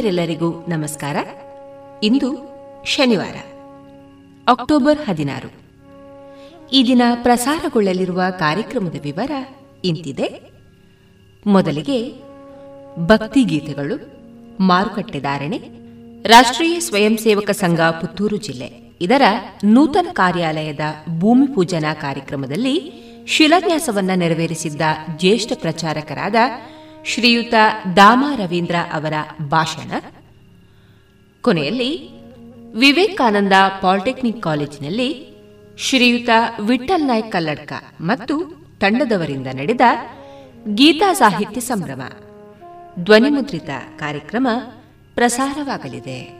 ಆತ್ಮೀಯರೆಲ್ಲರಿಗೂ ನಮಸ್ಕಾರ. ಇಂದು ಶನಿವಾರ, ಅಕ್ಟೋಬರ್ ಹದಿನಾರು. ಈ ದಿನ ಪ್ರಸಾರಗೊಳ್ಳಲಿರುವ ಕಾರ್ಯಕ್ರಮದ ವಿವರ ಇಂತಿದೆ. ಮೊದಲಿಗೆ ಭಕ್ತಿಗೀತೆಗಳು ಮಾರುಕಟ್ಟೆ ಧಾರಣೆ, ರಾಷ್ಟ್ರೀಯ ಸ್ವಯಂ ಸೇವಕ ಸಂಘ ಪುತ್ತೂರು ಜಿಲ್ಲೆ. ಇದರ ನೂತನ ಕಾರ್ಯಾಲಯದ ಭೂಮಿ ಪೂಜನಾ ಕಾರ್ಯಕ್ರಮದಲ್ಲಿ ಶಿಲಾನ್ಯಾಸವನ್ನ ನೆರವೇರಿಸಿದ್ದ ಜ್ಯೇಷ್ಠ ಪ್ರಚಾರಕರಾದ ಶ್ರೀಯುತ ದಾಮ ರವೀಂದ್ರ ಅವರ ಭಾಷಣ. ಕೊನೆಯಲ್ಲಿ ವಿವೇಕಾನಂದ ಪಾಲಿಟೆಕ್ನಿಕ್ ಕಾಲೇಜಿನಲ್ಲಿ ಶ್ರೀಯುತ ವಿಠಲ್ ನಾಯ್ಕ ಕಲ್ಲಡ್ಕ ಮತ್ತು ತಂಡದವರಿಂದ ನಡೆದ ಗೀತಾ ಸಾಹಿತ್ಯ ಸಂಭ್ರಮ. ಧ್ವನಿಮುದ್ರಿತ ಕಾರ್ಯಕ್ರಮ ಪ್ರಸಾರವಾಗಲಿದೆ.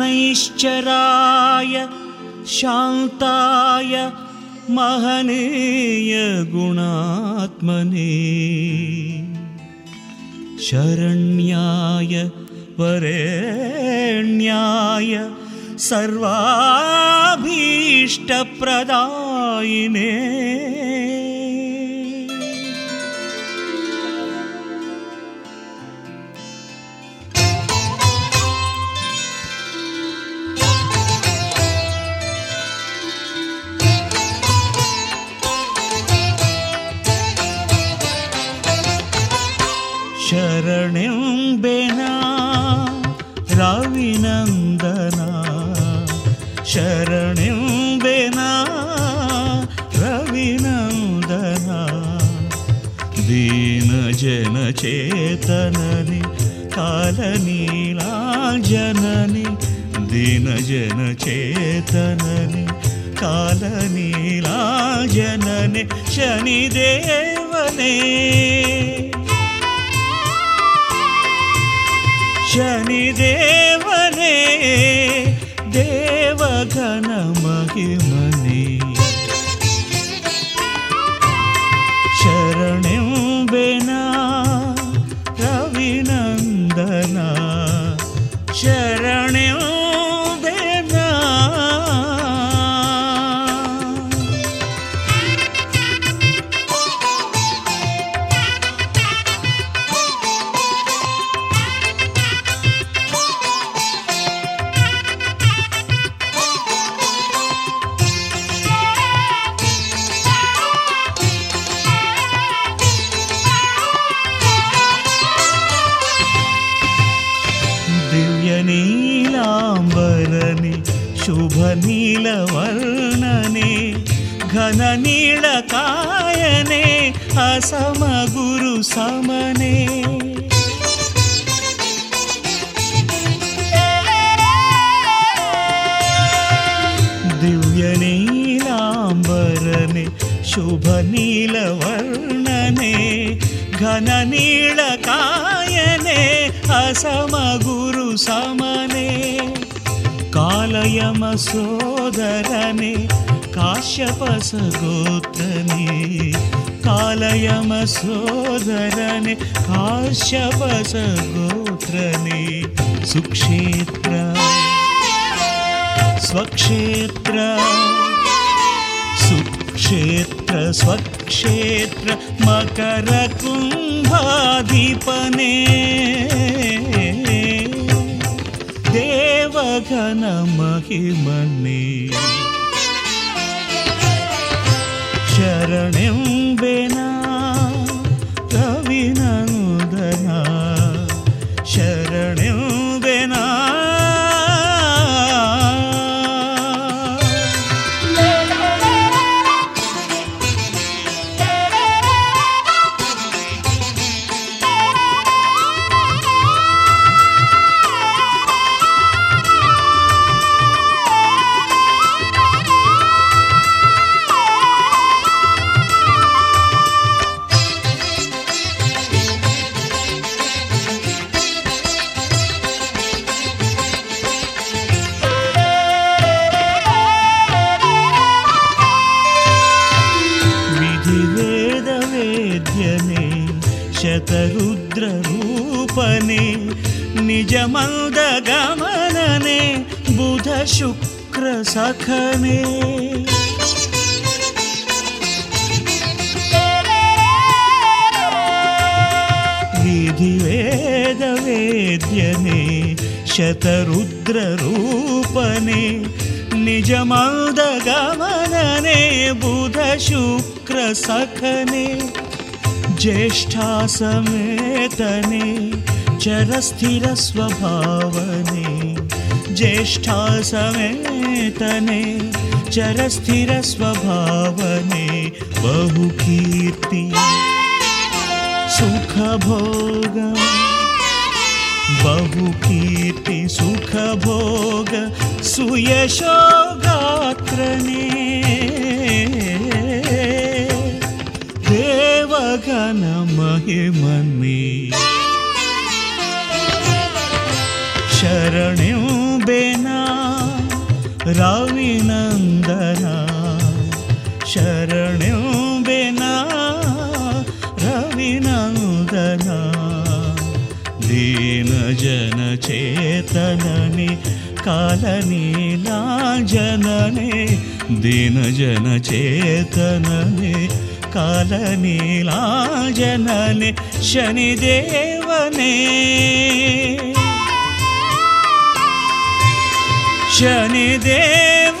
नैश्चराय शान्ताय महनीय गुणात्मने। शरण्याय परेण्याय सर्वाभीष्टप्रदायिने। జన చేతనని కాలనీలాజననే శనిదేవనే శనిదేవనే దేవగణ మహిమన यमसोदरनि काश्यपसगोत्रमि कालयमसोदरनि काश्यपसगोत्रनि सुक्षेत्र स्वक्षेत्र सुक्षेत्र स्वक्षेत्र मकरकुल्लाधिपने ఘన మహిమణి ಶರಣೆಂಬೆನ समेतने चरस्थिरस्वभावने ज्येष्ठा समेतने चरस्थिरस्वभावने। चेतननि काल नीला जननि शनिदेवने शनिदेव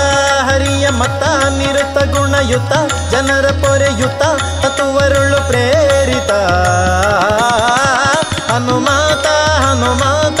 ಮತ ನಿರತ ಗುಣಯುತ ಜನರ ಪೊರೆಯುತ ತತ್ವರುಳು ಪ್ರೇರಿತ. ಹನುಮಾತ ಹನುಮಾತ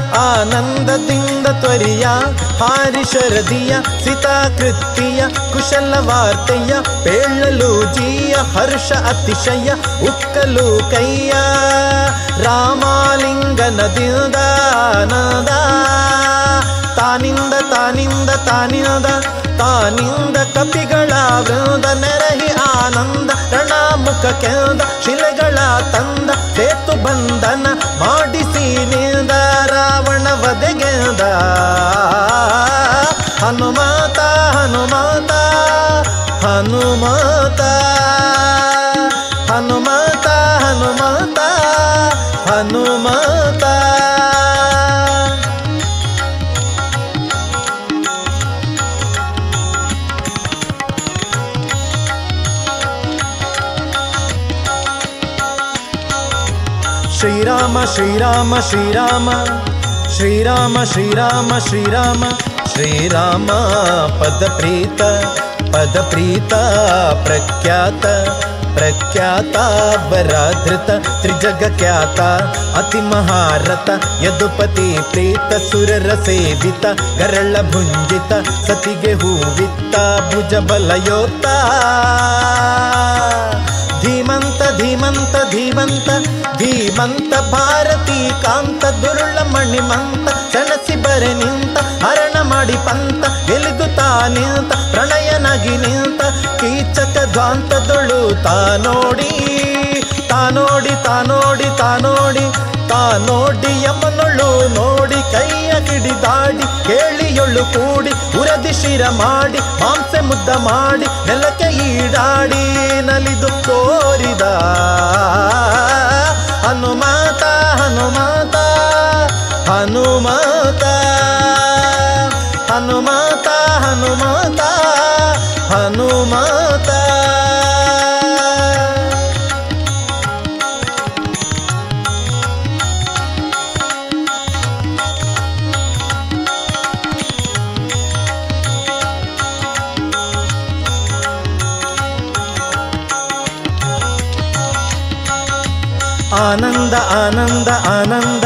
ಆನಂದದಿಂದ ತ್ವರಿಯ, ಹಾರಿ ಶರದಿಯ ಸಿತಾಕೃತಿಯ ಕುಶಲ ವಾರ್ತೆಯ, ಪೇಳಲು ಜೀಯ, ಹರ್ಷ ಅತಿಶಯ, ಉಕ್ಕಲು ಕೈಯ ರಾಮಾಲಿಂಗನದಿಂದ ತಾನಿಂದ ತಾನಿಂದ ತಾನಿಂದ ತಾನಿಂದ ಕಪಿಗಳ ವೃಂದ ನೆರಹಿ ಆನಂದ, ರಣಾಮುಖ ಕೆಂದ ಶಿಲೆಗಳ ತಂದ, ಸೇತು ಬಂಧನ ಮಾಡಿಸಿ ನಿಂದ ರಾವಣ ವಧೆಗೆಂದ. ಹನುಮಾತ ಹನುಮಾತ ಹನುಮಾತ ಹನುಮಾತ ಹನುಮಾತ ಹನುಮಾತ. ಶ್ರೀರಾಮ ಶ್ರೀರಾಮ ಶ್ರೀರಾಮ ಶ್ರೀರಾಮ ಶ್ರೀರಾಮ ಶ್ರೀರಾಮ ಶ್ರೀರಾಮ ಪದ ಪ್ರೀತ ಪದ ಪ್ರೀತ, ಪ್ರಖ್ಯಾತ ಪ್ರಖ್ಯಾತ, ವರಾಧೃತ ತ್ರಿಜಗ ಖ್ಯಾತ ಅತಿ ಮಹಾರಥ, ಯದುಪತಿ ಪ್ರೀತ, ಸುರರ ಸೇವಿತ, ಗರಳ ಧೀಮಂತ ಭಾರತಿ ಕಾಂತ ದುರುಳ ಮಣಿಮಂತ ಕಣಸಿ ಬರೆ ನಿಂತ, ಹರಣ ಮಾಡಿ ಪಂತ ಎಲಿದು ತಾ ನಿಂತ, ಪ್ರಣಯನಾಗಿ ನಿಂತ, ಕೀಚಕ ಧ್ವಾಂತದೊಳು ತಾ ನೋಡಿ ತಾ ನೋಡಿ ತಾ ನೋಡಿ ತಾ ನೋಡಿ ತಾ ನೋಡಿ, ಯಮನೊಳು ನೋಡಿ, ಕೈಯ ಕಿಡಿದಾಡಿ ಕೇಳಿಯೊಳು ಕೂಡಿ, ಉರದಿ ಶಿರ ಮಾಡಿ, ಮಾಂಸೆ ಮುದ್ದ ಮಾಡಿ, ನೆಲಕ್ಕೆ ಈಡಾಡಿ, ನಲಿದು ತೋರಿದ ಹನುಮಾತ ಹನುಮಾತ ಹನುಮಾತ ಹನುಮಾತ. ಆನಂದ ಆನಂದ ಆನಂದ.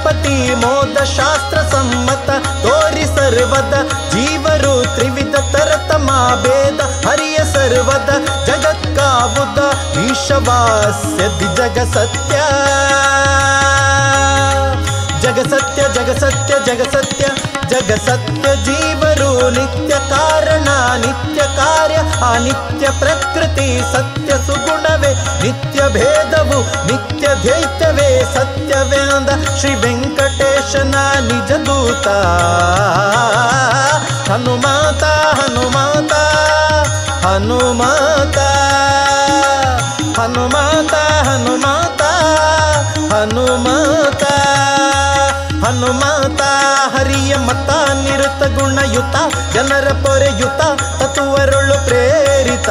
ಜಗಪತಿ ಮೋದ ಶಾಸ್ತ್ರ ಸಮ್ಮತ, ತೋರಿ ಸರ್ವದ ಜೀವರು ತ್ರಿವಿಧ ತರತಮ ಭೇದ, ಹರಿಯ ಸರ್ವದ ಜಗತ್ಕಾವುದ ಈಶವಾಸ್ಯ ಜಗ ಸತ್ಯ ಜಗಸತ್ಯ ಜಗಸತ್ಯ ಜಗಸತ್ಯ. ಜಗಸತ್ಯ ಜೀವರು ನಿತ್ಯ ಕಾರಣ, ನಿತ್ಯ ಕಾರ್ಯ, ಅನಿತ್ಯ ಪ್ರಕೃತಿ ಸತ್ಯ ಸುಗುಣವೇ. ನಿತ್ಯ ಭೇದವು, ನಿತ್ಯ ದ್ವೈತವೇ. ಸತ್ಯವೇಂದ ಶ್ರೀ ವೆಂಕಟೇಶನ ನಿಜ ದೂತ ಹನುಮಾತ ಹನುಮಾತ ಹನುಮಾತ. ಹನುಮಾತ ಹನುಮಾತ ಹನುಮಾತ. ಹನುಮಾತ ಹರಿಯ ಮತ ನಿರುತ ಗುಣಯುತ ಜನರ ಪೊರೆಯುತ ತತ್ವರುಳು ಪ್ರೇರಿತ.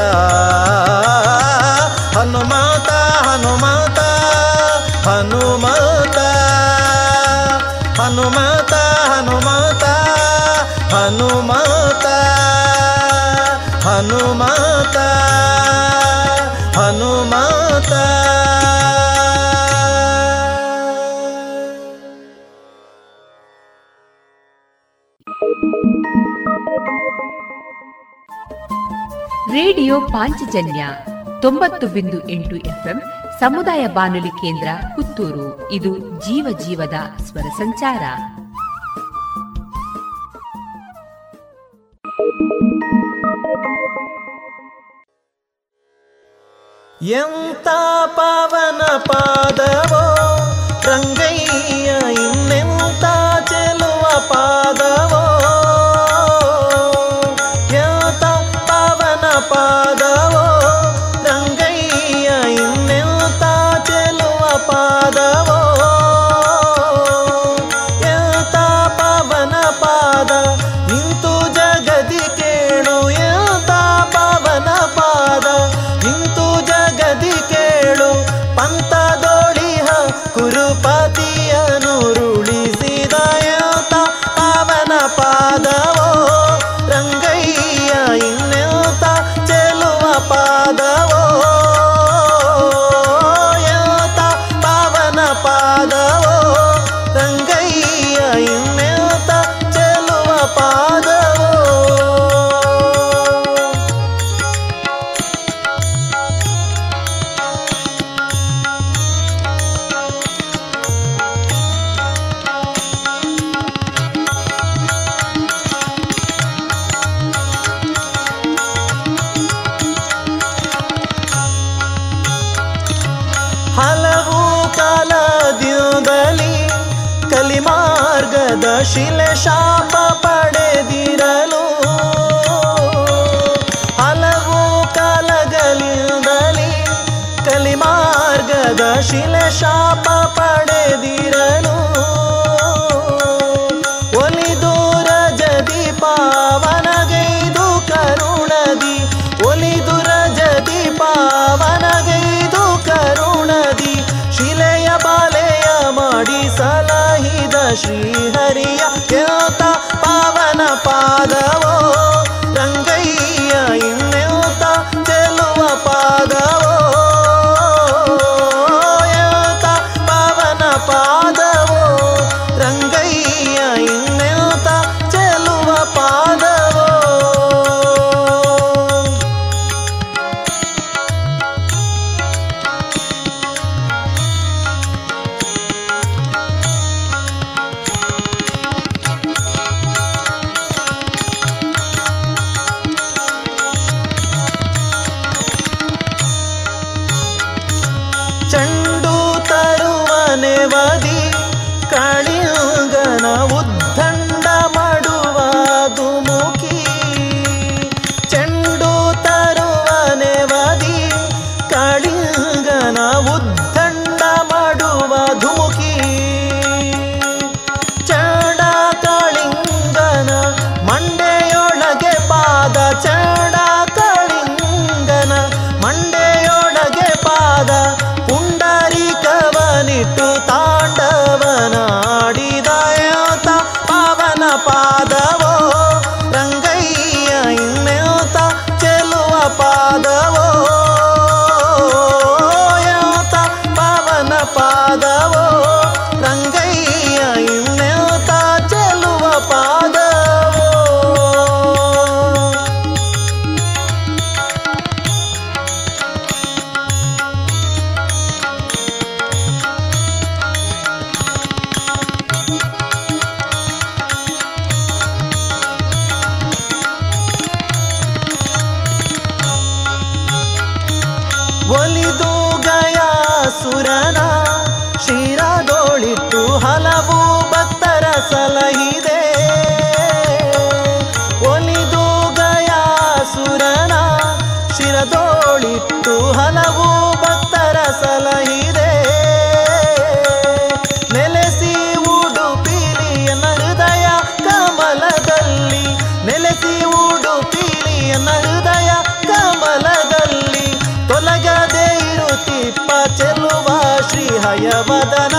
ರೇಡಿಯೋ ಪಾಂಚಜನ್ಯ ತೊಂಬತ್ತು ಬಿಂದು ಎಂಟು ಎಫ್ಎಂ ಸಮುದಾಯ ಬಾನುಲಿ ಕೇಂದ್ರ ಪುತ್ತೂರು. ಇದು ಜೀವ ಜೀವದ ಸ್ವರ ಸಂಚಾರ. ಎಂತ ಪಾವನ ಪಾದವೋ, ರಂಗಯ್ಯ ಇನ್ನೆಂತ ಚೆಲುವ ಪಾದವೋ ಶ್ರೀ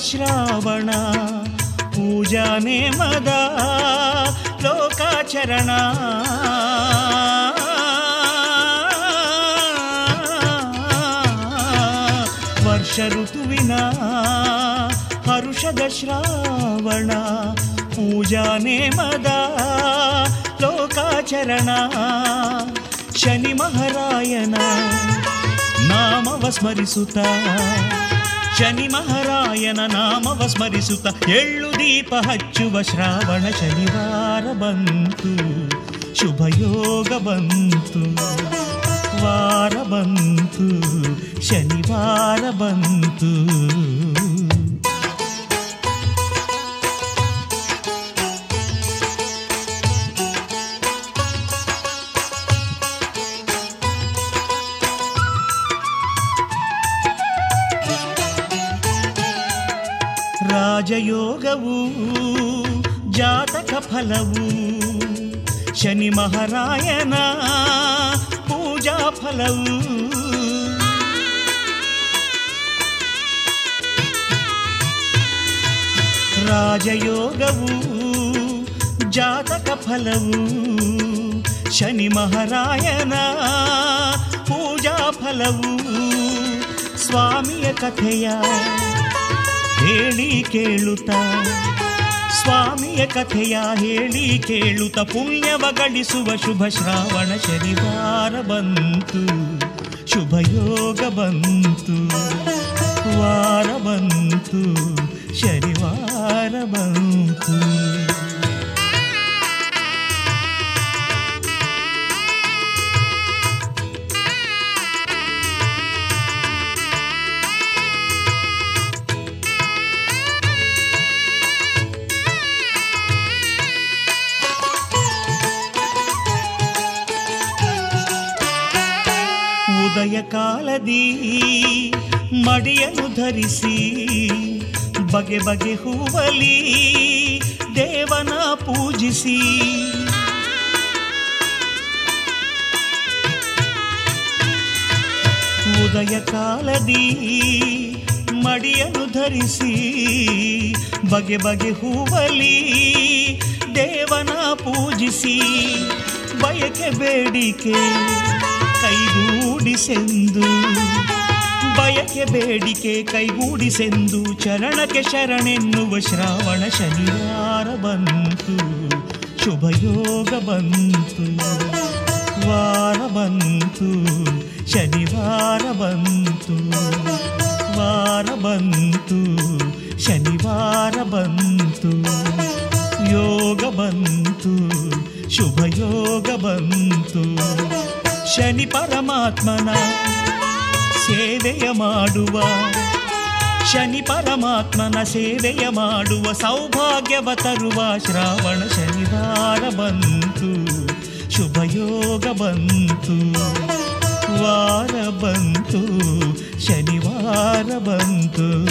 ಶ್ರಾವಣ, ಪೂಜಾ ನೇಮದ ಲೋಕಾಚರಣ. ವರ್ಷ ಋತುವಿನ ಹರುಷದ ಶ್ರಾವಣ, ಪೂಜಾ ನೇಮದ ಲೋಕಾಚರಣ. ಶನಿ ಮಹಾರಾಯನ ನಾಮವ ಸ್ಮರಿಸುತ್ತ ಶನಿ ಮಹಾರಾಯನ ನಾಮವ ಸ್ಮರಿಸುತ್ತ ಎಳ್ಳು ದೀಪ ಹಚ್ಚುವ ಶ್ರಾವಣ ಶನಿವಾರ ಬಂತು. ಶುಭಯೋಗ ಬಂತು. ವಾರ ಬಂತು. ಶನಿವಾರ ಬಂತು. ರಾಜಯೋಗವು ಜಾತಕ ಫಲವು ಶನಿ ಮಹಾರಾಯನ ಪೂಜಾ ಫಲವು. ರಾಜಯೋಗವು ಜಾತಕ ಫಲವು ಶನಿ ಮಹಾರಾಯನ ಪೂಜಾ ಫಲವು. ಸ್ವಾಮಿಯ ಕಥೆಯ ಹೇಳಿ ಕೇಳುತ್ತ. ಸ್ವಾಮಿಯ ಕಥೆಯ ಹೇಳಿ ಕೇಳುತ್ತ. ಪುಣ್ಯವ ಗಳಿಸುವ ಶುಭ ಶ್ರಾವಣ ಶನಿವಾರ ಬಂತು. ಶುಭಯೋಗ ಬಂತು. ವಾರ ಬಂತು. ಶನಿವಾರ ಬಂತು. ಕಾಲದಿ ಮಡಿಯನ್ನು ಧರಿಸಿ ಬಗೆ ಬಗೆ ಹೂವಲಿ ದೇವನ ಪೂಜಿಸಿ. ಉದಯ ಕಾಲದಿ ಮಡಿಯನ್ನು ಧರಿಸಿ ಬಗೆ ಬಗೆ ಹೂವಲಿ ದೇವನ ಪೂಜಿಸಿ. ಬಯಕೆ ಬೇಡಿಕೆ ಕೈಗೂಡಿಸೆಂದು ಬಯಕೆ ಬೇಡಿಕೆ ಕೈಗೂಡಿಸೆಂದು, ಚರಣಕ್ಕೆ ಶರಣೆನ್ನುವ ಶ್ರಾವಣ ಶನಿವಾರ ಬಂತು, ಶುಭಯೋಗ ಬಂತು, ವಾರ ಬಂತು, ಶನಿವಾರ ಬಂತು, ವಾರ ಬಂತು, ಶನಿವಾರ ಬಂತು, ಯೋಗ ಬಂತು, ಶುಭಯೋಗ ಬಂತು. ಶನಿ ಪರಮಾತ್ಮನ ಸೇವೆಯ ಮಾಡುವ, ಶನಿ ಪರಮಾತ್ಮನ ಸೇವೆಯ ಮಾಡುವ ಸೌಭಾಗ್ಯವ ತರುವ ಶ್ರಾವಣ ಶನಿವಾರ ಬಂತು, ಶುಭಯೋಗ ಬಂತು, ವಾರ ಬಂತು, ಶನಿವಾರ ಬಂತು.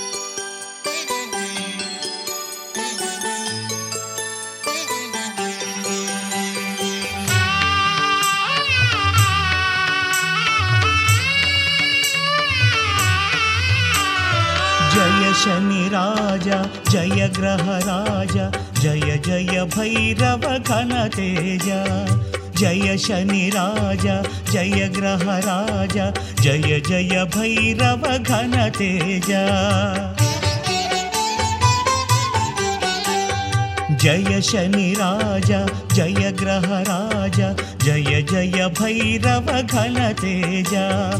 शनि राजा, जय ग्रह राजा, जय जय भैरव घन तेजा। जय शनि राजा, जय ग्रह राजा, जय जय भैरव घन तेजा। जय शनि राजा, जय ग्रह राजा, जय जय भैरव घन तेजा।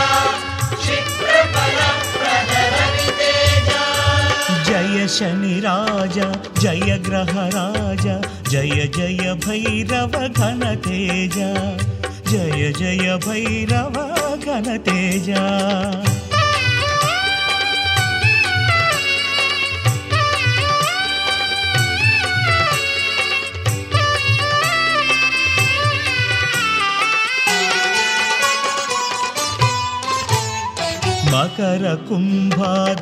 शनि राजा, जय ग्रह राजा, जय जय भैरव घन तेजा, जय जय भैरव घन तेजा। मकर कुम्भादिराशाभरण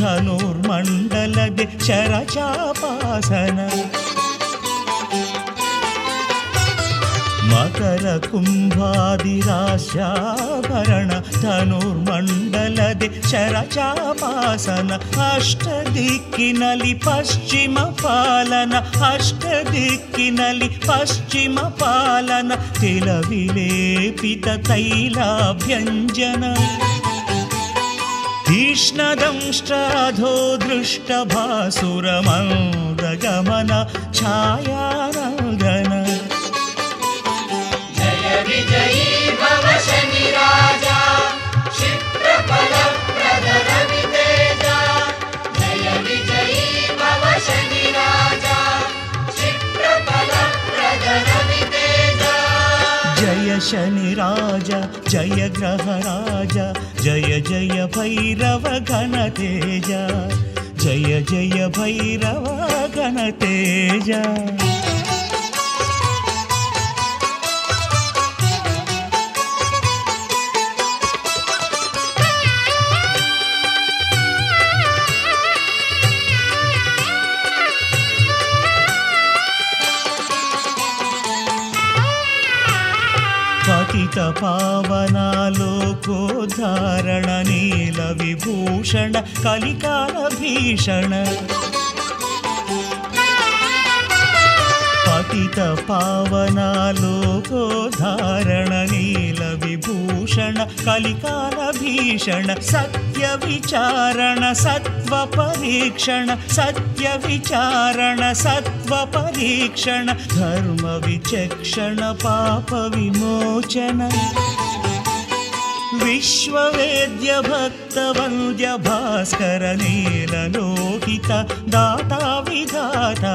ಧನುರ್ಮಂಡಲದೆ ಶರಚಾಪಾಸನ. ಮಕರ ಕುಂಭಾದಿರಾಶಾಭರಣ ಧನುರ್ಮಂಡಲದೆ ಶರಚಾಪಾಸನ. ಅಷ್ಟ ದಿಕ್ಕಿನಲ್ಲಿ ಪಶ್ಚಿಮ ಪಾಲನ, ಅಷ್ಟ ದಿಕ್ಕಿನಲ್ಲಿ ಪಶ್ಚಿಮ ಪಾಲನ. ತಿಲವಿಲೇಪಿತ ತೈಲಾಭ್ಯಂಜನ. तीक्ष्णदंष्टाधो दृष्टभासुरमन्दगमन छायानन्दन जय विजयी भव शनि। शनिराज जय ग्रहराज जय जय भैरव घनतेज जय जय भैरव घनतेज। అత్యధిక పావనాలోకోధారణ నీల విభూషణ కలికాల భీషణ ितपावनालोकोधारणनीलविभूषण कलिकारभीषण सत्यविचारण सत्त्वपरीक्षण सत्यविचारण सत्त्वपरीक्षण धर्मविचक्षण पापविमोचन विश्ववेद्यभक्तभ्यभास्करनीलोहिता दाता विधाता।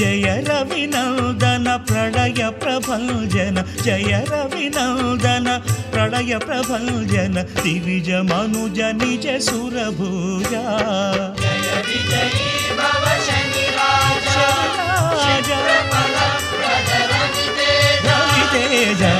जय रविनन्दन प्रलय प्रभञ्जन। जय रविनन्दन प्रलय प्रभञ्जन। दिविज मनुज निज सुरभुजा। रवितेज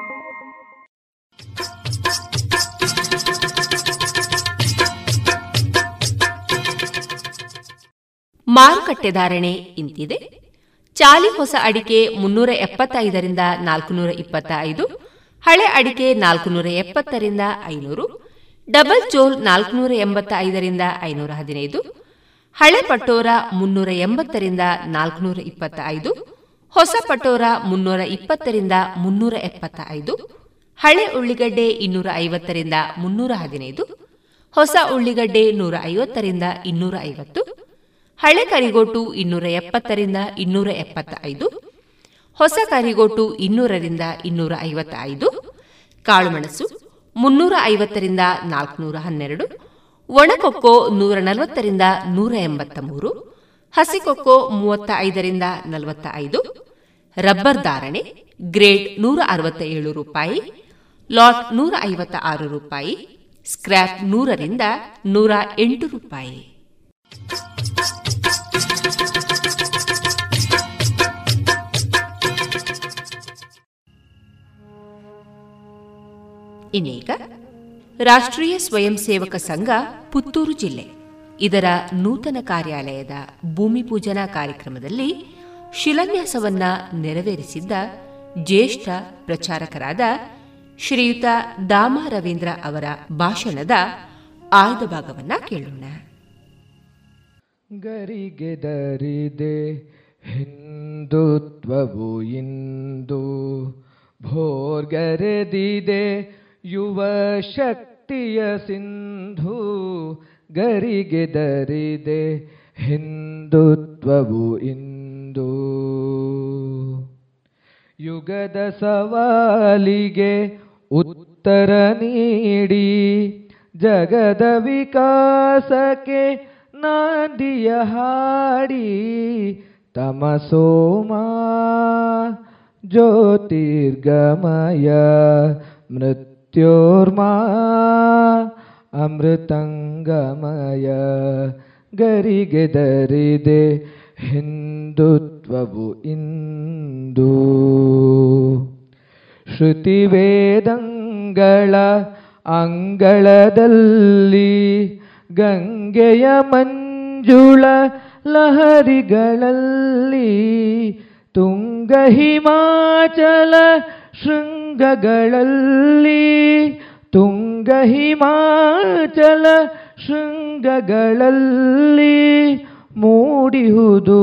ಮಾರುಕಟ್ಟೆ ಧಾರಣೆ ಇಂತಿದೆ. ಚಾಲಿ ಹೊಸ ಅಡಿಕೆ ಮುನ್ನೂರ ಎಪ್ಪತ್ತೈದರಿಂದ ನಾಲ್ಕುನೂರ ಇಪ್ಪತ್ತ ಐದು ಹಳೆ ಅಡಿಕೆ ನಾಲ್ಕುನೂರ ಎಪ್ಪತ್ತರಿಂದ ಐನೂರು, ಡಬಲ್ ಚೋಲ್ ನಾಲ್ಕುನೂರ ಎಂಬತ್ತ ಐದರಿಂದ ಐನೂರ ಹದಿನೈದು, ಹಳೆ ಪಟೋರ ಮುನ್ನೂರ ಎಂಬತ್ತರಿಂದ ನಾಲ್ಕುನೂರ ಇಪ್ಪತ್ತ ಐದು ಹೊಸ ಪಟೋರ ಮುನ್ನೂರ ಇಪ್ಪತ್ತರಿಂದ ಮುನ್ನೂರ ಎಪ್ಪತ್ತ ಐದು ಹಳೆ ಉಳ್ಳಿಗಡ್ಡೆ ಇನ್ನೂರ ಐವತ್ತರಿಂದ ಮುನ್ನೂರ ಹದಿನೈದು, ಹೊಸ ಉಳ್ಳಿಗಡ್ಡೆ ನೂರ ಐವತ್ತರಿಂದ ಇನ್ನೂರ ಐವತ್ತು ಹಳೆ ಕರಿಗೋಟು ಇನ್ನೂರ ಎಪ್ಪತ್ತರಿಂದ ಇನ್ನೂರ ಎಪ್ಪತ್ತ ಐದು ಹೊಸ ಕರಿಗೋಟು ಇನ್ನೂರರಿಂದ ಇನ್ನೂರ ಐವತ್ತ ಐದು ಕಾಳುಮೆಣಸು ಮುನ್ನೂರ ಐವತ್ತರಿಂದ ನಾಲ್ಕುನೂರ ಹನ್ನೆರಡು, ಒಣಕೊಕ್ಕೋ ನೂರ ನಲವತ್ತರಿಂದ ನೂರ ಎಂಬತ್ತ ಮೂರು, ಹಸಿಕೊಕ್ಕೋ ಮೂವತ್ತ ಐದರಿಂದ ನಲವತ್ತ ಐದು ರಬ್ಬರ್ ಧಾರಣೆ ಗ್ರೇಡ್ ನೂರ ಅರವತ್ತ ಏಳು ರೂಪಾಯಿ, ಲಾಟ್ ನೂರ ಐವತ್ತ ಆರು ರೂಪಾಯಿ, ಸ್ಕ್ರ್ಯಾಪ್ ನೂರರಿಂದ ನೂರ ಎಂಟು ರೂಪಾಯಿ. ಇನ್ನೀಗ ರಾಷ್ಟ್ರೀಯ ಸ್ವಯಂ ಸೇವಕ ಸಂಘ ಪುತ್ತೂರು ಜಿಲ್ಲೆ. ಇದರ ನೂತನ ಕಾರ್ಯಾಲಯದ ಭೂಮಿ ಪೂಜನಾ ಕಾರ್ಯಕ್ರಮದಲ್ಲಿ ಶಿಲಾನ್ಯಾಸವನ್ನ ನೆರವೇರಿಸಿದ್ದ ಜ್ಯೇಷ್ಠ ಪ್ರಚಾರಕರಾದ ಶ್ರೀಯುತ ದಾಮ ರವೀಂದ್ರ ಅವರ ಭಾಷಣದ ಆಯ್ದ ಭಾಗವನ್ನ ಕೇಳೋಣ. ಗರಿಗೆ ದರಿದೆ ಹಿಂದುತ್ವವು ಇಂದು ಭೋರ್ಗರೆದಿದೆ ಯುವ ಶಕ್ತಿಯ ಸಿಂಧು ಗರಿಗೆ ದರಿದೆ ಹಿಂದುತ್ವವು ಇಂದು. ಯುಗದ ಸವಾಲಿಗೆ ಉತ್ತರ ನೀಡಿ, ಜಗದ ವಿಕಾಸಕ್ಕೆ ನಾಂದಿಯ ಹಾಡಿ ತಮಸೋಮಾ ಜ್ಯೋತಿರ್ಗಮಯ ಮೃತ್ಯೋರ್ಮಾ ಅಮೃತಂಗಮಯ ಗರಿಗೆ ದರಿದೆ ಹಿಂದುತ್ವವು ಇಂದು. ಶ್ರುತಿವೇದಂಗಳ ಅಂಗಳದಲ್ಲಿ ಗಂಗೆಯ ಮಂಜುಳ ಲಹರಿಗಳಲ್ಲಿ ತುಂಗ ಹಿಮಾಚಲ ಶೃಂಗಗಳಲ್ಲಿ ತುಂಗ ಹಿಮಾಚಲ ಶೃಂಗಗಳಲ್ಲಿ ಮೂಡಿಹುದು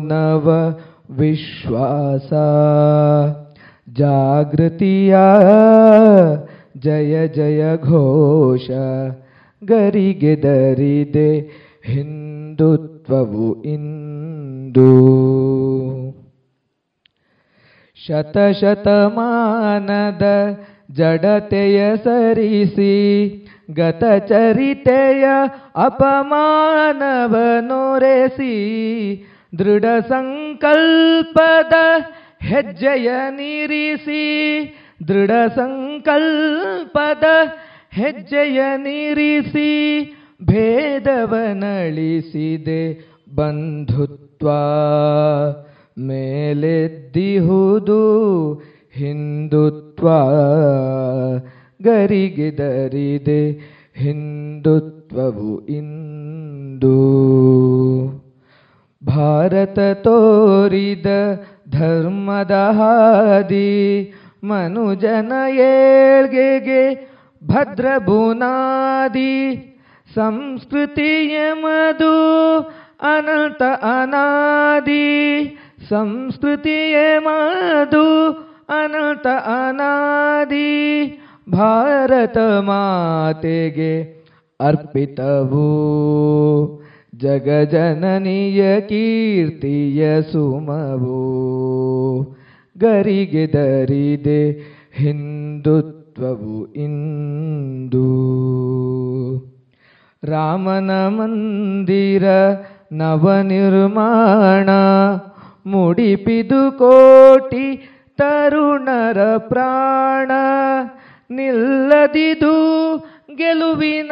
ನವ ವಿಶ್ವಾಸ. ಜಾಗೃತಿಯ ಜಯ ಜಯ ಘೋಷ ಗರಿಗೆದರಿದೆ ಹಿಂದುತ್ವವು ಇಂದು. ಶತಶತಮಾನದ ಜಡತೆಯ ಸರಿಸಿ, ಗತಚರಿತೆಯ ಅಪಮಾನವನೊರೆಸಿ ದೃಢ ಸಂಕಲ್ಪದ ಹೆಜ್ಜೆಯ ನಿರಿಸಿ, ದೃಢ ಸಂಕಲ್ಪದ ಹೆಜ್ಜೆಯ ನಿರಿಸಿ ಭೇದವನಳಿಸಿದೆ ಬಂಧುತ್ವ. ಮೇಲೆದ್ದಿಹುದು ಹಿಂದುತ್ವ ಗರಿಗೆದರಿದೆ ಹಿಂದುತ್ವವು ಇಂದು. ಭಾರತ ತೋರಿದ ಧರ್ಮದ ಹಾದಿ ಮನುಜನ ಏಳ್ಗೆಗೆ ಭದ್ರ ಬುನಾದಿ. ಸಂಸ್ಕೃತಿಯ ಮದು ಅನಂತ ಅನಾದಿ. ಸಂಸ್ಕೃತಿಯ ಮಾದು ಅನಂತ ಅನಾದಿ ಭಾರತ ಮಾತೆಗೆ ಅರ್ಪಿತವು. ಜಗಜನನಿಯ ಕೀರ್ತಿಯ ಸುಮವು. ಗರಿಗೆ ದರಿದೆ ಹಿಂದುತ್ವವು ಇಂದು. ರಾಮನ ಮಂದಿರ ನವನಿರ್ಮಾಣ ಮುಡಿಪಿದು ಕೋಟಿ ತರುಣರ ಪ್ರಾಣ, ನಿಲ್ಲದಿದು ಗೆಲುವಿನ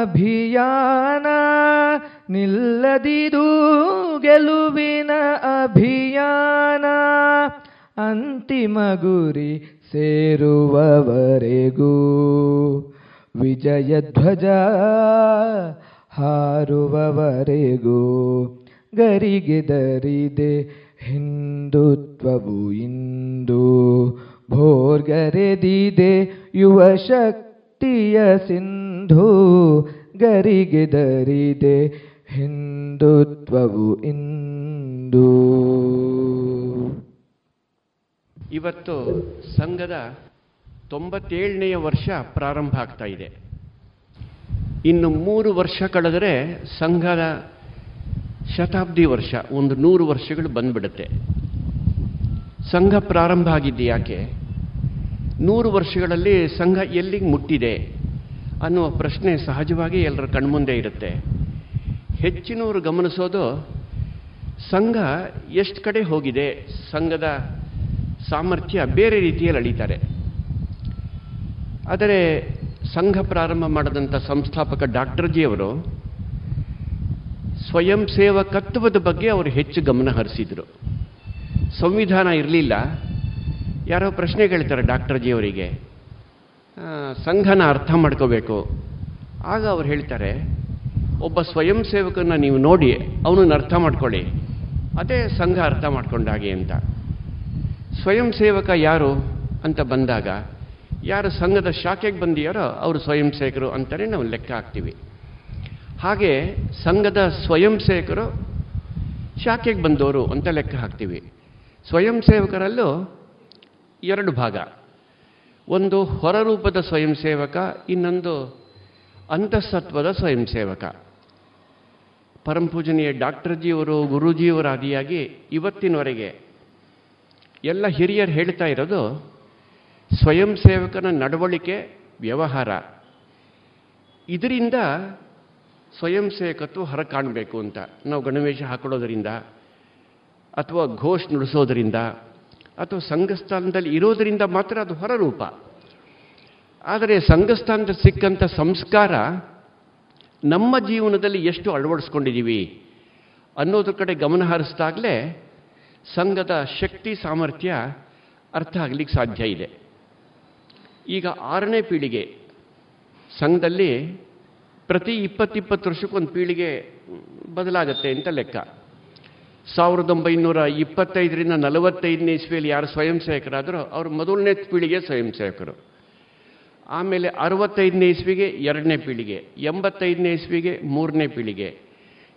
ಅಭಿಯಾನ, ನಿಲ್ಲದಿದು ಗೆಲುವಿನ ಅಭಿಯಾನ. ಅಂತಿಮ ಗುರಿ ಸೇರುವವರೆಗೂ ವಿಜಯ ಧ್ವಜ ಹಾರುವವರೆಗೂ ಗರಿಗೆದರಿದೆ ಹಿಂದುತ್ವವು ಇಂದು ಭೋರ್ಗರೆದಿದೆ ಯುವ ಶಕ್ತಿಯ ಸಿಂಧು ಗರಿಗೆದರಿದೆ ಹಿಂದುತ್ವವು ಇಂದು. ಇವತ್ತು ಸಂಘದ ತೊಂಬತ್ತೇಳನೆಯ ವರ್ಷ ಪ್ರಾರಂಭ ಆಗ್ತಾ ಇದೆ. ಇನ್ನು ಮೂರು ವರ್ಷ ಕಳೆದರೆ ಸಂಘದ ಶತಾಬ್ದಿ ವರ್ಷ, ಒಂದು ನೂರು ವರ್ಷಗಳು ಬಂದ್ಬಿಡುತ್ತೆ. ಸಂಘ ಪ್ರಾರಂಭ ಆಗಿದ್ದು ಯಾಕೆ? ನೂರು ವರ್ಷಗಳಲ್ಲಿ ಸಂಘ ಎಲ್ಲಿಗೆ ಮುಟ್ಟಿದೆ ಅನ್ನುವ ಪ್ರಶ್ನೆ ಸಹಜವಾಗಿ ಎಲ್ಲರ ಕಣ್ಮುಂದೆ ಇರುತ್ತೆ. ಹೆಚ್ಚಿನವರು ಗಮನಿಸೋದು, ಸಂಘ ಎಷ್ಟು ಕಡೆ ಹೋಗಿದೆ, ಸಂಘದ ಸಾಮರ್ಥ್ಯ ಬೇರೆ ರೀತಿಯಲ್ಲಿ ಅಳೀತಾರೆ. ಆದರೆ ಸಂಘ ಪ್ರಾರಂಭ ಮಾಡಿದಂಥ ಸಂಸ್ಥಾಪಕ ಡಾಕ್ಟರ್ ಜಿಯವರು ಸ್ವಯಂ ಸೇವಕತ್ವದ ಬಗ್ಗೆ ಅವರು ಹೆಚ್ಚು ಗಮನ ಹರಿಸಿದರು. ಸಂವಿಧಾನ ಇರಲಿಲ್ಲ. ಯಾರೋ ಪ್ರಶ್ನೆ ಕೇಳ್ತಾರೆ ಡಾಕ್ಟರ್ ಜಿಯವರಿಗೆ ಸಂಘನ ಅರ್ಥ ಮಾಡ್ಕೋಬೇಕು. ಆಗ ಅವ್ರು ಹೇಳ್ತಾರೆ, ಒಬ್ಬ ಸ್ವಯಂ ಸೇವಕನ ನೀವು ನೋಡಿ, ಅವನನ್ನು ಅರ್ಥ ಮಾಡ್ಕೊಳ್ಳಿ. ಅದೇ ಸಂಘ ಅರ್ಥ ಮಾಡ್ಕೊಂಡಾಗೆ ಅಂತ. ಸ್ವಯಂ ಸೇವಕ ಯಾರು ಅಂತ ಬಂದಾಗ, ಯಾರು ಸಂಘದ ಶಾಖೆಗೆ ಬಂದಿಯಾರೋ ಅವರು ಸ್ವಯಂ ಸೇವಕರು ಅಂತಲೇ ನಾವು ಲೆಕ್ಕ ಹಾಕ್ತೀವಿ. ಹಾಗೆ ಸಂಘದ ಸ್ವಯಂ ಸೇವಕರು ಶಾಖೆಗೆ ಬಂದವರು ಅಂತ ಲೆಕ್ಕ ಹಾಕ್ತೀವಿ. ಸ್ವಯಂ ಸೇವಕರಲ್ಲೂ ಎರಡು ಭಾಗ. ಒಂದು ಹೊರರೂಪದ ಸ್ವಯಂ ಸೇವಕ, ಇನ್ನೊಂದು ಅಂತಸತ್ವದ ಸ್ವಯಂ ಸೇವಕ. ಪರಮಪೂಜನೀಯ ಡಾಕ್ಟರ್ ಡಾಕ್ಟರ್ಜಿಯವರು, ಗುರೂಜಿಯವರ ಆದಿಯಾಗಿ ಇವತ್ತಿನವರೆಗೆ ಎಲ್ಲ ಹಿರಿಯರು ಹೇಳ್ತಾ ಇರೋದು, ಸ್ವಯಂ ಸೇವಕನ ನಡವಳಿಕೆ, ವ್ಯವಹಾರ. ಇದರಿಂದ ಸ್ವಯಂ ಸೇವಕತ್ವ ಹೊರ ಕಾಣಬೇಕು ಅಂತ. ನಾವು ಗಣವೇಶ ಹಾಕೊಳ್ಳೋದರಿಂದ, ಅಥವಾ ಘೋಷ್ ನುಡಿಸೋದರಿಂದ, ಅಥವಾ ಸಂಘಸ್ಥಾನದಲ್ಲಿ ಇರೋದರಿಂದ ಮಾತ್ರ ಅದು ಹೊರರೂಪ. ಆದರೆ ಸಂಘಸ್ಥಾನದಲ್ಲಿ ಸಿಕ್ಕಂಥ ಸಂಸ್ಕಾರ ನಮ್ಮ ಜೀವನದಲ್ಲಿ ಎಷ್ಟು ಅಳವಡಿಸ್ಕೊಂಡಿದ್ದೀವಿ ಅನ್ನೋದ್ರ ಕಡೆ ಗಮನ ಹರಿಸಿದಾಗಲೇ ಸಂಘದ ಶಕ್ತಿ ಸಾಮರ್ಥ್ಯ ಅರ್ಥ ಆಗಲಿಕ್ಕೆ ಸಾಧ್ಯ ಇದೆ. ಈಗ ಆರನೇ ಪೀಳಿಗೆ ಸಂಘದಲ್ಲಿ ಪ್ರತಿ ಇಪ್ಪತ್ತಿಪ್ಪತ್ತು ವರ್ಷಕ್ಕೊಂದು ಪೀಳಿಗೆ ಬದಲಾಗತ್ತೆ ಅಂತ ಲೆಕ್ಕ. ಸಾವಿರದ ಒಂಬೈನೂರ ಇಪ್ಪತ್ತೈದರಿಂದ ನಲವತ್ತೈದನೇ ಇಸ್ವಿಯಲ್ಲಿ ಯಾರು ಸ್ವಯಂ ಸೇವಕರಾದರೂ ಅವರು ಮೊದಲನೇ ಪೀಳಿಗೆ ಸ್ವಯಂ ಸೇವಕರು. ಆಮೇಲೆ ಅರವತ್ತೈದನೇ ಇಸ್ವಿಗೆ ಎರಡನೇ ಪೀಳಿಗೆ, ಎಂಬತ್ತೈದನೇ ಇಸ್ವಿಗೆ ಮೂರನೇ ಪೀಳಿಗೆ,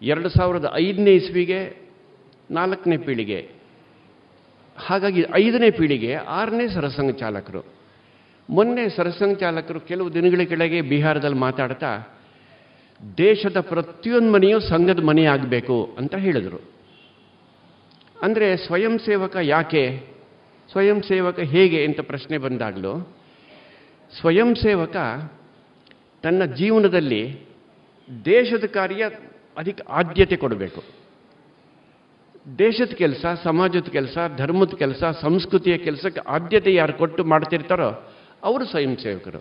ಎರಡು ಸಾವಿರದ ಐದನೇ ಇಸ್ವಿಗೆ ನಾಲ್ಕನೇ ಪೀಳಿಗೆ. ಹಾಗಾಗಿ ಐದನೇ ಪೀಳಿಗೆ, ಆರನೇ ಸರಸಂಘ ಚಾಲಕರು. ಮೊನ್ನೆ ಸರಸಂಘ ಚಾಲಕರು ಕೆಲವು ದಿನಗಳ ಕೆಳಗೆ ಬಿಹಾರದಲ್ಲಿ ಮಾತಾಡ್ತಾ ದೇಶದ ಪ್ರತಿಯೊಂದು ಮನೆಯೂ ಸಂಘದ ಮನೆ ಆಗಬೇಕು ಅಂತ ಹೇಳಿದರು. ಅಂದರೆ ಸ್ವಯಂ ಸೇವಕ ಯಾಕೆ? ಸ್ವಯಂ ಸೇವಕ ಹೇಗೆ ಅಂತ ಪ್ರಶ್ನೆ ಬಂದಾಗಲೂ, ಸ್ವಯಂ ಸೇವಕ ತನ್ನ ಜೀವನದಲ್ಲಿ ದೇಶದ ಕಾರ್ಯ ಅಧಿಕ ಆದ್ಯತೆ ಕೊಡಬೇಕು. ದೇಶದ ಕೆಲಸ, ಸಮಾಜದ ಕೆಲಸ, ಧರ್ಮದ ಕೆಲಸ, ಸಂಸ್ಕೃತಿಯ ಕೆಲಸಕ್ಕೆ ಆದ್ಯತೆ ಯಾರು ಕೊಟ್ಟು ಮಾಡ್ತಿರ್ತಾರೋ ಅವರು ಸ್ವಯಂ ಸೇವಕರು.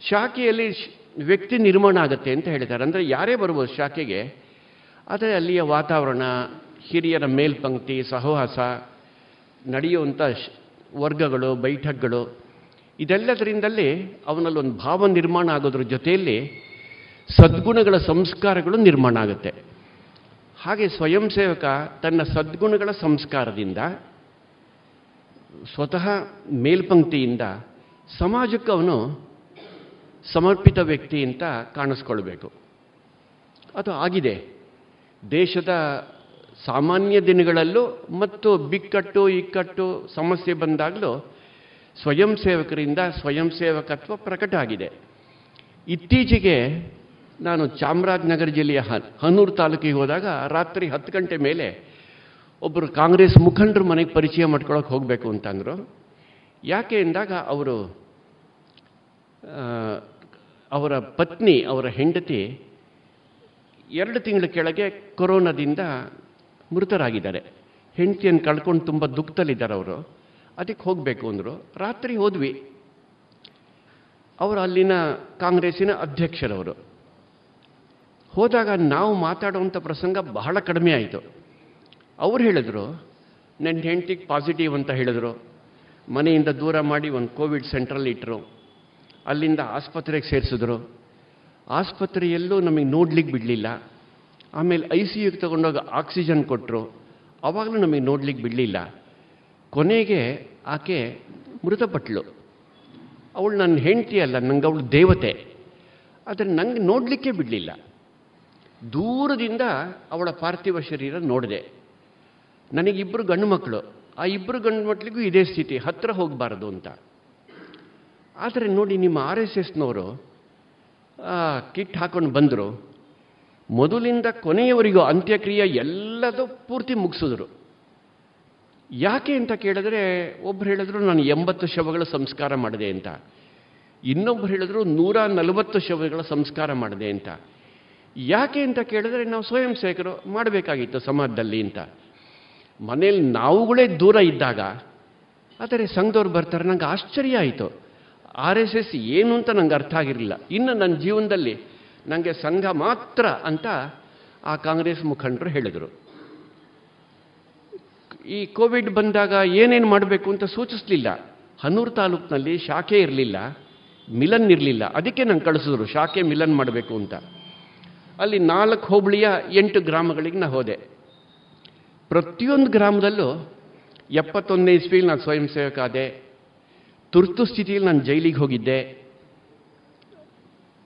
ಶಾಖೆಯಲ್ಲಿ ವ್ಯಕ್ತಿ ನಿರ್ಮಾಣ ಆಗುತ್ತೆ ಅಂತ ಹೇಳಿದ್ದಾರೆ. ಅಂದರೆ ಯಾರೇ ಬರ್ಬೋದು ಶಾಖೆಗೆ ಆದರೆ ಅಲ್ಲಿಯ ವಾತಾವರಣ, ಹಿರಿಯರ ಮೇಲ್ಪಂಕ್ತಿ, ಸಹವಾಸ ನಡೆಯುವಂಥ ವರ್ಗಗಳು, ಬೈಠಕ್ಗಳು, ಇದೆಲ್ಲದರಿಂದಲೇ ಅವನಲ್ಲಿ ಒಂದು ಭಾವ ನಿರ್ಮಾಣ ಆಗೋದ್ರ ಜೊತೆಯಲ್ಲಿ ಸದ್ಗುಣಗಳ ಸಂಸ್ಕಾರಗಳು ನಿರ್ಮಾಣ ಆಗುತ್ತೆ. ಹಾಗೆ ಸ್ವಯಂ ಸೇವಕ ತನ್ನ ಸದ್ಗುಣಗಳ ಸಂಸ್ಕಾರದಿಂದ, ಸ್ವತಃ ಮೇಲ್ಪಂಕ್ತಿಯಿಂದ ಸಮಾಜಕ್ಕೆ ಅವನು ಸಮರ್ಪಿತ ವ್ಯಕ್ತಿ ಅಂತ ಕಾಣಿಸ್ಕೊಳ್ಬೇಕು. ಅದು ಆಗಿದೆ. ದೇಶದ ಸಾಮಾನ್ಯ ದಿನಗಳಲ್ಲೂ ಮತ್ತು ಬಿಕ್ಕಟ್ಟು, ಇಕ್ಕಟ್ಟು ಸಮಸ್ಯೆ ಬಂದಾಗಲೂ ಸ್ವಯಂ ಸೇವಕರಿಂದ ಸ್ವಯಂ ಸೇವಕತ್ವ ಪ್ರಕಟ ಆಗಿದೆ. ಇತ್ತೀಚೆಗೆ ನಾನು ಚಾಮರಾಜನಗರ ಜಿಲ್ಲೆಯ ಹ- ಹನೂರು ತಾಲೂಕಿಗೆ ಹೋದಾಗ ರಾತ್ರಿ ಹತ್ತು ಗಂಟೆ ಮೇಲೆ ಒಬ್ಬರು ಕಾಂಗ್ರೆಸ್ ಮುಖಂಡರು ಮನೆಗೆ ಪರಿಚಯ ಮಾಡ್ಕೊಳಕ್ಕೆ ಹೋಗಬೇಕು ಅಂತಂದರು. ಯಾಕೆ ಎಂದಾಗ ಅವರು ಅವರ ಪತ್ನಿ, ಅವರ ಹೆಂಡತಿ ಎರಡು ತಿಂಗಳ ಕೆಳಗೆ ಕೊರೋನಾದಿಂದ ಮೃತರಾಗಿದ್ದಾರೆ. ಹೆಂಡತಿಯನ್ನು ಕಳ್ಕೊಂಡು ತುಂಬ ದುಃಖದಲ್ಲಿದ್ದಾರೆ ಅವರು. ಅದಕ್ಕೆ ಹೋಗಬೇಕು ಅಂದರು. ರಾತ್ರಿ ಹೋದ್ವಿ. ಅವರು ಅಲ್ಲಿನ ಕಾಂಗ್ರೆಸ್ಸಿನ ಅಧ್ಯಕ್ಷರವರು. ಹೋದಾಗ ನಾವು ಮಾತಾಡುವಂಥ ಪ್ರಸಂಗ ಬಹಳ ಕಡಿಮೆ ಆಯಿತು. ಅವ್ರು ಹೇಳಿದ್ರು ನನ್ನ ಹೆಂಡತಿಗೆ ಪಾಸಿಟಿವ್ ಅಂತ ಹೇಳಿದ್ರು. ಮನೆಯಿಂದ ದೂರ ಮಾಡಿ ಒಂದು ಕೋವಿಡ್ ಸೆಂಟ್ರಲ್ಲಿ ಇಟ್ಟರು ಅಲ್ಲಿಂದ ಆಸ್ಪತ್ರೆಗೆ ಸೇರಿಸಿದ್ರು. ಆಸ್ಪತ್ರೆಯಲ್ಲೂ ನಮಗೆ ನೋಡ್ಲಿಕ್ಕೆ ಬಿಡಲಿಲ್ಲ. ಆಮೇಲೆ ಐ ಸಿ ಯುಗೆ ತಗೊಂಡೋಗಿ ಆಕ್ಸಿಜನ್ ಕೊಟ್ಟರು ಆವಾಗಲೂ ನಮಗೆ ನೋಡ್ಲಿಕ್ಕೆ ಬಿಡಲಿಲ್ಲ. ಕೊನೆಗೆ ಆಕೆ ಮೃತಪಟ್ಟಳು ಅವಳು ನನ್ನ ಹೆಂಡತಿ ಅಲ್ಲ, ನಂಗೆ ಅವಳು ದೇವತೆ. ಆದರೆ ನಂಗೆ ನೋಡಲಿಕ್ಕೆ ಬಿಡಲಿಲ್ಲ. ದೂರದಿಂದ ಅವಳ ಪಾರ್ಥಿವ ಶರೀರ ನೋಡಿದೆ. ನನಗಿಬ್ಬರು ಗಂಡು ಮಕ್ಕಳು. ಆ ಇಬ್ಬರು ಗಂಡು ಮಕ್ಕಳಿಗೂ ಇದೇ ಸ್ಥಿತಿ ಹತ್ತಿರ ಹೋಗಬಾರದು ಅಂತ. ಆದರೆ ನೋಡಿ ನಿಮ್ಮ ಆರ್ ಎಸ್ ಎಸ್ನವರು ಕಿಟ್ ಹಾಕೊಂಡು ಬಂದರು. ಮೊದಲಿಂದ ಕೊನೆಯವರಿಗೂ ಅಂತ್ಯಕ್ರಿಯೆ ಎಲ್ಲದೂ ಪೂರ್ತಿ ಮುಗಿಸಿದ್ರು. ಯಾಕೆ ಅಂತ ಕೇಳಿದ್ರೆ ಒಬ್ಬರು ಹೇಳಿದ್ರು, ನಾನು ಎಂಬತ್ತು ಶವಗಳ ಸಂಸ್ಕಾರ ಮಾಡಿದೆ ಅಂತ. ಇನ್ನೊಬ್ಬರು ಹೇಳಿದ್ರು, ನೂರ ನಲವತ್ತು ಶವಗಳ ಸಂಸ್ಕಾರ ಮಾಡಿದೆ ಅಂತ. ಯಾಕೆ ಅಂತ ಕೇಳಿದ್ರೆ, ನಾವು ಸ್ವಯಂ ಸೇವಕರು ಮಾಡಬೇಕಾಗಿತ್ತು ಸಮಾಜದಲ್ಲಿ ಅಂತ. ಮನೇಲಿ ನಾವುಗಳೇ ದೂರ ಇದ್ದಾಗ, ಆದರೆ ಸಂಘದವ್ರು ಬರ್ತಾರೆ, ನಂಗೆ ಆಶ್ಚರ್ಯ ಆಯಿತು. ಆರ್ ಎಸ್ ಎಸ್ ಏನು ಅಂತ ನಂಗೆ ಅರ್ಥ ಆಗಿರಲಿಲ್ಲ. ಇನ್ನು ನನ್ನ ಜೀವನದಲ್ಲಿ ನನಗೆ ಸಂಘ ಮಾತ್ರ ಅಂತ ಆ ಕಾಂಗ್ರೆಸ್ ಮುಖಂಡರು ಹೇಳಿದರು. ಈ ಕೋವಿಡ್ ಬಂದಾಗ ಏನೇನು ಮಾಡಬೇಕು ಅಂತ ಸೂಚಿಸಲಿಲ್ಲ. ಹನೂರು ತಾಲೂಕಿನಲ್ಲಿ ಶಾಖೆ ಇರಲಿಲ್ಲ, ಮಿಲನ್ ಇರಲಿಲ್ಲ. ಅದಕ್ಕೆ ನಂಗೆ ಕಳಿಸಿದ್ರು, ಶಾಖೆ ಮಿಲನ್ ಮಾಡಬೇಕು ಅಂತ. ಅಲ್ಲಿ ನಾಲ್ಕು ಹೋಬಳಿಯ ಎಂಟು ಗ್ರಾಮಗಳಿಗೆ ನಾ ಹೋದೆ. ಪ್ರತಿಯೊಂದು ಗ್ರಾಮದಲ್ಲೂ ಎಪ್ಪತ್ತೊಂದನೇ ಇಸ್ವಿಲಿ ನಾನು ಸ್ವಯಂ ಸೇವಕ ಆದೆ. ತುರ್ತು ಸ್ಥಿತಿಯಲ್ಲಿ ನಾನು ಜೈಲಿಗೆ ಹೋಗಿದ್ದೆ.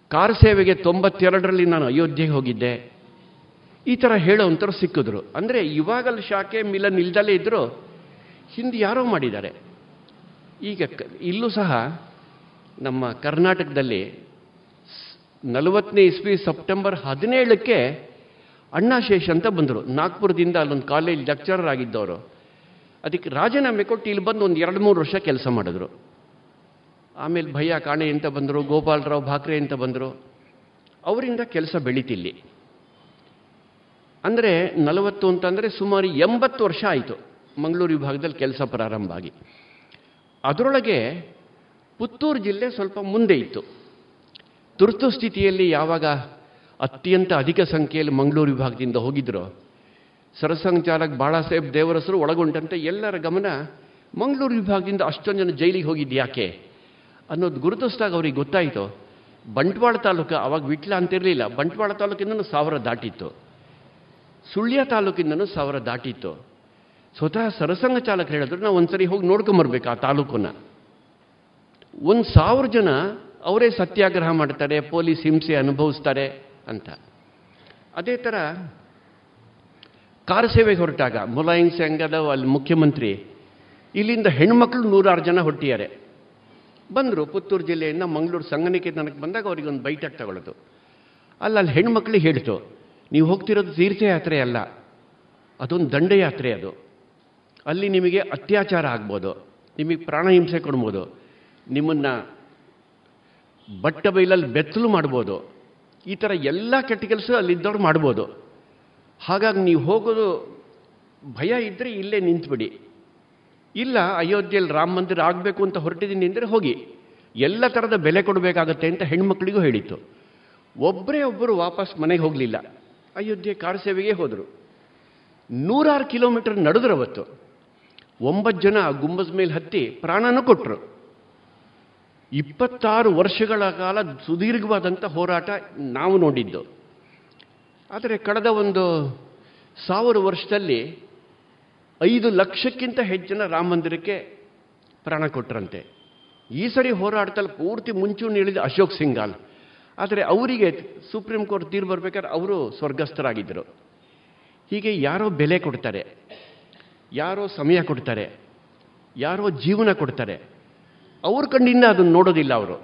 ಕಾರ್ ಸೇವೆಗೆ ತೊಂಬತ್ತೆರಡರಲ್ಲಿ ನಾನು ಅಯೋಧ್ಯೆಗೆ ಹೋಗಿದ್ದೆ. ಈ ಥರ ಹೇಳೋವಂಥವ್ರು ಸಿಕ್ಕಿದ್ರು. ಅಂದರೆ ಇವಾಗಲ್ಲಿ ಶಾಖೆ ಮಿಲನ್ ಇಲ್ದಲೇ ಇದ್ದರೂ ಹಿಂದೆ ಯಾರೋ ಮಾಡಿದ್ದಾರೆ. ಈಗ ಇಲ್ಲೂ ಸಹ ನಮ್ಮ ಕರ್ನಾಟಕದಲ್ಲಿ ನಲವತ್ತನೇ ಇಸ್ವಿ ಸೆಪ್ಟೆಂಬರ್ ಹದಿನೇಳಕ್ಕೆ ಅಣ್ಣಾಶೇಷ್ ಅಂತ ಬಂದರು. ನಾಗ್ಪುರದಿಂದ ಅಲ್ಲೊಂದು ಕಾಲೇಜ್ ಲೆಕ್ಚರರ್ ಆಗಿದ್ದವರು. ಅದಕ್ಕೆ ರಾಜೀನಾಮೆ ಕೊಟ್ಟು ಇಲ್ಲಿ ಬಂದು ಒಂದು ಎರಡು ಮೂರು ವರ್ಷ ಕೆಲಸ ಮಾಡಿದ್ರು. ಆಮೇಲೆ ಭಯ್ಯ ಕಾಣೆ ಅಂತ ಬಂದರು, ಗೋಪಾಲರಾವ್ ಭಾಕ್ರೆ ಅಂತ ಬಂದರು. ಅವರಿಂದ ಕೆಲಸ ಬೆಳೀತಿಲ್ಲಿ. ಅಂದರೆ ನಲವತ್ತು ಅಂತಂದರೆ ಸುಮಾರು ಎಂಬತ್ತು ವರ್ಷ ಆಯಿತು ಮಂಗಳೂರು ವಿಭಾಗದಲ್ಲಿ ಕೆಲಸ ಪ್ರಾರಂಭ ಆಗಿ. ಅದರೊಳಗೆ ಪುತ್ತೂರು ಜಿಲ್ಲೆ ಸ್ವಲ್ಪ ಮುಂದೆ ಇತ್ತು. ತುರ್ತು ಸ್ಥಿತಿಯಲ್ಲಿ ಯಾವಾಗ ಅತ್ಯಂತ ಅಧಿಕ ಸಂಖ್ಯೆಯಲ್ಲಿ ಮಂಗಳೂರು ವಿಭಾಗದಿಂದ ಹೋಗಿದ್ದರು ಸರಸಂಚಾಲಕ್ ಬಾಳಾಸಾಹೇಬ್ ದೇವರಸರು ಒಳಗೊಂಡಂತೆ ಎಲ್ಲರ ಗಮನ ಮಂಗಳೂರು ವಿಭಾಗದಿಂದ ಅಷ್ಟೊಂದು ಜನ ಜೈಲಿಗೆ ಹೋಗಿದ್ದು ಯಾಕೆ? ಅನ್ನೋದು ಗುರುತಿಸಿದಾಗ ಅವ್ರಿಗೆ ಗೊತ್ತಾಯಿತು. ಬಂಟ್ವಾಳ ತಾಲೂಕು ಅವಾಗ ವಿಟ್ಲ ಅಂತಿರಲಿಲ್ಲ. ಬಂಟ್ವಾಳ ತಾಲೂಕಿಂದನೂ ಸಾವಿರ ದಾಟಿತ್ತು. ಸುಳ್ಯ ತಾಲೂಕಿಂದನೂ ಸಾವಿರ ದಾಟಿತ್ತು. ಸ್ವತಃ ಸರಸಂಗ ಚಾಲಕರು ಹೇಳಿದ್ರು, ನಾವು ಒಂದ್ಸರಿ ಹೋಗಿ ನೋಡ್ಕೊಂಬರ್ಬೇಕು ಆ ತಾಲೂಕನ್ನ. ಒಂದು ಸಾವಿರ ಜನ ಅವರೇ ಸತ್ಯಾಗ್ರಹ ಮಾಡ್ತಾರೆ, ಪೊಲೀಸ್ ಹಿಂಸೆ ಅನುಭವಿಸ್ತಾರೆ ಅಂತ. ಅದೇ ಥರ ಕಾರ್ ಸೇವೆಗೆ ಹೊರಟಾಗ ಮುಲಾಯಂ ಸಿಂಗ್ ಅಲ್ಲಿ ಮುಖ್ಯಮಂತ್ರಿ, ಇಲ್ಲಿಂದ ಹೆಣ್ಮಕ್ಳು ನೂರಾರು ಜನ ಹೊಟ್ಟಿದ್ದಾರೆ ಬಂದರು ಪುತ್ತೂರು ಜಿಲ್ಲೆಯಿಂದ ಮಂಗಳೂರು ಸಂಘನಿಕೇತನಕ್ಕೆ ಬಂದಾಗ ಅವರಿಗೊಂದು ಬೈಟಕ್ ತಗೊಳ್ಳೋದು. ಅಲ್ಲ ಅಲ್ಲಿ ಹೆಣ್ಮಕ್ಳಿಗೆ ಹೇಳ್ತು, ನೀವು ಹೋಗ್ತಿರೋದು ತೀರ್ಥಯಾತ್ರೆ ಅಲ್ಲ, ಅದೊಂದು ದಂಡಯಾತ್ರೆ ಅದು. ಅಲ್ಲಿ ನಿಮಗೆ ಅತ್ಯಾಚಾರ ಆಗ್ಬೋದು, ನಿಮಗೆ ಪ್ರಾಣಹಿಂಸೆ ಕೊಡ್ಬೋದು, ನಿಮ್ಮನ್ನು ಬಟ್ಟ ಬೈಲಲ್ಲಿ ಬೆತ್ತಲು ಮಾಡ್ಬೋದು, ಈ ಥರ ಎಲ್ಲ ಕೆಟ್ಟ ಕೆಲಸ ಅಲ್ಲಿದ್ದವ್ರು ಮಾಡ್ಬೋದು. ಹಾಗಾಗಿ ನೀವು ಹೋಗೋದು ಭಯ ಇದ್ದರೆ ಇಲ್ಲೇ ನಿಂತ್ಬಿಡಿ. ಇಲ್ಲ, ಅಯೋಧ್ಯೆಯಲ್ಲಿ ರಾಮ ಮಂದಿರ ಆಗಬೇಕು ಅಂತ ಹೊರಟಿದ್ದೀನಿ ಅಂದರೆ ಹೋಗಿ. ಎಲ್ಲ ಥರದ ಬೆಲೆ ಕೊಡಬೇಕಾಗತ್ತೆ ಅಂತ ಹೆಣ್ಮಕ್ಳಿಗೂ ಹೇಳಿತ್ತು. ಒಬ್ಬರೇ ಒಬ್ಬರು ವಾಪಸ್ ಮನೆಗೆ ಹೋಗಲಿಲ್ಲ. ಅಯೋಧ್ಯೆ ಕಾರ್ ಸೇವೆಗೆ ಹೋದರು. ನೂರಾರು ಕಿಲೋಮೀಟರ್ ನಡೆದ್ರು ಅವತ್ತು. ಒಂಬತ್ತು ಜನ ಗುಂಬಜ್ ಮೇಲೆ ಹತ್ತಿ ಪ್ರಾಣನೂ ಕೊಟ್ಟರು ಇಪ್ಪತ್ತಾರು ವರ್ಷಗಳ ಕಾಲ ಸುದೀರ್ಘವಾದಂಥ ಹೋರಾಟ ನಾವು ನೋಡಿದ್ದು. ಆದರೆ ಕಳೆದ ಒಂದು ಸಾವಿರ ವರ್ಷದಲ್ಲಿ ಐದು ಲಕ್ಷಕ್ಕಿಂತ ಹೆಚ್ಚಿನ ರಾಮ ಮಂದಿರಕ್ಕೆ ಪ್ರಾಣ ಕೊಟ್ಟರಂತೆ ಈ ಸರಿ ಹೋರಾಟದಲ್ಲಿ ಪೂರ್ತಿ ಮುಂಚೂಣಿ ಹೇಳಿದ ಅಶೋಕ್ ಸಿಂಗಾಲ್ ಆದರೆ ಅವರಿಗೆ ಸುಪ್ರೀಂ ಕೋರ್ಟ್ ತೀರ್ಪು ಬರ್ಬೇಕಾದ್ರೆ ಅವರು ಸ್ವರ್ಗಸ್ಥರಾಗಿದ್ದರು. ಹೀಗೆ ಯಾರೋ ಬೆಲೆ ಕೊಡ್ತಾರೆ, ಯಾರೋ ಸಮಯ ಕೊಡ್ತಾರೆ, ಯಾರೋ ಜೀವನ ಕೊಡ್ತಾರೆ. ಅವ್ರ ಕಣ್ಣಿಂದ ಅದನ್ನು ನೋಡೋದಿಲ್ಲ ಅವರು.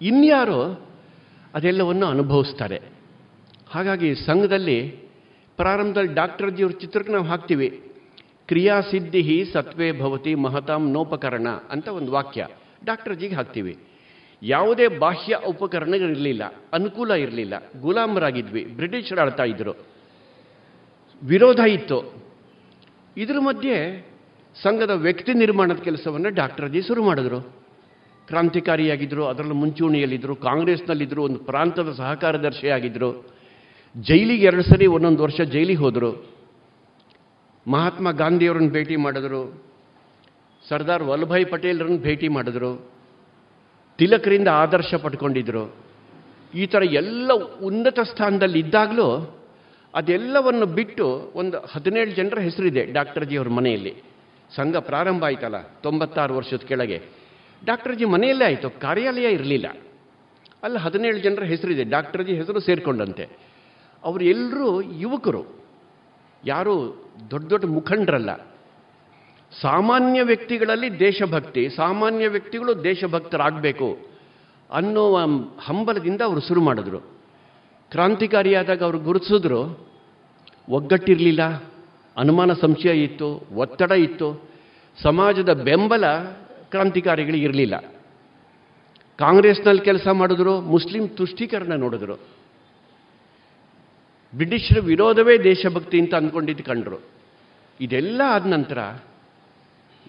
ಇನ್ಯಾರೋ ಅದೆಲ್ಲವನ್ನು ಅನುಭವಿಸ್ತಾರೆ. ಹಾಗಾಗಿ ಸಂಘದಲ್ಲಿ ಪ್ರಾರಂಭದಲ್ಲಿ ಡಾಕ್ಟರ್ಜಿಯವ್ರ ಚಿತ್ರಕ್ಕೆ ನಾವು ಹಾಕ್ತೀವಿ. ಕ್ರಿಯಾಸಿದ್ಧಿ ಸತ್ವೇ ಭವತಿ ಮಹತಾಂ ನೋಪಕರಣ ಅಂತ ಒಂದು ವಾಕ್ಯ. ಡಾಕ್ಟರ್ ಜಿಗೆ ಹಾಕ್ತೀವಿ. ಯಾವುದೇ ಬಾಹ್ಯ ಉಪಕರಣಗಳಿರಲಿಲ್ಲ, ಅನುಕೂಲ ಇರಲಿಲ್ಲ, ಗುಲಾಮರಾಗಿದ್ವಿ, ಬ್ರಿಟಿಷರು ಆಳ್ತಾ ಇದ್ರು. ವಿರೋಧ ಇತ್ತು. ಇದ್ರ ಮಧ್ಯೆ ಸಂಘದ ವ್ಯಕ್ತಿ ನಿರ್ಮಾಣದ ಕೆಲಸವನ್ನು ಡಾಕ್ಟರ್ಜಿ ಶುರು ಮಾಡಿದ್ರು. ಕ್ರಾಂತಿಕಾರಿಯಾಗಿದ್ದರು ಅದರಲ್ಲೂ ಮುಂಚೂಣಿಯಲ್ಲಿದ್ದರು ಕಾಂಗ್ರೆಸ್ನಲ್ಲಿದ್ದರು ಒಂದು ಪ್ರಾಂತದ ಸಹಕಾರದರ್ಶಿಯಾಗಿದ್ದರು ಜೈಲಿಗೆ ಎರಡು ಸರಿ, ಒಂದೊಂದು ವರ್ಷ ಜೈಲಿಗೆ ಹೋದರು. ಮಹಾತ್ಮ ಗಾಂಧಿಯವ್ರನ್ನ ಭೇಟಿ ಮಾಡಿದ್ರು, ಸರ್ದಾರ್ ವಲ್ಲಭಾಯ್ ಪಟೇಲ್ರನ್ನ ಭೇಟಿ ಮಾಡಿದ್ರು, ತಿಲಕರಿಂದ ಆದರ್ಶ ಪಡ್ಕೊಂಡಿದ್ರು. ಈ ಥರ ಎಲ್ಲ ಉನ್ನತ ಸ್ಥಾನದಲ್ಲಿ ಇದ್ದಾಗಲೂ ಅದೆಲ್ಲವನ್ನು ಬಿಟ್ಟು ಒಂದು ಹದಿನೇಳು ಜನರ ಹೆಸರಿದೆ ಡಾಕ್ಟರ್ಜಿ ಅವ್ರ ಮನೆಯಲ್ಲಿ. ಸಂಘ ಪ್ರಾರಂಭ ಆಯ್ತಲ್ಲ, ತೊಂಬತ್ತಾರು ವರ್ಷದ ಕೆಳಗೆ. ಡಾಕ್ಟರ್ಜಿ ಮನೆಯಲ್ಲೇ ಆಯಿತು, ಕಾರ್ಯಾಲಯ ಇರಲಿಲ್ಲ. ಅಲ್ಲಿ ಹದಿನೇಳು ಜನರ ಹೆಸರಿದೆ, ಡಾಕ್ಟರ್ಜಿ ಹೆಸರು ಸೇರಿಕೊಂಡಂತೆ. ಅವರೆಲ್ಲರೂ ಯುವಕರು. ಯಾರು ದೊಡ್ಡ ದೊಡ್ಡ ಮುಖಂಡರಲ್ಲ. ಸಾಮಾನ್ಯ ವ್ಯಕ್ತಿಗಳಲ್ಲಿ ದೇಶಭಕ್ತಿ, ಸಾಮಾನ್ಯ ವ್ಯಕ್ತಿಗಳು ದೇಶಭಕ್ತರಾಗಬೇಕು ಅನ್ನೋ ಹಂಬಲದಿಂದ ಅವರು ಶುರು ಮಾಡಿದ್ರು. ಕ್ರಾಂತಿಕಾರಿಯಾದಾಗ ಅವರು ಗುರುತಿಸಿದ್ರು, ಒಗ್ಗಟ್ಟಿರಲಿಲ್ಲ, ಅನುಮಾನ ಸಂಶಯ ಇತ್ತು, ಒತ್ತಡ ಇತ್ತು, ಸಮಾಜದ ಬೆಂಬಲ ಕ್ರಾಂತಿಕಾರಿಗಳಿಗೆ ಇರಲಿಲ್ಲ. ಕಾಂಗ್ರೆಸ್ನಲ್ಲಿ ಕೆಲಸ ಮಾಡಿದ್ರು, ಮುಸ್ಲಿಂ ತುಷ್ಟೀಕರಣ ನೋಡಿದ್ರು. ಬ್ರಿಟಿಷರ ವಿರೋಧವೇ ದೇಶಭಕ್ತಿ ಅಂತ ಅಂದ್ಕೊಂಡಿದ್ದು ಕಂಡರು. ಇದೆಲ್ಲ ಆದ ನಂತರ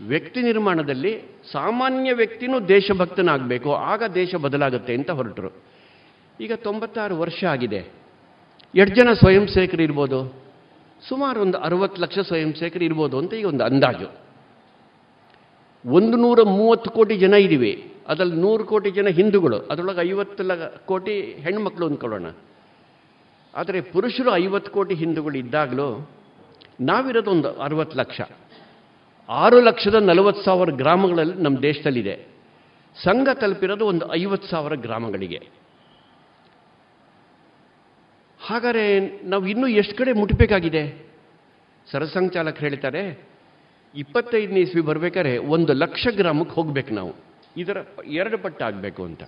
ವ್ಯಕ್ತಿ ನಿರ್ಮಾಣದಲ್ಲಿ ಸಾಮಾನ್ಯ ವ್ಯಕ್ತಿನೂ ದೇಶಭಕ್ತನಾಗಬೇಕು, ಆಗ ದೇಶ ಬದಲಾಗುತ್ತೆ ಅಂತ ಹೊರಟರು. ಈಗ ತೊಂಬತ್ತಾರು ವರ್ಷ ಆಗಿದೆ. ಎಷ್ಟು ಜನ ಸ್ವಯಂ ಸೇವಕರು ಇರ್ಬೋದು? ಸುಮಾರು ಒಂದು ಅರವತ್ತು ಲಕ್ಷ ಸ್ವಯಂ ಸೇವಕರು ಇರ್ಬೋದು ಅಂತ ಈಗ ಒಂದು ಅಂದಾಜು. ಒಂದು ನೂರ ಮೂವತ್ತು ಕೋಟಿ ಜನ ಇದ್ದೀವಿ. ಅದರಲ್ಲಿ ನೂರು ಕೋಟಿ ಜನ ಹಿಂದೂಗಳು. ಅದರೊಳಗೆ ಐವತ್ತು ಲ ಕೋಟಿ ಹೆಣ್ಮಕ್ಳು ಅಂದ್ಕೊಳ್ಳೋಣ. ಆದರೆ ಪುರುಷರು ಐವತ್ತು ಕೋಟಿ ಹಿಂದೂಗಳು ಇದ್ದಾಗಲೂ ನಾವಿರೋದು ಒಂದು ಅರವತ್ತು ಲಕ್ಷ. ಆರು ಲಕ್ಷದ ನಲವತ್ತು ಸಾವಿರ ಗ್ರಾಮಗಳಲ್ಲಿ ನಮ್ಮ ದೇಶದಲ್ಲಿದೆ. ಸಂಘ ತಲುಪಿರೋದು ಒಂದು ಐವತ್ತು ಸಾವಿರ ಗ್ರಾಮಗಳಿಗೆ. ಹಾಗಾದರೆ ನಾವು ಇನ್ನೂ ಎಷ್ಟು ಕಡೆ ಮುಟ್ಟಬೇಕಾಗಿದೆ ಸರಸಂಚಾಲಕರು ಹೇಳ್ತಾರೆ ಇಪ್ಪತ್ತೈದನೇ ಇಸ್ವಿ ಬರಬೇಕಾದ್ರೆ ಒಂದು ಲಕ್ಷ ಗ್ರಾಮಕ್ಕೆ ಹೋಗ್ಬೇಕು ನಾವು. ಇದರ ಎರಡು ಪಟ್ಟು ಆಗಬೇಕು ಅಂತ.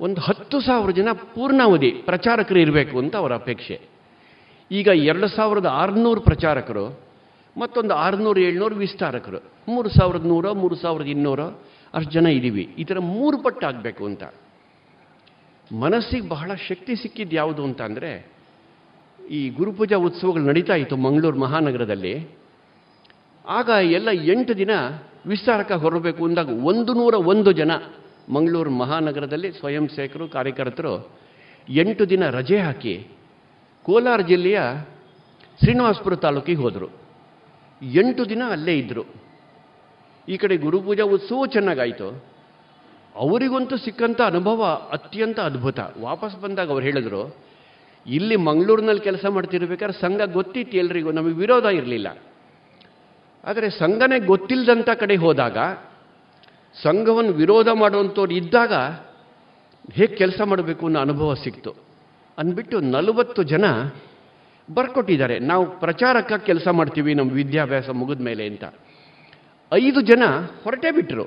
ಒಂದು ಹತ್ತು ಸಾವಿರ ಜನ ಪೂರ್ಣಾವಧಿ ಪ್ರಚಾರಕರು ಇರಬೇಕು ಅಂತ ಅವರ ಅಪೇಕ್ಷೆ. ಈಗ ಎರಡು ಸಾವಿರದ ಆರುನೂರು ಪ್ರಚಾರಕರು, ಮತ್ತೊಂದು ಆರುನೂರು ಏಳ್ನೂರು ವಿಸ್ತಾರಕರು. ಮೂರು ಸಾವಿರದ ನೂರ, ಮೂರು ಸಾವಿರದ ಇನ್ನೂರು, ಅಷ್ಟು ಜನ ಇದ್ದೀವಿ. ಈ ಥರ ಮೂರು ಪಟ್ಟು ಆಗಬೇಕು ಅಂತ. ಮನಸ್ಸಿಗೆ ಬಹಳ ಶಕ್ತಿ ಸಿಕ್ಕಿದ್ದು ಯಾವುದು ಅಂತ ಅಂದರೆ ಈ ಗುರುಪೂಜಾ ಉತ್ಸವಗಳು ನಡೀತಾ ಇತ್ತು ಮಂಗಳೂರು ಮಹಾನಗರದಲ್ಲಿ. ಆಗ ಎಲ್ಲ ಎಂಟು ದಿನ ವಿಸ್ತಾರಕ ಹೊರಬೇಕು ಅಂದಾಗ ಒಂದು ನೂರ ಒಂದು ಜನ ಮಂಗಳೂರು ಮಹಾನಗರದಲ್ಲಿ ಸ್ವಯಂ ಸೇವಕರು, ಕಾರ್ಯಕರ್ತರು ಎಂಟು ದಿನ ರಜೆ ಹಾಕಿ ಕೋಲಾರ ಜಿಲ್ಲೆಯ ಶ್ರೀನಿವಾಸಪುರ ತಾಲೂಕಿಗೆ ಹೋದರು. ಎಂಟು ದಿನ ಅಲ್ಲೇ ಇದ್ದರು ಈ ಕಡೆ ಗುರುಪೂಜಾ ಉತ್ಸವ ಚೆನ್ನಾಗಾಯಿತು. ಅವರಿಗಂತೂ ಸಿಕ್ಕಂಥ ಅನುಭವ ಅತ್ಯಂತ ಅದ್ಭುತ. ವಾಪಸ್ ಬಂದಾಗ ಅವ್ರು ಹೇಳಿದ್ರು, ಇಲ್ಲಿ ಮಂಗಳೂರಿನಲ್ಲಿ ಕೆಲಸ ಮಾಡ್ತಿರ್ಬೇಕಾದ್ರೆ ಸಂಘ ಗೊತ್ತಿತ್ತು ಎಲ್ರಿಗೂ, ನಮಗೆ ವಿರೋಧ ಇರಲಿಲ್ಲ. ಆದರೆ ಸಂಘನೇ ಗೊತ್ತಿಲ್ಲದಂಥ ಕಡೆ ಹೋದಾಗ ಸಂಘವನ್ನು ವಿರೋಧ ಮಾಡುವಂಥವ್ರು ಇದ್ದಾಗ ಹೇಗೆ ಕೆಲಸ ಮಾಡಬೇಕು ಅನ್ನೋ ಅನುಭವ ಸಿಕ್ತು. ಅಂದ್ಬಿಟ್ಟು ನಲವತ್ತು ಜನ ಬರ್ಕೊಟ್ಟಿದ್ದಾರೆ. ನಾವು ಪ್ರಚಾರಕ್ಕಾಗಿ ಕೆಲಸ ಮಾಡ್ತೀವಿ, ನಮ್ಮ ವಿದ್ಯಾಭ್ಯಾಸ ಮುಗಿದ ಮೇಲೆ ಅಂತ. ಐದು ಜನ ಹೊರಟೇ ಬಿಟ್ಟರು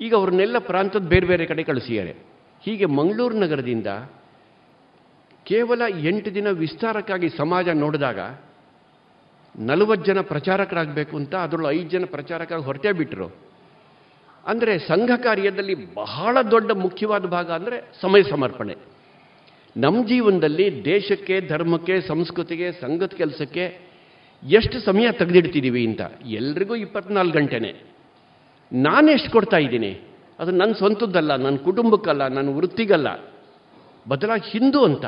ಈಗ ಅವ್ರನ್ನೆಲ್ಲ ಪ್ರಾಂತದ ಬೇರೆ ಬೇರೆ ಕಡೆ ಕಳಿಸಿದ್ದಾರೆ. ಹೀಗೆ ಮಂಗಳೂರು ನಗರದಿಂದ ಕೇವಲ ಎಂಟು ದಿನ ವಿಸ್ತಾರಕ್ಕಾಗಿ ಸಮಾಜ ನೋಡಿದಾಗ ನಲವತ್ತು ಜನ ಪ್ರಚಾರಕರಾಗಬೇಕು ಅಂತ ಅದರೊಳಗೆ ಐದು ಜನ ಪ್ರಚಾರಕ್ಕಾಗಿ ಹೊರಟೇ ಬಿಟ್ಟರು ಅಂದರೆ ಸಂಘ ಕಾರ್ಯದಲ್ಲಿ ಬಹಳ ದೊಡ್ಡ ಮುಖ್ಯವಾದ ಭಾಗ ಅಂದರೆ ಸಮಯ ಸಮರ್ಪಣೆ. ನಮ್ಮ ಜೀವನದಲ್ಲಿ ದೇಶಕ್ಕೆ, ಧರ್ಮಕ್ಕೆ, ಸಂಸ್ಕೃತಿಗೆ, ಸಂಘದ ಕೆಲಸಕ್ಕೆ ಎಷ್ಟು ಸಮಯ ತೆಗೆದಿಡ್ತಿದ್ದೀವಿ ಅಂತ ಎಲ್ರಿಗೂ ಇಪ್ಪತ್ನಾಲ್ಕು ಗಂಟೆನೆ. ನಾನು ಎಷ್ಟು ಕೊಡ್ತಾ ಇದ್ದೀನಿ? ಅದು ನನ್ನ ಸ್ವಂತದ್ದಲ್ಲ ನನ್ನ ಕುಟುಂಬಕ್ಕಲ್ಲ ನನ್ನ ವೃತ್ತಿಗಲ್ಲ. ಬದಲಾಗಿ ಹಿಂದೂ ಅಂತ.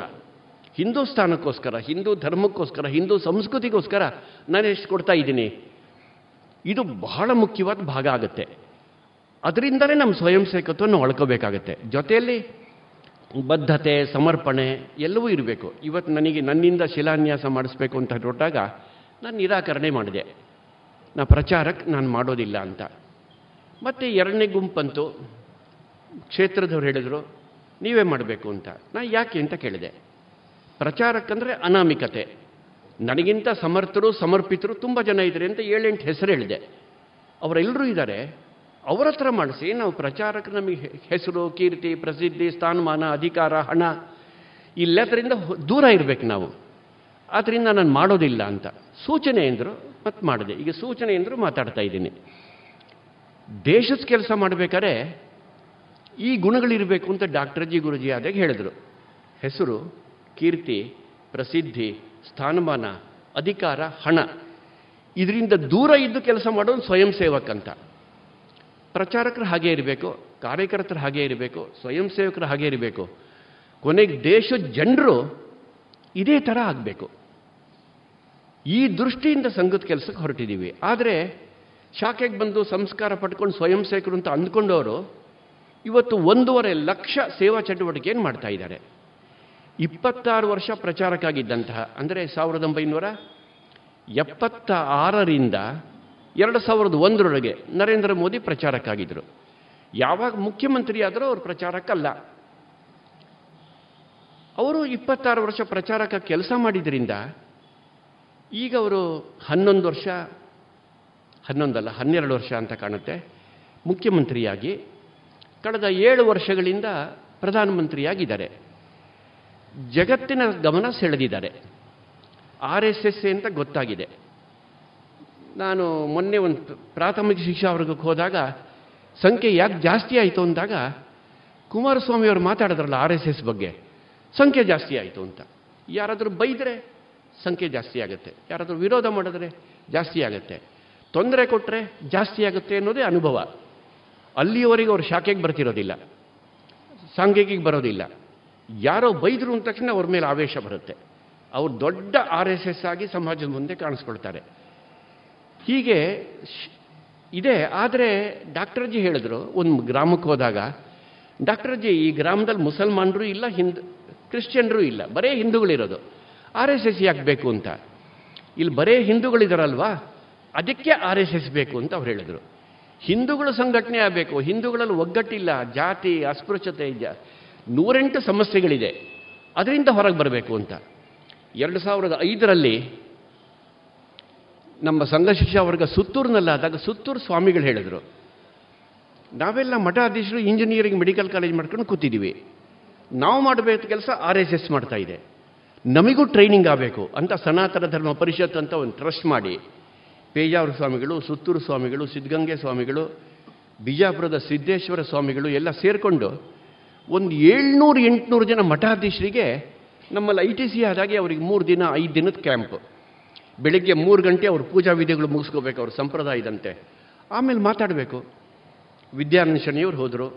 ಹಿಂದೂಸ್ಥಾನಕ್ಕೋಸ್ಕರ ಹಿಂದೂ ಧರ್ಮಕ್ಕೋಸ್ಕರ, ಹಿಂದೂ ಸಂಸ್ಕೃತಿಗೋಸ್ಕರ ನಾನು ಎಷ್ಟು ಕೊಡ್ತಾ ಇದ್ದೀನಿ? ಇದು ಬಹಳ ಮುಖ್ಯವಾದ ಭಾಗ ಆಗುತ್ತೆ. ಅದರಿಂದಲೇ ನಮ್ಮ ಸ್ವಯಂ ಸೇವಕತ್ವವನ್ನು ಒಳ್ಕೋಬೇಕಾಗತ್ತೆ. ಜೊತೆಯಲ್ಲಿ ಬದ್ಧತೆ, ಸಮರ್ಪಣೆ ಎಲ್ಲವೂ ಇರಬೇಕು. ಇವತ್ತು ನನಗೆ ನನ್ನಿಂದ ಶಿಲಾನ್ಯಾಸ ಮಾಡಿಸ್ಬೇಕು ಅಂತ ಹೊರಟಾಗ ನಾನು ನಿರಾಕರಣೆ ಮಾಡಿದೆ. ನಾ ಪ್ರಚಾರಕ್ಕೆ ನಾನು ಮಾಡೋದಿಲ್ಲ ಅಂತ. ಮತ್ತು ಎರಡನೇ ಗುಂಪಂತೂ ಕ್ಷೇತ್ರದವ್ರು ಹೇಳಿದರು, ನೀವೇ ಮಾಡಬೇಕು ಅಂತ. ನಾ ಯಾಕೆ ಅಂತ ಕೇಳಿದೆ. ಪ್ರಚಾರಕ್ಕಂದರೆ ಅನಾಮಿಕತೆ. ನನಗಿಂತ ಸಮರ್ಥರು, ಸಮರ್ಪಿತರು ತುಂಬ ಜನ ಇದ್ದಾರೆ ಅಂತ ಏಳೆಂಟು ಹೆಸರು ಹೇಳಿದೆ. ಅವರೆಲ್ಲರೂ ಇದ್ದಾರೆ. ಅವರ ಹತ್ರ ಮಾಡಿಸಿ, ನಾವು ಪ್ರಚಾರಕ್ಕೆ ನಮಗೆ ಹೆಸರು, ಕೀರ್ತಿ, ಪ್ರಸಿದ್ಧಿ, ಸ್ಥಾನಮಾನ, ಅಧಿಕಾರ, ಹಣ ಇಲ್ಲದರಿಂದ ದೂರ ಇರಬೇಕು ನಾವು. ಆದ್ದರಿಂದ ನಾನು ಮಾಡೋದಿಲ್ಲ ಅಂತ. ಸೂಚನೆ ಎಂದರು ಮತ್ತೆ ಮಾಡಿದೆ. ಈಗ ಸೂಚನೆ ಎಂದರು ಮಾತಾಡ್ತಾ ಇದ್ದೀನಿ. ದೇಶದ ಕೆಲಸ ಮಾಡಬೇಕಾದ್ರೆ ಈ ಗುಣಗಳಿರಬೇಕು ಅಂತ ಡಾಕ್ಟರ್ ಜಿ ಗುರುಜಿ ಆದಾಗ ಹೇಳಿದರು. ಹೆಸರು, ಕೀರ್ತಿ, ಪ್ರಸಿದ್ಧಿ, ಸ್ಥಾನಮಾನ, ಅಧಿಕಾರ, ಹಣ. ಇದರಿಂದ ದೂರ ಇದ್ದು ಕೆಲಸ ಮಾಡೋದು ಸ್ವಯಂ ಸೇವಕ್ ಅಂತ. ಪ್ರಚಾರಕರು ಹಾಗೆ ಇರಬೇಕು, ಕಾರ್ಯಕರ್ತರು ಹಾಗೆ ಇರಬೇಕು, ಸ್ವಯಂ ಸೇವಕರು ಹಾಗೆ ಇರಬೇಕು. ಕೊನೆಗೆ ದೇಶದ ಜನರು ಇದೇ ಥರ ಆಗಬೇಕು. ಈ ದೃಷ್ಟಿಯಿಂದ ಸಂಘದ ಕೆಲಸಕ್ಕೆ ಹೊರಟಿದ್ದೀವಿ ಆದರೆ ಶಾಖೆಗೆ ಬಂದು ಸಂಸ್ಕಾರ ಪಡ್ಕೊಂಡು ಸ್ವಯಂ ಸೇವಕರು ಅಂತ ಅಂದ್ಕೊಂಡವರು ಇವತ್ತು ಒಂದೂವರೆ ಲಕ್ಷ ಸೇವಾ ಚಟುವಟಿಕೆಯನ್ನು ಮಾಡ್ತಾ ಇದ್ದಾರೆ. ಇಪ್ಪತ್ತಾರು ವರ್ಷ ಪ್ರಚಾರಕ್ಕಾಗಿದ್ದಂತಹ, ಅಂದರೆ ಸಾವಿರದ ಒಂಬೈನೂರ ಎಪ್ಪತ್ತ ಆರರಿಂದ ಎರಡು ಸಾವಿರದ ಒಂದರೊಳಗೆ ನರೇಂದ್ರ ಮೋದಿ ಪ್ರಚಾರಕ್ಕಾಗಿದ್ದರು. ಯಾವಾಗ ಮುಖ್ಯಮಂತ್ರಿ ಆದರೂ ಅವರು ಪ್ರಚಾರಕ್ಕಲ್ಲ. ಅವರು ಇಪ್ಪತ್ತಾರು ವರ್ಷ ಪ್ರಚಾರಕ್ಕೆ ಕೆಲಸ ಮಾಡಿದ್ರಿಂದ ಈಗ ಅವರು ಹನ್ನೊಂದು ವರ್ಷ, ಹನ್ನೊಂದಲ್ಲ, ಹನ್ನೆರಡು ವರ್ಷ ಅಂತ ಕಾಣುತ್ತೆ, ಮುಖ್ಯಮಂತ್ರಿಯಾಗಿ ಕಳೆದ ಏಳು ವರ್ಷಗಳಿಂದ ಪ್ರಧಾನಮಂತ್ರಿಯಾಗಿದ್ದಾರೆ. ಜಗತ್ತಿನ ಗಮನ ಸೆಳೆದಿದ್ದಾರೆ. ಆರ್ ಎಸ್ ಎಸ್ ಅಂತ ಗೊತ್ತಾಗಿದೆ. ನಾನು ಮೊನ್ನೆ ಒಂದು ಪ್ರಾಥಮಿಕ ಶಿಕ್ಷಾ ವರ್ಗಕ್ಕೆ ಹೋದಾಗ ಸಂಖ್ಯೆ ಯಾಕೆ ಜಾಸ್ತಿ ಆಯಿತು ಅಂದಾಗ ಕುಮಾರಸ್ವಾಮಿ ಅವರು ಮಾತಾಡಿದ್ರಲ್ಲ ಆರ್ ಎಸ್ ಎಸ್ ಬಗ್ಗೆ, ಸಂಖ್ಯೆ ಜಾಸ್ತಿ ಆಯಿತು ಅಂತ. ಯಾರಾದರೂ ಬೈದರೆ ಸಂಖ್ಯೆ ಜಾಸ್ತಿ ಆಗುತ್ತೆ. ಯಾರಾದರೂ ವಿರೋಧ ಮಾಡಿದ್ರೆ ಜಾಸ್ತಿ ಆಗುತ್ತೆ. ತೊಂದರೆ ಕೊಟ್ಟರೆ ಜಾಸ್ತಿ ಆಗುತ್ತೆ ಅನ್ನೋದೇ ಅನುಭವ. ಅಲ್ಲಿಯವರೆಗೆ ಅವರು ಶಾಖೆಗೆ ಬರ್ತಿರೋದಿಲ್ಲ. ಸಾಂಘಿಕಿಗೆ ಬರೋದಿಲ್ಲ. ಯಾರೋ ಬೈದರು ಅಂದ ತಕ್ಷಣ ಅವ್ರ ಮೇಲೆ ಆವೇಶ ಬರುತ್ತೆ. ಅವ್ರು ದೊಡ್ಡ ಆರ್ ಎಸ್ ಎಸ್ ಆಗಿ ಸಮಾಜದ ಮುಂದೆ ಕಾಣಿಸ್ಕೊಳ್ತಾರೆ. ಹೀಗೆ ಇದೆ. ಆದರೆ ಡಾಕ್ಟರ್ಜಿ ಹೇಳಿದ್ರು, ಒಂದು ಗ್ರಾಮಕ್ಕೆ ಹೋದಾಗ, ಡಾಕ್ಟರ್ಜಿ ಈ ಗ್ರಾಮದಲ್ಲಿ ಮುಸಲ್ಮಾನರು ಇಲ್ಲ, ಹಿಂದ್ ಕ್ರಿಶ್ಚಿಯನ್ರು ಇಲ್ಲ, ಬರೇ ಹಿಂದೂಗಳಿರೋದು. ಆರ್ ಎಸ್ ಎಸ್ ಯಾಕೆ ಬೇಕು ಅಂತ. ಇಲ್ಲಿ ಬರೇ ಹಿಂದೂಗಳಿದಾರಲ್ವಾ? ಅದಕ್ಕೆ ಆರ್ ಎಸ್ ಎಸ್ ಬೇಕು ಅಂತ ಅವ್ರು ಹೇಳಿದರು. ಹಿಂದೂಗಳು ಸಂಘಟನೆ ಆಗಬೇಕು. ಹಿಂದೂಗಳಲ್ಲಿ ಒಗ್ಗಟ್ಟಿಲ್ಲ, ಜಾತಿ, ಅಸ್ಪೃಶ್ಯತೆ, ಜ ನೂರೆಂಟು ಸಮಸ್ಯೆಗಳಿದೆ. ಅದರಿಂದ ಹೊರಗೆ ಬರಬೇಕು ಅಂತ. ಎರಡು ಸಾವಿರದ ಐದರಲ್ಲಿ ನಮ್ಮ ಸಂಘ ಶಿಕ್ಷಾ ವರ್ಗ ಸುತ್ತೂರಿನಲ್ಲಾದಾಗ ಸುತ್ತೂರು ಸ್ವಾಮಿಗಳು ಹೇಳಿದರು. ನಾವೆಲ್ಲ ಮಠಾಧೀಶರು ಇಂಜಿನಿಯರಿಂಗ್ ಮೆಡಿಕಲ್ ಕಾಲೇಜ್ ಮಾಡ್ಕೊಂಡು ಕೂತಿದ್ದೀವಿ ನಾವು ಮಾಡಬೇಕು ಕೆಲಸ ಆರ್ ಎಸ್ ಎಸ್ ಮಾಡ್ತಾ ಇದೆ. ನಮಗೂ ಟ್ರೈನಿಂಗ್ ಆಗಬೇಕು ಅಂತ ಸನಾತನ ಧರ್ಮ ಪರಿಷತ್ ಅಂತ ಒಂದು ಟ್ರಸ್ಟ್ ಮಾಡಿ. ಪೇಜಾವರ ಸ್ವಾಮಿಗಳು, ಸುತ್ತೂರು ಸ್ವಾಮಿಗಳು, ಸಿದ್ಧಗಂಗೆ ಸ್ವಾಮಿಗಳು, ಬಿಜಾಪುರದ ಸಿದ್ದೇಶ್ವರ ಸ್ವಾಮಿಗಳು ಎಲ್ಲ ಸೇರಿಕೊಂಡು ಒಂದು ಏಳ್ನೂರು ಎಂಟುನೂರು ಜನ ಮಠಾಧೀಶರಿಗೆ ನಮ್ಮಲ್ಲಿ ಐ ಟಿ ಸಿ ಆದಾಗೆ ಅವರಿಗೆ ಮೂರು ದಿನ, ಐದು ದಿನದ ಕ್ಯಾಂಪ್ ಬೆಳಿಗ್ಗೆ ಮೂರು ಗಂಟೆ ಅವ್ರ ಪೂಜಾ ವಿಧಿಗಳು ಮುಗಿಸ್ಕೋಬೇಕು, ಅವ್ರ ಸಂಪ್ರದಾಯದಂತೆ ಆಮೇಲೆ ಮಾತಾಡಬೇಕು. ವಿದ್ಯಾನಂದ ಶನಿಯವ್ರು ಹೋದರು,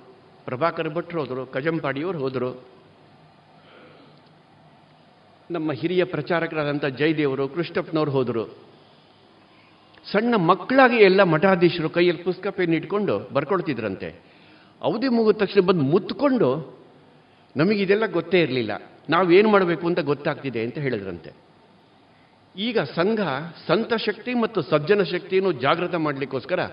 ಪ್ರಭಾಕರ್ ಭಟ್ರು ಹೋದರು ಕಜಂಪಾಡಿಯವ್ರು ಹೋದರು. ನಮ್ಮ ಹಿರಿಯ ಪ್ರಚಾರಕರಾದಂಥ ಜಯದೇವರು, ಕೃಷ್ಣಪ್ಪನವ್ರು ಹೋದರು. ಸಣ್ಣ ಮಕ್ಕಳಾಗಿ ಎಲ್ಲ ಮಠಾಧೀಶರು ಕೈಯಲ್ಲಿ ಪುಸ್ತಕ, ಪೇನ್ ಇಟ್ಕೊಂಡು ಬರ್ಕೊಳ್ತಿದ್ರಂತೆ. ಅವಧಿ ಮುಗಿದ ತಕ್ಷಣ ಬಂದು ಮುತ್ಕೊಂಡು, ನಮಗಿದೆಲ್ಲ ಗೊತ್ತೇ ಇರಲಿಲ್ಲ. ನಾವೇನು ಮಾಡಬೇಕು ಅಂತ ಗೊತ್ತಾಗ್ತಿದೆ ಅಂತ ಹೇಳಿದ್ರಂತೆ. ಈಗ ಸಂಘ, ಸಂತ ಶಕ್ತಿ ಮತ್ತು ಸಜ್ಜನ ಶಕ್ತಿಯನ್ನು ಜಾಗೃತ ಮಾಡಲಿಕ್ಕೋಸ್ಕರ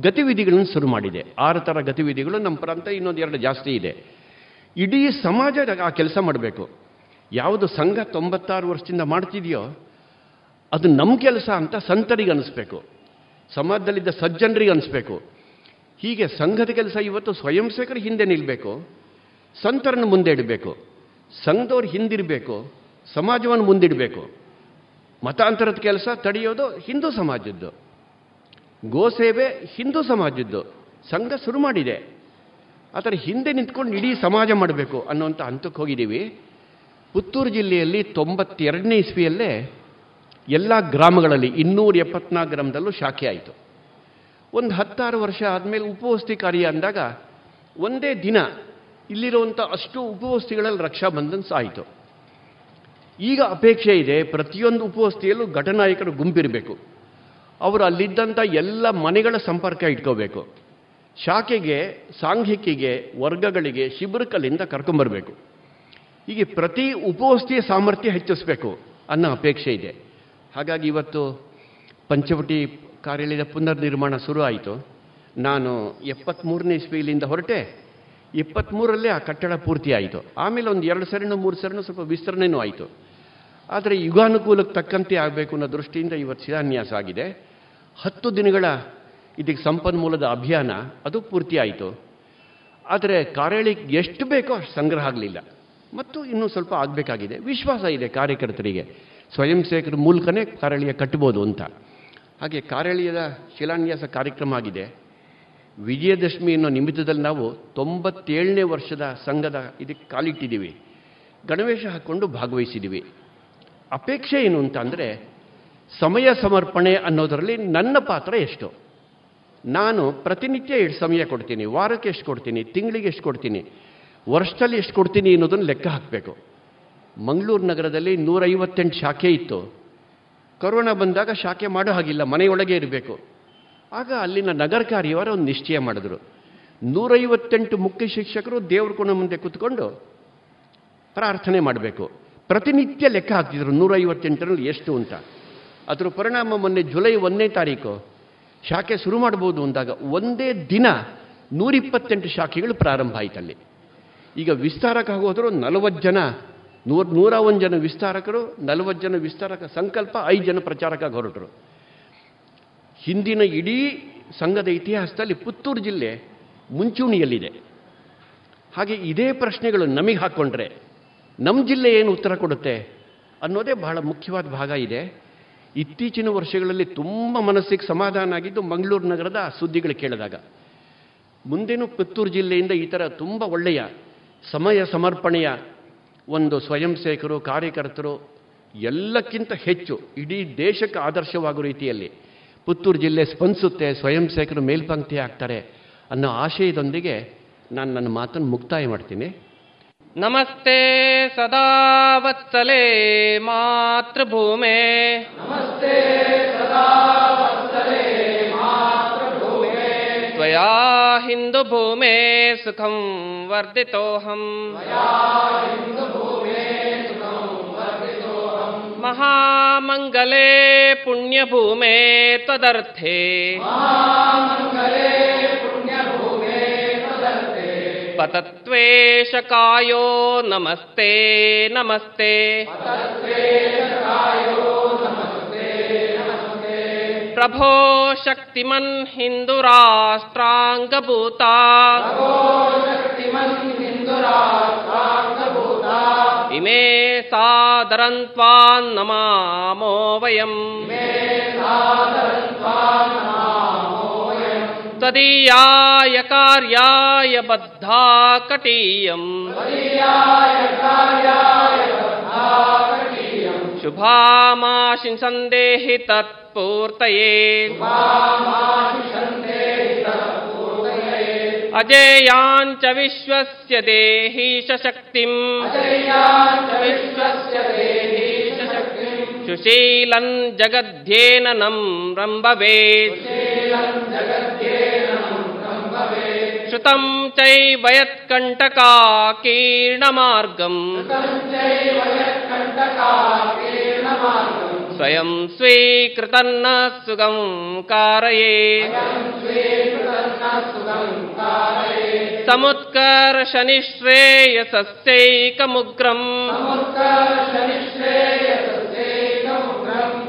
ಗತಿವಿಧಿಗಳನ್ನು ಶುರು ಮಾಡಿದೆ. ಆರು ಥರ ಗತಿವಿಧಿಗಳು, ನಮ್ಮ ಪ್ರಾಂತ ಇನ್ನೊಂದು ಎರಡು ಜಾಸ್ತಿ ಇದೆ. ಇಡೀ ಸಮಾಜ ಆ ಕೆಲಸ ಮಾಡಬೇಕು. ಯಾವುದು ಸಂಘ ತೊಂಬತ್ತಾರು ವರ್ಷದಿಂದ ಮಾಡ್ತಿದೆಯೋ, ಅದು ನಮ್ಮ ಕೆಲಸ ಅಂತ ಸಂತರಿಗೆ ಅನಿಸ್ಬೇಕು. ಸಮಾಜದಲ್ಲಿದ್ದ ಸಜ್ಜನರಿಗೆ ಅನಿಸ್ಬೇಕು. ಹೀಗೆ ಸಂಘದ ಕೆಲಸ ಇವತ್ತು ಸ್ವಯಂ ಸೇವಕರ ಹಿಂದೆ ನಿಲ್ಲಬೇಕು ಸಂತರನ್ನು ಮುಂದೆ ಇಡಬೇಕು. ಸಂಘದವ್ರು ಹಿಂದಿರಬೇಕು. ಸಮಾಜವನ್ನು ಮುಂದಿಡಬೇಕು. ಮತಾಂತರದ ಕೆಲಸ ತಡೆಯೋದು ಹಿಂದೂ ಸಮಾಜದ್ದು. ಗೋಸೇವೆ ಹಿಂದೂ ಸಮಾಜದ್ದು. ಸಂಘ ಶುರು ಮಾಡಿದೆ. ಆದರೆ ಹಿಂದೆ ನಿಂತ್ಕೊಂಡು ಇಡೀ ಸಮಾಜ ಮಾಡಬೇಕು ಅನ್ನುವಂಥ ಹಂತಕ್ಕೆ ಹೋಗಿದ್ದೀವಿ. ಪುತ್ತೂರು ಜಿಲ್ಲೆಯಲ್ಲಿ ತೊಂಬತ್ತೆರಡನೇ ಇಸ್ವಿಯಲ್ಲೇ ಎಲ್ಲ ಗ್ರಾಮಗಳಲ್ಲಿ ಇನ್ನೂರ ಎಪ್ಪತ್ನಾಲ್ಕು ಗ್ರಾಮದಲ್ಲೂ ಶಾಖೆ ಆಯಿತು. ಒಂದು ಹತ್ತಾರು ವರ್ಷ ಆದಮೇಲೆ ಉಪವಸ್ತಿ ಕಾರ್ಯ ಅಂದಾಗ ಒಂದೇ ದಿನ ಇಲ್ಲಿರುವಂಥ ಅಷ್ಟು ಉಪವಸ್ತಿಗಳಲ್ಲಿ ರಕ್ಷಾಬಂಧನ್ ಆಯಿತು ಈಗ ಅಪೇಕ್ಷೆ ಇದೆ ಪ್ರತಿಯೊಂದು ಉಪವಸ್ತಿಯಲ್ಲೂ ಘಟನಾಯಕರು ಗುಂಪಿರಬೇಕು. ಅವರು ಅಲ್ಲಿದ್ದಂಥ ಎಲ್ಲ ಮನೆಗಳ ಸಂಪರ್ಕ ಇಟ್ಕೋಬೇಕು. ಶಾಖೆಗೆ, ಸಾಂಘಿಕಿಗೆ, ವರ್ಗಗಳಿಗೆ, ಶಿಬಿರಕಲ್ಲಿಂದ ಕರ್ಕೊಂಬರಬೇಕು. ಹೀಗೆ ಪ್ರತಿ ಉಪವಸ್ತಿಯ ಸಾಮರ್ಥ್ಯ ಹೆಚ್ಚಿಸಬೇಕು ಅನ್ನೋ ಅಪೇಕ್ಷೆ ಇದೆ. ಹಾಗಾಗಿ ಇವತ್ತು ಪಂಚವಟಿ ಕಾರ್ಯಾಲಯದ ಪುನರ್ ನಿರ್ಮಾಣ ಶುರು ಆಯಿತು. ನಾನು ಎಪ್ಪತ್ತ್ಮೂರನೇ ಇಸ್ವಿಲಿಂದ ಹೊರಟೆ. ಇಪ್ಪತ್ತ್ಮೂರಲ್ಲೇ ಆ ಕಟ್ಟಡ ಪೂರ್ತಿ ಆಯಿತು ಆಮೇಲೆ ಒಂದು ಎರಡು ಮೂರು ಸರಿನೂ ಸ್ವಲ್ಪ ವಿಸ್ತರಣೆಯೂ ಆಯಿತು. ಆದರೆ ಯುಗಾನುಕೂಲಕ್ಕೆ ತಕ್ಕಂತೆ ಆಗಬೇಕು ಅನ್ನೋ ದೃಷ್ಟಿಯಿಂದ ಇವತ್ತು ಶಿಲಾನ್ಯಾಸ ಆಗಿದೆ. ಹತ್ತು ದಿನಗಳ ಇದಕ್ಕೆ ಸಂಪನ್ಮೂಲದ ಅಭಿಯಾನ, ಅದು ಪೂರ್ತಿ ಆಯಿತು. ಆದರೆ ಕಾರ್ಯಾಳಿಗೆ ಎಷ್ಟು ಬೇಕೋ ಅಷ್ಟು ಸಂಗ್ರಹ ಆಗಲಿಲ್ಲ. ಮತ್ತು ಇನ್ನೂ ಸ್ವಲ್ಪ ಆಗಬೇಕಾಗಿದೆ. ವಿಶ್ವಾಸ ಇದೆ ಕಾರ್ಯಕರ್ತರಿಗೆ. ಸ್ವಯಂ ಸೇವಕರ ಮೂಲಕನೇ ಕಾರಳಿಯ ಕಟ್ಬೋದು ಅಂತ. ಹಾಗೆ ಕಾರಳಿಯದ ಶಿಲಾನ್ಯಾಸ ಕಾರ್ಯಕ್ರಮ ಆಗಿದೆ. ವಿಜಯದಶಮಿ ಅನ್ನೋ ನಿಮಿತ್ತದಲ್ಲಿ ನಾವು ತೊಂಬತ್ತೇಳನೇ ವರ್ಷದ ಸಂಘದ ಇದಕ್ಕೆ ಕಾಲಿಟ್ಟಿದ್ದೀವಿ. ಗಣವೇಶ ಹಾಕ್ಕೊಂಡು ಭಾಗವಹಿಸಿದ್ದೀವಿ. ಅಪೇಕ್ಷೆ ಏನು ಅಂತ ಅಂದರೆ ಸಮಯ ಸಮರ್ಪಣೆ ಅನ್ನೋದರಲ್ಲಿ ನನ್ನ ಪಾತ್ರ ಎಷ್ಟು? ನಾನು ಪ್ರತಿನಿತ್ಯ ಎಷ್ಟು ಸಮಯ ಕೊಡ್ತೀನಿ? ವಾರಕ್ಕೆ ಎಷ್ಟು ಕೊಡ್ತೀನಿ? ತಿಂಗಳಿಗೆ ಎಷ್ಟು ಕೊಡ್ತೀನಿ? ವರ್ಷದಲ್ಲಿ ಎಷ್ಟು ಕೊಡ್ತೀನಿ ಅನ್ನೋದನ್ನು ಲೆಕ್ಕ ಹಾಕಬೇಕು. ಮಂಗಳೂರು ನಗರದಲ್ಲಿ ನೂರೈವತ್ತೆಂಟು ಶಾಖೆ ಇತ್ತು. ಕೊರೋನಾ ಬಂದಾಗ ಶಾಖೆ ಮಾಡೋ ಹಾಗಿಲ್ಲ, ಮನೆಯೊಳಗೆ ಇರಬೇಕು. ಆಗ ಅಲ್ಲಿನ ನಗರ ಕಾರ್ಯವರು ಒಂದು ನಿಶ್ಚಯ ಮಾಡಿದ್ರು. ನೂರೈವತ್ತೆಂಟು ಮುಖ್ಯ ಶಿಕ್ಷಕರು ದೇವ್ರ ಕೋಣ ಮುಂದೆ ಕೂತ್ಕೊಂಡು ಪ್ರಾರ್ಥನೆ ಮಾಡಬೇಕು. ಪ್ರತಿನಿತ್ಯ ಲೆಕ್ಕ ಹಾಕ್ತಿದ್ರು. ನೂರೈವತ್ತೆಂಟರಲ್ಲಿ ಎಷ್ಟು ಅಂತ. ಅದರ ಪರಿಣಾಮ ಮೊನ್ನೆ ಜುಲೈ ಒಂದನೇ ತಾರೀಕು ಶಾಖೆ ಶುರು ಮಾಡ್ಬೋದು ಅಂದಾಗ ಒಂದೇ ದಿನ ನೂರಿಪ್ಪತ್ತೆಂಟು ಶಾಖೆಗಳು ಪ್ರಾರಂಭ ಆಯ್ತಲ್ಲಿ ಈಗ ವಿಸ್ತಾರಕ್ಕೆ ಹೋದರೂ ನಲವತ್ತು ಜನ, ನೂರ ನೂರ ಒಂದು ಜನ ವಿಸ್ತಾರಕರು, ನಲವತ್ತು ಜನ ವಿಸ್ತಾರಕ ಸಂಕಲ್ಪ, ಐದು ಜನ ಪ್ರಚಾರಕ್ಕಾಗಿ ಹೊರಟರು. ಹಿಂದಿನ ಇಡೀ ಸಂಘದ ಇತಿಹಾಸದಲ್ಲಿ ಪುತ್ತೂರು ಜಿಲ್ಲೆ ಮುಂಚೂಣಿಯಲ್ಲಿದೆ. ಹಾಗೆ ಇದೇ ಪ್ರಶ್ನೆಗಳು ನಮಗೆ ಹಾಕ್ಕೊಂಡ್ರೆ ನಮ್ಮ ಜಿಲ್ಲೆ ಏನು ಉತ್ತರ ಕೊಡುತ್ತೆ ಅನ್ನೋದೇ ಬಹಳ ಮುಖ್ಯವಾದ ಭಾಗ ಇದೆ. ಇತ್ತೀಚಿನ ವರ್ಷಗಳಲ್ಲಿ ತುಂಬ ಮನಸ್ಸಿಗೆ ಸಮಾಧಾನ ಆಗಿದ್ದು ಮಂಗಳೂರು ನಗರದ ಸುದ್ದಿಗಳು ಕೇಳಿದಾಗ. ಮುಂದೇನು ಪುತ್ತೂರು ಜಿಲ್ಲೆಯಿಂದ ಈ ಥರ ತುಂಬ ಒಳ್ಳೆಯ ಸಮಯ ಸಮರ್ಪಣೆಯ ಒಂದು ಸ್ವಯಂ ಸೇವಕರು ಕಾರ್ಯಕರ್ತರು ಎಲ್ಲಕ್ಕಿಂತ ಹೆಚ್ಚು ಇಡೀ ದೇಶಕ್ಕೆ ಆದರ್ಶವಾಗುವ ರೀತಿಯಲ್ಲಿ ಪುತ್ತೂರು ಜಿಲ್ಲೆ ಸ್ಪಂದಿಸುತ್ತೆ ಸ್ವಯಂ ಸೇವಕರು ಮೇಲ್ಪಂಕ್ತಿ ಆಗ್ತಾರೆ ಅನ್ನೋ ಆಶಯದೊಂದಿಗೆ ನಾನು ನನ್ನ ಮಾತನ್ನು ಮುಕ್ತಾಯ ಮಾಡ್ತೀನಿ. नमस्ते सदा वत्सले मातृभूमे। नमस्ते सदा वत्सले मातृभूमे त्वया हिंदु हिन्दुभूमे सुखं वर्धितोऽहम्। महामङ्गले पुण्यभूमे त्वदर्थे। महामङ्गले पतत्वेशकायो नमस्ते नमस्ते। प्रभो शक्तिमन् हिन्दुराष्ट्राङ्गभूता। इमे सादरन्त्वान्नमामो वयम् त्वदीयाय कार्याय बद्धा कटीयम्। शुभामाशिंसन्देहि तत्पूर्तये। अजेयाञ्च विश्वस्य देहि शक्तिम्। सुशीलन् जगध्येननं रम्भवेत्। श्रुतं चैव यत्कण्टकाकीर्णमार्गम्। स्वयं स्वीकृतन्न सुगं कारये समुत् समुत्कर्षनिःश्रेयसस्यैकमुग्रम्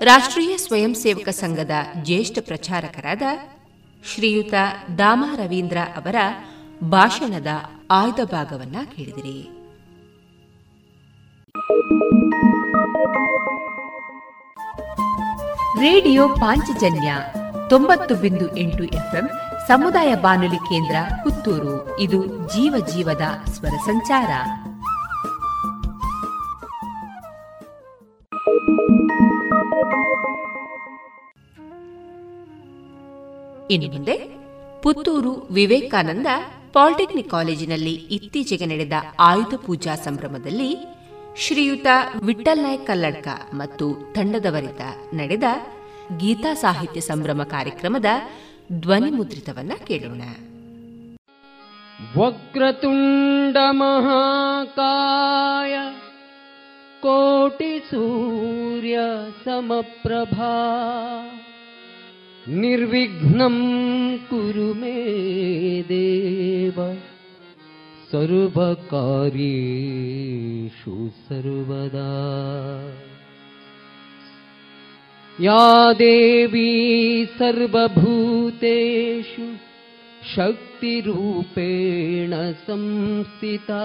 ರಾಷ್ಟ್ರೀಯ ಸ್ವಯಂ ಸೇವಕ ಸಂಘದ ಜ್ಯೇಷ್ಠ ಪ್ರಚಾರಕರಾದ ಶ್ರೀಯುತ ದಾಮ ರವೀಂದ್ರ ಅವರ ಭಾಷಣದ ಆಯ್ದ ಭಾಗವನ್ನ ಕೇಳಿದಿರಿ. ರೇಡಿಯೋ ಪಾಂಚಜನ್ಯ ತೊಂಬತ್ತು ಬಿಂದು ಎಂಟು ಎಫ್ಎಂ ಸಮುದಾಯ ಬಾನುಲಿ ಕೇಂದ್ರ ಪುತ್ತೂರು. ಇದು ಜೀವ ಜೀವದ ಸ್ವರ ಸಂಚಾರ. ಇನ್ನು ಮುಂದೆ ಪುತ್ತೂರು ವಿವೇಕಾನಂದ ಪಾಲಿಟೆಕ್ನಿಕ್ ಕಾಲೇಜಿನಲ್ಲಿ ಇತ್ತೀಚೆಗೆ ನಡೆದ ಆಯುಧ ಪೂಜಾ ಸಂಭ್ರಮದಲ್ಲಿ ಶ್ರೀಯುತ ವಿಠಲ್ ನಾಯಕ್ ಕಲ್ಲಡ್ಕ ಮತ್ತು ತಂಡದವರಿಂದ ನಡೆದ ಗೀತಾ ಸಾಹಿತ್ಯ ಸಂಭ್ರಮ ಕಾರ್ಯಕ್ರಮದ ಧ್ವನಿ ಮುದ್ರಿತವನ್ನ ಕೇಳೋಣ. ವಕ್ರತುಂಡ ಮಹಾಕಾಯ कोटि कोटिसूर्य समप्रभा। निर्विघ्नम् कुरु मे देव। सर्वकारीषु सर्वदा। या देवी सर्वभूतेषु शक्तिरूपेण संस्थिता।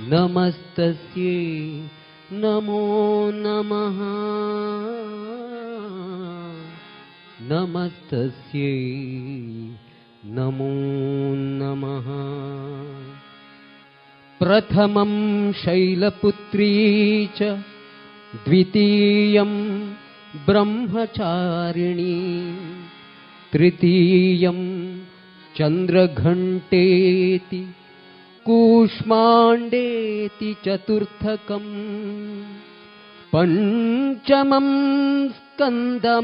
नमस्तस्यै नमो नमः। नमस्तस्यै नमो नमः। प्रथमं शैलपुत्री च द्वितीयं ब्रह्मचारिणी तृतीयं चन्द्रघण्टेति कूष्माण्डेति चतुर्थकम् पञ्चमं स्कन्दमातेति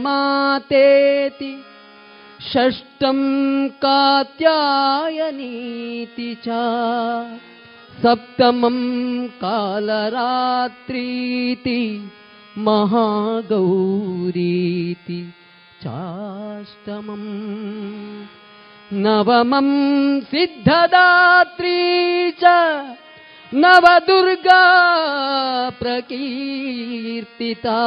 षष्ठं कात्यायनीति च सप्तमं कालरात्रीति महागौरीति चाष्टमम् नवमं सिद्धदात्री च नवदुर्गा प्रकीर्तिता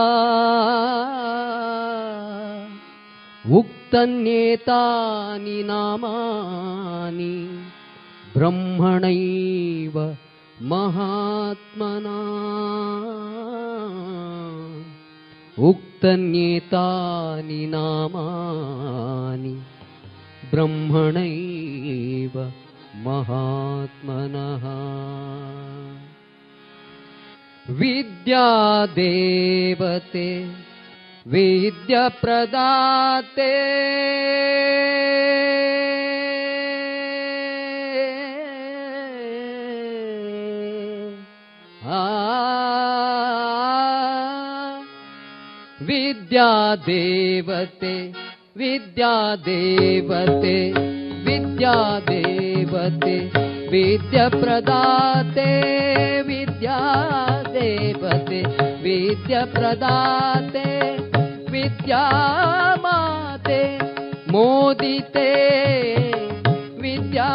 उक्तन्येतानि नामानि ब्रह्मणैव महात्मना उक्तन्येतानि नामानि ब्रह्मणैव महात्मनः। विद्यादेवते विद्याप्रदाते। विद्यादेवते विद्यादेवते विद्यादेवते विद्याप्रदाते विद्या देवते विद्याप्रदाते विद्या माते मोदिते विद्या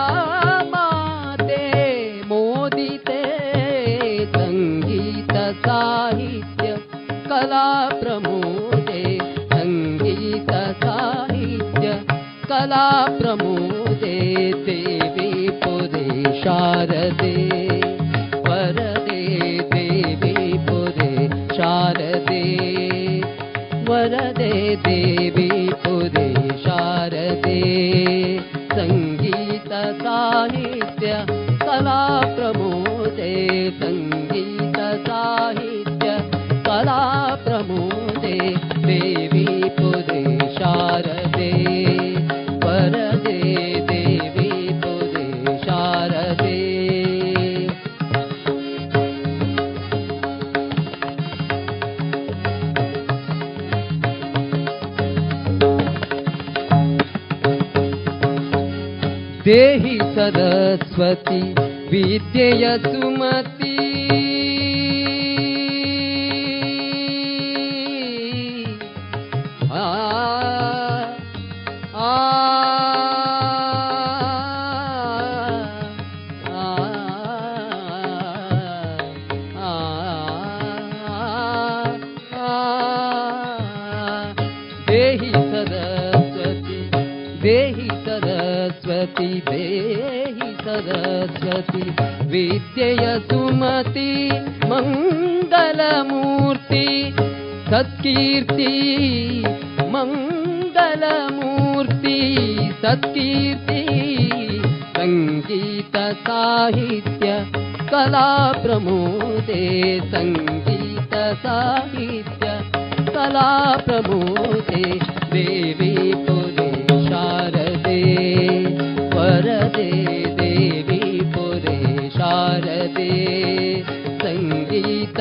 सरस्वती विद्येय विद्येय सुमति मङ्गलमूर्ति सत्कीर्ति मङ्गलमूर्ति सत्कीर्ति सङ्गीत साहित्य कला प्रमोदे सङ्गीत साहित्य कला प्रमोदे देवी पुरे शारदे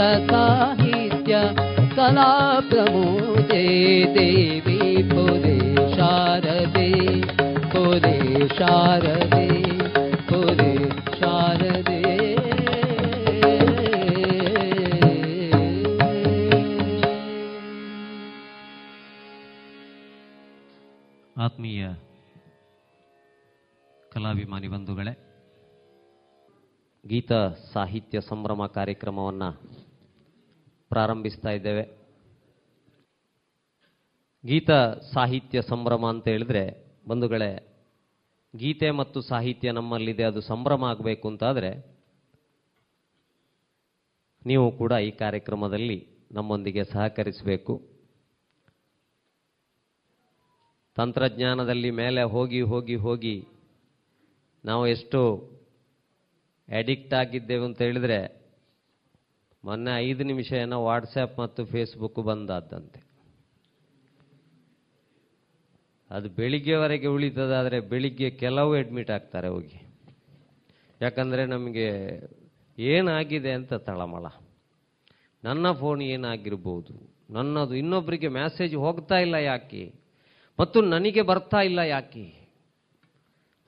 साहित्य कला प्रमोदे देवी पुरे शारदे पुरे शारदे पुरे शारदे ಆತ್ಮೀಯ ಕಲಾಭಿಮಾನಿ ಬಂಧುಗಳೇ ಗೀತ ಸಾಹಿತ್ಯ ಸಂಭ್ರಮ ಕಾರ್ಯಕ್ರಮವನ್ನು ಪ್ರಾರಂಭಿಸ್ತಾ ಇದ್ದೇವೆ. ಗೀತ ಸಾಹಿತ್ಯ ಸಂಭ್ರಮ ಅಂತ ಹೇಳಿದ್ರೆ, ಬಂಧುಗಳೇ, ಗೀತೆ ಮತ್ತು ಸಾಹಿತ್ಯ ನಮ್ಮಲ್ಲಿದೆ, ಅದು ಸಂಭ್ರಮ ಆಗಬೇಕು ಅಂತಾದರೆ, ನೀವು ಕೂಡ ಈ ಕಾರ್ಯಕ್ರಮದಲ್ಲಿ ನಮ್ಮೊಂದಿಗೆ ಸಹಕರಿಸಬೇಕು. ತಂತ್ರಜ್ಞಾನದಲ್ಲಿ ಮೇಲೆ ಹೋಗಿ ಹೋಗಿ ಹೋಗಿ ನಾವು ಎಷ್ಟು ಅಡಿಕ್ಟ್ ಆಗಿದ್ದೇವೆ ಅಂತ ಹೇಳಿದ್ರೆ ಮೊನ್ನೆ ಐದು ನಿಮಿಷ ಏನೋ ವಾಟ್ಸಪ್ ಮತ್ತು ಫೇಸ್ಬುಕ್ ಬಂದಾದಂತೆ. ಅದು ಬೆಳಿಗ್ಗೆವರೆಗೆ ಉಳಿತದಾದರೆ ಬೆಳಿಗ್ಗೆ ಕೆಲವು ಅಡ್ಮಿಟ್ ಆಗ್ತಾರೆ ಹೋಗಿ. ಯಾಕಂದರೆ ನಮಗೆ ಏನಾಗಿದೆ ಅಂತ ತಳಮಳ. ನನ್ನ ಫೋನ್ ಏನಾಗಿರ್ಬೋದು? ನನ್ನದು ಇನ್ನೊಬ್ಬರಿಗೆ ಮೆಸೇಜ್ ಹೋಗ್ತಾ ಇಲ್ಲ ಯಾಕೆ? ಮತ್ತು ನನಗೆ ಬರ್ತಾ ಇಲ್ಲ ಯಾಕೆ?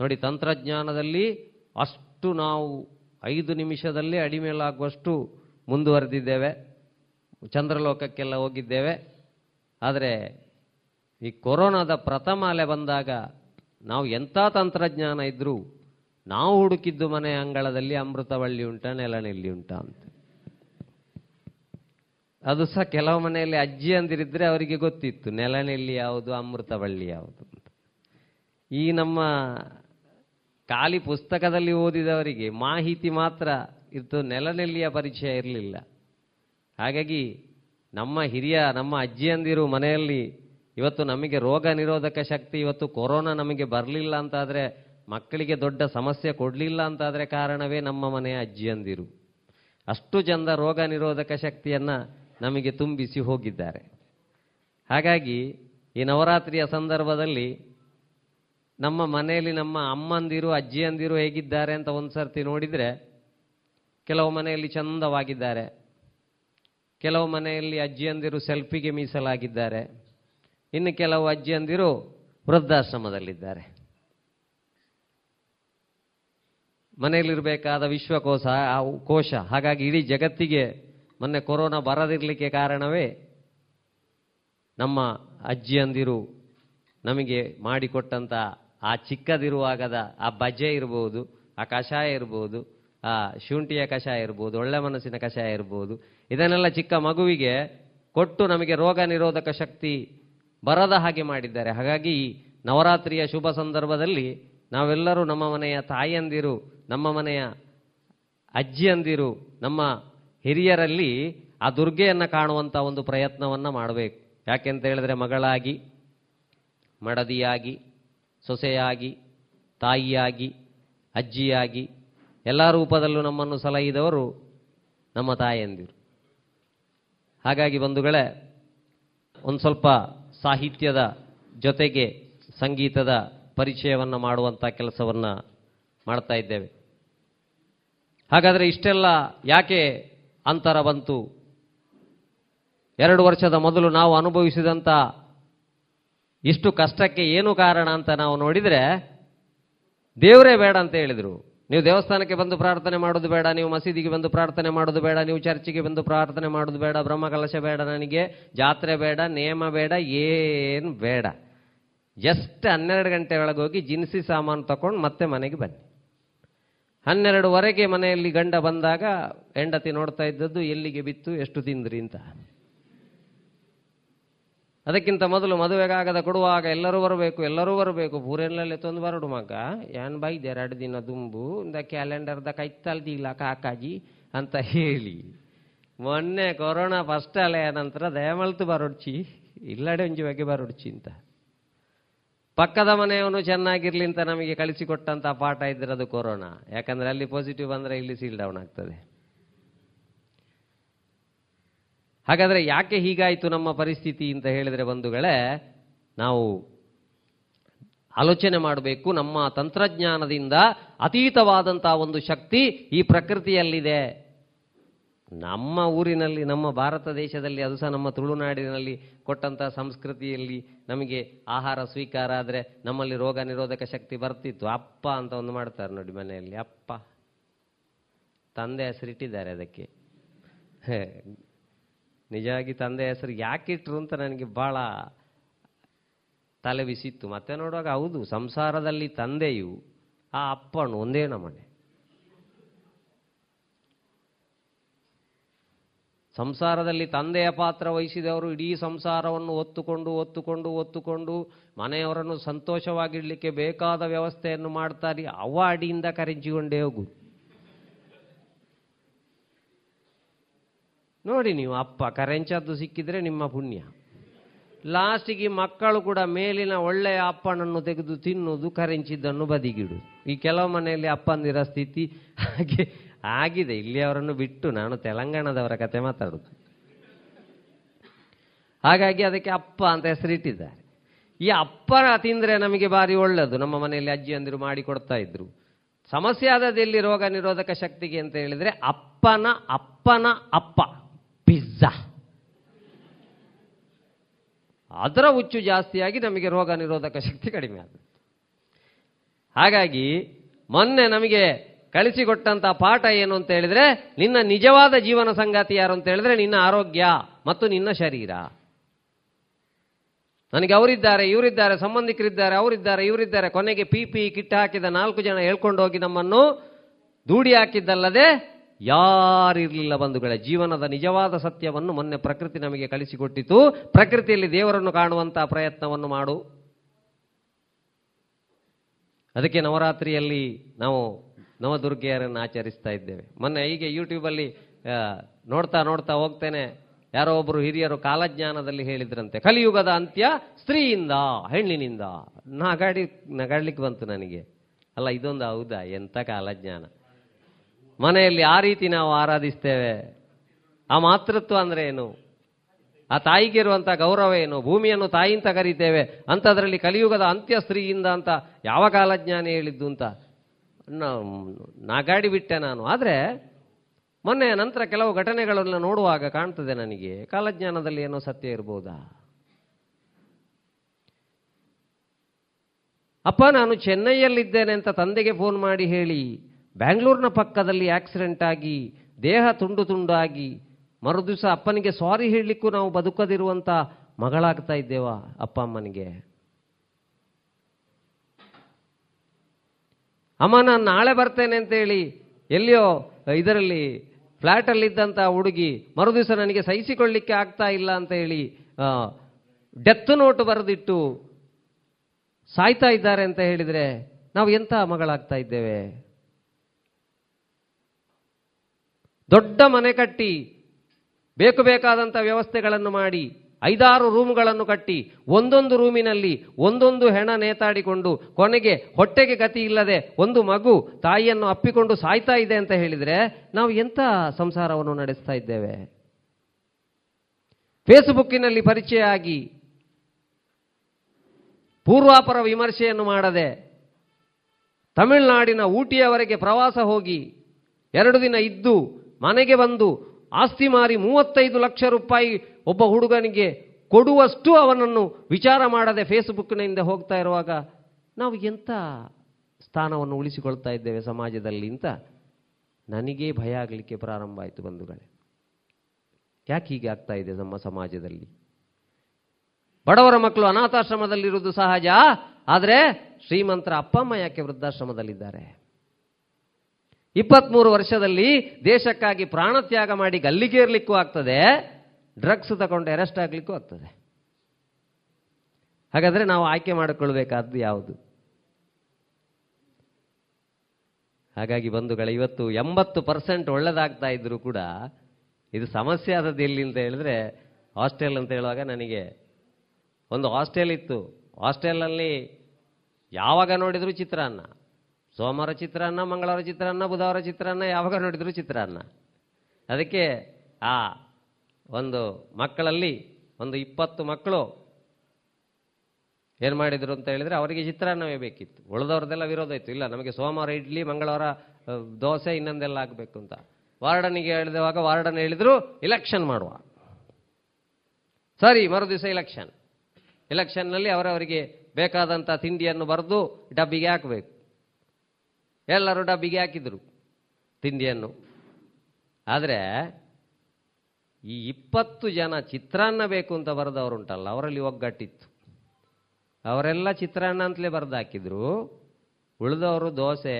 ನೋಡಿ, ತಂತ್ರಜ್ಞಾನದಲ್ಲಿ ಅಷ್ಟು ನಾವು ಐದು ನಿಮಿಷದಲ್ಲೇ ಅಡಿಮೇಲಾಗುವಷ್ಟು ಮುಂದುವರೆದಿದ್ದೇವೆ. ಚಂದ್ರಲೋಕಕ್ಕೆಲ್ಲ ಹೋಗಿದ್ದೇವೆ. ಆದರೆ ಈ ಕೊರೋನಾದ ಪ್ರಥಮ ಅಲೆ ಬಂದಾಗ ನಾವು ಎಂಥ ತಂತ್ರಜ್ಞಾನ ಇದ್ದರೂ ನಾವು ಹುಡುಕಿದ್ದು ಮನೆ ಅಂಗಳದಲ್ಲಿ ಅಮೃತವಳ್ಳಿ ಉಂಟ, ನೆಲನೆಲ್ಲಿ ಉಂಟ ಅಂತ. ಅದು ಸಹ ಕೆಲವು ಮನೆಯಲ್ಲಿ ಅಜ್ಜಿ ಅಂದಿರಿದ್ರೆ ಅವರಿಗೆ ಗೊತ್ತಿತ್ತು, ನೆಲನೆಲ್ಲಿ ಯಾವುದು, ಅಮೃತವಳ್ಳಿ ಯಾವುದು ಅಂತ. ಈ ನಮ್ಮ ಖಾಲಿ ಪುಸ್ತಕದಲ್ಲಿ ಓದಿದವರಿಗೆ ಮಾಹಿತಿ ಮಾತ್ರ ಇತ್ತು ನೆಲನೆಲ್ಲಿಯ ಪರಿಚಯ ಇರಲಿಲ್ಲ. ಹಾಗಾಗಿ ನಮ್ಮ ಹಿರಿಯ, ನಮ್ಮ ಅಜ್ಜಿಯಂದಿರು ಮನೆಯಲ್ಲಿ ಇವತ್ತು ನಮಗೆ ರೋಗ ನಿರೋಧಕ ಶಕ್ತಿ, ಇವತ್ತು ಕೊರೋನಾ ನಮಗೆ ಬರಲಿಲ್ಲ ಅಂತಾದರೆ, ಮಕ್ಕಳಿಗೆ ದೊಡ್ಡ ಸಮಸ್ಯೆ ಕೊಡಲಿಲ್ಲ ಅಂತಾದರೆ ಕಾರಣವೇ ನಮ್ಮ ಮನೆಯ ಅಜ್ಜಿಯಂದಿರು. ಅಷ್ಟು ಚಂದ ರೋಗ ನಿರೋಧಕ ಶಕ್ತಿಯನ್ನು ನಮಗೆ ತುಂಬಿಸಿ ಹೋಗಿದ್ದಾರೆ. ಹಾಗಾಗಿ ಈ ನವರಾತ್ರಿಯ ಸಂದರ್ಭದಲ್ಲಿ ನಮ್ಮ ಮನೆಯಲ್ಲಿ ನಮ್ಮ ಅಮ್ಮಂದಿರು, ಅಜ್ಜಿಯಂದಿರು ಹೇಗಿದ್ದಾರೆ ಅಂತ ಒಂದು ಸರ್ತಿ ನೋಡಿದರೆ ಕೆಲವು ಮನೆಯಲ್ಲಿ ಚಂದವಾಗಿದ್ದಾರೆ. ಕೆಲವು ಮನೆಯಲ್ಲಿ ಅಜ್ಜಿಯಂದಿರು ಸೆಲ್ಫಿಗೆ ಮೀಸಲಾಗಿದ್ದಾರೆ. ಇನ್ನು ಕೆಲವು ಅಜ್ಜಿಯಂದಿರು ವೃದ್ಧಾಶ್ರಮದಲ್ಲಿದ್ದಾರೆ. ಮನೆಯಲ್ಲಿರಬೇಕಾದ ವಿಶ್ವಕೋಶ, ಆ ಕೋಶ, ಹಾಗಾಗಿ ಇಡೀ ಜಗತ್ತಿಗೆ ಮೊನ್ನೆ ಕೊರೋನಾ ಬರದಿರಲಿಕ್ಕೆ ಕಾರಣವೇ ನಮ್ಮ ಅಜ್ಜಿಯಂದಿರು ನಮಗೆ ಮಾಡಿಕೊಟ್ಟಂಥ ಆ ಚಿಕ್ಕದಿರುವಾಗದ ಆ ಬಜೆ ಇರ್ಬೋದು, ಆ ಕಷಾಯ ಇರ್ಬೋದು ಆ, ಶುಂಠಿಯ ಕಷಾಯ ಇರ್ಬೋದು, ಒಳ್ಳೆ ಮನಸ್ಸಿನ ಕಷಾಯ ಇರ್ಬೋದು. ಇದನ್ನೆಲ್ಲ ಚಿಕ್ಕ ಮಗುವಿಗೆ ಕೊಟ್ಟು ನಮಗೆ ರೋಗ ನಿರೋಧಕ ಶಕ್ತಿ ಬರದ ಹಾಗೆ ಮಾಡಿದ್ದಾರೆ. ಹಾಗಾಗಿ ನವರಾತ್ರಿಯ ಶುಭ ಸಂದರ್ಭದಲ್ಲಿ ನಾವೆಲ್ಲರೂ ನಮ್ಮ ಮನೆಯ ತಾಯಿಯಂದಿರು, ನಮ್ಮ ಮನೆಯ ಅಜ್ಜಿಯಂದಿರು, ನಮ್ಮ ಹಿರಿಯರಲ್ಲಿ ಆ ದುರ್ಗೆಯನ್ನು ಕಾಣುವಂಥ ಒಂದು ಪ್ರಯತ್ನವನ್ನು ಮಾಡಬೇಕು. ಯಾಕೆಂತ ಹೇಳಿದ್ರೆ ಮಗಳಾಗಿ, ಮಡದಿಯಾಗಿ, ಸೊಸೆಯಾಗಿ, ತಾಯಿಯಾಗಿ, ಅಜ್ಜಿಯಾಗಿ ಎಲ್ಲ ರೂಪದಲ್ಲೂ ನಮ್ಮನ್ನು ಸಲಹಿದವರು ನಮ್ಮ ತಾಯಂದಿರು ಹಾಗಾಗಿ ಬಂಧುಗಳೇ, ಒಂದು ಸ್ವಲ್ಪ ಸಾಹಿತ್ಯದ ಜೊತೆಗೆ ಸಂಗೀತದ ಪರಿಚಯವನ್ನು ಮಾಡುವಂಥ ಕೆಲಸವನ್ನು ಮಾಡ್ತಾ ಇದ್ದೇವೆ. ಹಾಗಾದರೆ ಇಷ್ಟೆಲ್ಲ ಯಾಕೆ ಅಂತರ ಬಂತು? ಎರಡು ವರ್ಷದ ಮೊದಲು ನಾವು ಅನುಭವಿಸಿದಂಥ ಇಷ್ಟು ಕಷ್ಟಕ್ಕೆ ಏನು ಕಾರಣ ಅಂತ ನಾವು ನೋಡಿದರೆ, ದೇವರೇ ಬೇಡ ಅಂತ ಹೇಳಿದರು. ನೀವು ದೇವಸ್ಥಾನಕ್ಕೆ ಬಂದು ಪ್ರಾರ್ಥನೆ ಮಾಡೋದು ಬೇಡ, ನೀವು ಮಸೀದಿಗೆ ಬಂದು ಪ್ರಾರ್ಥನೆ ಮಾಡೋದು ಬೇಡ, ನೀವು ಚರ್ಚಿಗೆ ಬಂದು ಪ್ರಾರ್ಥನೆ ಮಾಡೋದು ಬೇಡ, ಬ್ರಹ್ಮಕಲಶ ಬೇಡ, ನನಗೆ ಜಾತ್ರೆ ಬೇಡ, ನೇಮ ಬೇಡ, ಏನು ಬೇಡ. ಜಸ್ಟ್ ಹನ್ನೆರಡು ಗಂಟೆ ಒಳಗೆ ಹೋಗಿ ಜಿನ್ಸಿ ಸಾಮಾನು ತಗೊಂಡು ಮತ್ತೆ ಮನೆಗೆ ಬನ್ನಿ. ಹನ್ನೆರಡುವರೆಗೆ ಮನೆಯಲ್ಲಿ ಗಂಡ ಬಂದಾಗ ಹೆಂಡತಿ ನೋಡ್ತಾ ಇದ್ದದ್ದು ಎಲ್ಲಿಗೆ ಬಿತ್ತು, ಎಷ್ಟು ತಿಂದ್ರಿ ಅಂತ. ಅದಕ್ಕಿಂತ ಮೊದಲು ಮದುವೆಗಾಗದ ಕೊಡುವಾಗ ಎಲ್ಲರೂ ಬರಬೇಕು ಎಲ್ಲರೂ ಬರಬೇಕು. ಪೂರೆಲ್ಲಲ್ಲಿ ತಂದು ಬರಡು ಮಗ. ಏನ್ ಬೈದೆ, ಎರಡು ದಿನ ದುಂಬು. ಇಂದ ಕ್ಯಾಲೆಂಡರ್ದ ಕೈತಲ್ದಿಲ್ಲ ಕಾಕಾಜಿ ಅಂತ ಹೇಳಿ. ಮೊನ್ನೆ ಕೊರೋನಾ ಫಸ್ಟ್ ಅಲೆಯ ನಂತರ ದಯಮಲ್ತು ಬರೋಡ್ಚಿ. ಇಲ್ಲಡೆ ಒಂಜಿ ಬಗ್ಗೆ ಬರೋಡ್ಚಿ ಅಂತ. ಪಕ್ಕದ ಮನೆಯವನು ಚೆನ್ನಾಗಿರ್ಲಿ ಅಂತ ನಮಗೆ ಕಳಿಸಿಕೊಟ್ಟಂತ ಪಾಠ ಇದ್ರೆ ಅದು ಕೊರೋನಾ. ಯಾಕಂದ್ರೆ ಅಲ್ಲಿ ಪಾಸಿಟಿವ್ ಬಂದ್ರೆ ಇಲ್ಲಿ ಸೀಲ್ ಡೌನ್ ಆಗ್ತದೆ. ಹಾಗಾದ್ರೆ ಯಾಕೆ ಹೀಗಾಯಿತು ನಮ್ಮ ಪರಿಸ್ಥಿತಿ ಅಂತ ಹೇಳಿದರೆ ಬಂಧುಗಳೇ, ನಾವು ಆಲೋಚನೆ ಮಾಡಬೇಕು. ನಮ್ಮ ತಂತ್ರಜ್ಞಾನದಿಂದ ಅತೀತವಾದಂಥ ಒಂದು ಶಕ್ತಿ ಈ ಪ್ರಕೃತಿಯಲ್ಲಿದೆ. ನಮ್ಮ ಊರಿನಲ್ಲಿ, ನಮ್ಮ ಭಾರತ ದೇಶದಲ್ಲಿ, ಅದು ಸಹ ನಮ್ಮ ತುಳುನಾಡಿನಲ್ಲಿ ಕೊಟ್ಟಂಥ ಸಂಸ್ಕೃತಿಯಲ್ಲಿ ನಮಗೆ ಆಹಾರ ಸ್ವೀಕಾರ ಆದರೆ ನಮ್ಮಲ್ಲಿ ರೋಗ ನಿರೋಧಕ ಶಕ್ತಿ ಬರ್ತಿತ್ತು. ಅಪ್ಪ ಅಂತ ಒಂದು ಮಾಡ್ತಾರೆ ನೋಡಿ ಮನೆಯಲ್ಲಿ, ಅಪ್ಪ. ತಂದೆ ಹೆಸರಿಟ್ಟಿದ್ದಾರೆ ಅದಕ್ಕೆ. ನಿಜವಾಗಿ ತಂದೆ ಹೆಸರು ಯಾಕಿಟ್ರು ಅಂತ ನನಗೆ ಬಹಳ ತಲೆ ಬಿಸಿತ್ತು. ಮತ್ತೆ ನೋಡುವಾಗ ಹೌದು, ಸಂಸಾರದಲ್ಲಿ ತಂದೆಯು ಆ ಅಪ್ಪನು, ಒಂದೇ ನಮನೆ. ಸಂಸಾರದಲ್ಲಿ ತಂದೆಯ ಪಾತ್ರ ವಹಿಸಿದವರು ಇಡೀ ಸಂಸಾರವನ್ನು ಒತ್ತುಕೊಂಡು ಒತ್ತುಕೊಂಡು ಒತ್ತುಕೊಂಡು ಮನೆಯವರನ್ನು ಸಂತೋಷವಾಗಿಡಲಿಕ್ಕೆ ಬೇಕಾದ ವ್ಯವಸ್ಥೆಯನ್ನು ಮಾಡ್ತಾರೆ. ಅವ ಅಡಿಯಿಂದ ಕರೆಂಚಿಕೊಂಡೇ ಹೋಗು ನೋಡಿ ನೀವು ಅಪ್ಪ, ಕರೆಂಚದ್ದು ಸಿಕ್ಕಿದ್ರೆ ನಿಮ್ಮ ಪುಣ್ಯ. ಲಾಸ್ಟಿಗೆ ಮಕ್ಕಳು ಕೂಡ ಮೇಲಿನ ಒಳ್ಳೆಯ ಅಪ್ಪನನ್ನು ತೆಗೆದು ತಿನ್ನುವುದು, ಕರೆಂಚಿದ್ದನ್ನು ಬದಿಗಿಡು. ಈ ಕೆಲವು ಮನೆಯಲ್ಲಿ ಅಪ್ಪಂದಿರ ಸ್ಥಿತಿ ಹಾಗೆ ಆಗಿದೆ. ಇಲ್ಲಿ ಅವರನ್ನು ಬಿಟ್ಟು ನಾನು ತೆಲಂಗಾಣದವರ ಕತೆ ಮಾತಾಡುದು. ಹಾಗಾಗಿ ಅದಕ್ಕೆ ಅಪ್ಪ ಅಂತ ಹೆಸರಿಟ್ಟಿದ್ದಾರೆ. ಈ ಅಪ್ಪ ತಿಂದ್ರೆ ನಮಗೆ ಭಾರಿ ಒಳ್ಳೆಯದು ನಮ್ಮ ಮನೆಯಲ್ಲಿ ಅಜ್ಜಿ ಅಂದಿರು ಮಾಡಿ ಕೊಡ್ತಾ ಇದ್ರು. ಸಮಸ್ಯೆ ಆದದಲ್ಲಿ ರೋಗ ನಿರೋಧಕ ಶಕ್ತಿಗೆ ಅಂತ ಹೇಳಿದ್ರೆ ಅಪ್ಪನ ಅಪ್ಪನ ಅಪ್ಪ. ಪಿಜ್ಜಾ. ಅದರ ಹುಚ್ಚು ಜಾಸ್ತಿಯಾಗಿ ನಮಗೆ ರೋಗ ನಿರೋಧಕ ಶಕ್ತಿ ಕಡಿಮೆ ಆಗುತ್ತೆ. ಹಾಗಾಗಿ ಮೊನ್ನೆ ನಮಗೆ ಕಳಿಸಿಕೊಟ್ಟಂತ ಪಾಠ ಏನು ಅಂತ ಹೇಳಿದ್ರೆ, ನಿನ್ನ ನಿಜವಾದ ಜೀವನ ಸಂಗಾತಿ ಯಾರು ಅಂತ ಹೇಳಿದ್ರೆ, ನಿನ್ನ ಆರೋಗ್ಯ ಮತ್ತು ನಿನ್ನ ಶರೀರ. ನನಗೆ ಅವರಿದ್ದಾರೆ, ಇವರಿದ್ದಾರೆ, ಸಂಬಂಧಿಕರಿದ್ದಾರೆ, ಅವರಿದ್ದಾರೆ, ಇವರಿದ್ದಾರೆ. ಕೊನೆಗೆ ಪಿ ಪಿ ಕಿಟ್ ಹಾಕಿದ ನಾಲ್ಕು ಜನ ಹೇಳ್ಕೊಂಡು ಹೋಗಿ ನಮ್ಮನ್ನು ದೂಡಿ ಹಾಕಿದ್ದಲ್ಲದೆ ಯಾರಿರಲಿಲ್ಲ ಬಂಧುಗಳ ಜೀವನದ ನಿಜವಾದ ಸತ್ಯವನ್ನು ಮೊನ್ನೆ ಪ್ರಕೃತಿ ನಮಗೆ ಕಳಿಸಿಕೊಟ್ಟಿತು ಪ್ರಕೃತಿಯಲ್ಲಿ ದೇವರನ್ನು ಕಾಣುವಂತಹ ಪ್ರಯತ್ನವನ್ನು ಮಾಡು. ಅದಕ್ಕೆ ನವರಾತ್ರಿಯಲ್ಲಿ ನಾವು ನವದುರ್ಗೆಯರನ್ನು ಆಚರಿಸ್ತಾ ಇದ್ದೇವೆ. ಮೊನ್ನೆ ಹೀಗೆ ಯೂಟ್ಯೂಬಲ್ಲಿ ನೋಡ್ತಾ ನೋಡ್ತಾ ಹೋಗ್ತೇನೆ. ಯಾರೋ ಒಬ್ಬರು ಹಿರಿಯರು ಕಾಲಜ್ಞಾನದಲ್ಲಿ ಹೇಳಿದ್ರಂತೆ, ಕಲಿಯುಗದ ಅಂತ್ಯ ಸ್ತ್ರೀಯಿಂದ, ಹೆಣ್ಣಿನಿಂದ. ನಗಾಡಿ, ನಗಾಡ್ಲಿಕ್ಕೆ ಬಂತು ನನಗೆ. ಅಲ್ಲ, ಇದೊಂದು ಹೌದಾ? ಎಂಥ ಕಾಲಜ್ಞಾನ. ಮನೆಯಲ್ಲಿ ಆ ರೀತಿ ನಾವು ಆರಾಧಿಸ್ತೇವೆ. ಆ ಮಾತೃತ್ವ ಅಂದ್ರೆ ಏನು? ಆ ತಾಯಿಗೆ ಇರುವಂತ ಗೌರವ ಏನು? ಭೂಮಿಯನ್ನು ತಾಯಿ ಅಂತ ಕರೀತೇವೆ. ಅಂಥದ್ರಲ್ಲಿ ಕಲಿಯುಗದ ಅಂತ್ಯ ಸ್ತ್ರೀಯಿಂದ ಅಂತ ಯಾವ ಕಾಲಜ್ಞಾನಿ ಹೇಳಿದ್ದು ಅಂತ? ನಾಗಾಡಿ ಬಿಟ್ಟೆ ನಾನು. ಆದರೆ ಮೊನ್ನೆ ನಂತರ ಕೆಲವು ಘಟನೆಗಳನ್ನ ನೋಡುವಾಗ ಕಾಣ್ತದೆ ನನಗೆ. ಕಾಲಜ್ಞಾನದಲ್ಲಿ ಏನೋ ಸತ್ಯ ಇರ್ಬೋದಾ? ಅಪ್ಪ, ನಾನು ಚೆನ್ನೈಯಲ್ಲಿದ್ದೇನೆ ಅಂತ ತಂದೆಗೆ ಫೋನ್ ಮಾಡಿ ಹೇಳಿ. ಬ್ಯಾಂಗ್ಳೂರಿನ ಪಕ್ಕದಲ್ಲಿ ಆಕ್ಸಿಡೆಂಟ್ ಆಗಿ, ದೇಹ ತುಂಡು ತುಂಡಾಗಿ, ಮರುದಿವಸ ಅಪ್ಪನಿಗೆ ಸಾರಿ ಹೇಳಲಿಕ್ಕೂ ನಾವು ಬದುಕದಿರುವಂಥ ಮಗಳಾಗ್ತಾ ಇದ್ದೇವಾ ಅಪ್ಪ ಅಮ್ಮನಿಗೆ. ಅಮ್ಮ, ನಾನು ನಾಳೆ ಬರ್ತೇನೆ ಅಂತೇಳಿ ಎಲ್ಲಿಯೋ, ಇದರಲ್ಲಿ ಫ್ಲ್ಯಾಟಲ್ಲಿದ್ದಂಥ ಹುಡುಗಿ ಮರುದಿವಸ ನನಗೆ ಸಹಿಸಿಕೊಳ್ಳಿಕ್ಕೆ ಆಗ್ತಾ ಇಲ್ಲ ಅಂತ ಹೇಳಿ ಡೆತ್ ನೋಟ್ ಬರೆದಿಟ್ಟು ಸಾಯ್ತಾ ಇದ್ದಾರೆ ಅಂತ ಹೇಳಿದರೆ ನಾವು ಎಂಥ ಮಗಳಾಗ್ತಾ ಇದ್ದೇವೆ? ದೊಡ್ಡ ಮನೆ ಕಟ್ಟಿ, ಬೇಕು ಬೇಕಾದಂಥ ವ್ಯವಸ್ಥೆಗಳನ್ನು ಮಾಡಿ, ಐದಾರು ರೂಮ್ಗಳನ್ನು ಕಟ್ಟಿ, ಒಂದೊಂದು ರೂಮಿನಲ್ಲಿ ಒಂದೊಂದು ಹೆಣ ನೇತಾಡಿಕೊಂಡು, ಕೊನೆಗೆ ಹೊಟ್ಟೆಗೆ ಗತಿ ಇಲ್ಲದೆ ಒಂದು ಮಗು ತಾಯಿಯನ್ನು ಅಪ್ಪಿಕೊಂಡು ಸಾಯ್ತಾ ಇದೆ ಅಂತ ಹೇಳಿದರೆ ನಾವು ಎಂಥ ಸಂಸಾರವನ್ನು ನಡೆಸ್ತಾ ಇದ್ದೇವೆ? ಫೇಸ್ಬುಕ್ಕಿನಲ್ಲಿ ಪರಿಚಯ ಆಗಿ ಪೂರ್ವಾಪರ ವಿಮರ್ಶೆಯನ್ನು ಮಾಡದೆ, ತಮಿಳುನಾಡಿನ ಊಟಿಯವರೆಗೆ ಪ್ರವಾಸ ಹೋಗಿ, ಎರಡು ದಿನ ಇದ್ದು ಮನೆಗೆ ಬಂದು ಆಸ್ತಿ ಮಾರಿ ಮೂವತ್ತೈದು ಲಕ್ಷ ರೂಪಾಯಿ ಒಬ್ಬ ಹುಡುಗನಿಗೆ ಕೊಡುವಷ್ಟು ಅವನನ್ನು ವಿಚಾರ ಮಾಡದೆ ಫೇಸ್ಬುಕ್ನಿಂದ ಹೋಗ್ತಾ ಇರುವಾಗ ನಾವು ಎಂಥ ಸ್ಥಾನವನ್ನು ಉಳಿಸಿಕೊಳ್ತಾ ಇದ್ದೇವೆ ಸಮಾಜದಲ್ಲಿ ಅಂತ ನನಗೇ ಭಯ ಆಗಲಿಕ್ಕೆ ಪ್ರಾರಂಭ ಆಯಿತು ಬಂಧುಗಳೇ. ಯಾಕೆ ಹೀಗೆ ಆಗ್ತಾ ಇದೆ ನಮ್ಮ ಸಮಾಜದಲ್ಲಿ? ಬಡವರ ಮಕ್ಕಳು ಅನಾಥಾಶ್ರಮದಲ್ಲಿರುವುದು ಸಹಜ, ಆದರೆ ಶ್ರೀಮಂತರ ಅಪ್ಪ ಅಮ್ಮ ಯಾಕೆ ವೃದ್ಧಾಶ್ರಮದಲ್ಲಿದ್ದಾರೆ? ಇಪ್ಪತ್ಮೂರು ವರ್ಷದಲ್ಲಿ ದೇಶಕ್ಕಾಗಿ ಪ್ರಾಣತ್ಯಾಗ ಮಾಡಿ ಗಲ್ಲಿಗೇರ್ಲಿಕ್ಕೂ ಆಗ್ತದೆ ಡ್ರಗ್ಸ್ ತಗೊಂಡು ಅರೆಸ್ಟ್ ಆಗಲಿಕ್ಕೂ ಆಗ್ತದೆ. ಹಾಗಾದ್ರೆ ನಾವು ಆಯ್ಕೆ ಮಾಡಿಕೊಳ್ಬೇಕಾದ್ದು ಯಾವುದು? ಹಾಗಾಗಿ ಬಂಧುಗಳ, ಇವತ್ತು ಎಂಬತ್ತು ಪರ್ಸೆಂಟ್ ಒಳ್ಳೆದಾಗ್ತಾ ಇದ್ರು ಕೂಡ ಇದು ಸಮಸ್ಯೆ ಆದದ್ದು ಎಲ್ಲಿ ಅಂತ ಹೇಳಿದ್ರೆ ಹಾಸ್ಟೆಲ್ ಅಂತ ಹೇಳುವಾಗ ನನಗೆ ಒಂದು ಹಾಸ್ಟೆಲ್ ಇತ್ತು. ಹಾಸ್ಟೆಲಲ್ಲಿ ಯಾವಾಗ ನೋಡಿದರೂ ಚಿತ್ರಾನ್ನ. ಸೋಮವಾರ ಚಿತ್ರಾನ್ನ, ಮಂಗಳವಾರ ಚಿತ್ರಾನ್ನ, ಬುಧವಾರ ಚಿತ್ರಾನ್ನ, ಯಾವಾಗ ನೋಡಿದ್ರು ಚಿತ್ರಾನ್ನ. ಅದಕ್ಕೆ ಆ ಒಂದು ಮಕ್ಕಳಲ್ಲಿ ಒಂದು ಇಪ್ಪತ್ತು ಮಕ್ಕಳು ಏನು ಮಾಡಿದ್ರು ಅಂತ ಹೇಳಿದರೆ ಅವರಿಗೆ ಚಿತ್ರಾನ್ನವೇ ಬೇಕಿತ್ತು. ಉಳಿದವ್ರದ್ದೆಲ್ಲ ವಿರೋಧ ಇತ್ತು. ಇಲ್ಲ, ನಮಗೆ ಸೋಮವಾರ ಇಡ್ಲಿ, ಮಂಗಳವಾರ ದೋಸೆ ಇನ್ನೊಂದೆಲ್ಲ ಆಗಬೇಕು ಅಂತ. ವಾರ್ಡನಿಗೆ ಹೇಳಿದವಾಗ ವಾರ್ಡನ್ ಹೇಳಿದರು ಇಲೆಕ್ಷನ್ ಮಾಡುವ. ಸರಿ ಮರು ದಿವಸ ಇಲೆಕ್ಷನ್ ಇಲೆಕ್ಷನ್ನಲ್ಲಿ ಅವರವರಿಗೆ ಬೇಕಾದಂಥ ತಿಂಡಿಯನ್ನು ಬರೆದು ಡಬ್ಬಿಗೆ ಹಾಕಬೇಕು. ಎಲ್ಲರೂ ಡಬ್ಬಿಗೆ ಹಾಕಿದ್ರು ತಿಂಡಿಯನ್ನು. ಆದರೆ ಈ ಇಪ್ಪತ್ತು ಜನ ಚಿತ್ರಾನ್ನ ಬೇಕು ಅಂತ ಬರೆದವರುಂಟಲ್ಲ ಅವರಲ್ಲಿ ಒಗ್ಗಟ್ಟಿತ್ತು. ಅವರೆಲ್ಲ ಚಿತ್ರಾನ್ನ ಅಂತಲೇ ಬರೆದು ಹಾಕಿದ್ರು. ಉಳಿದವರು ದೋಸೆ,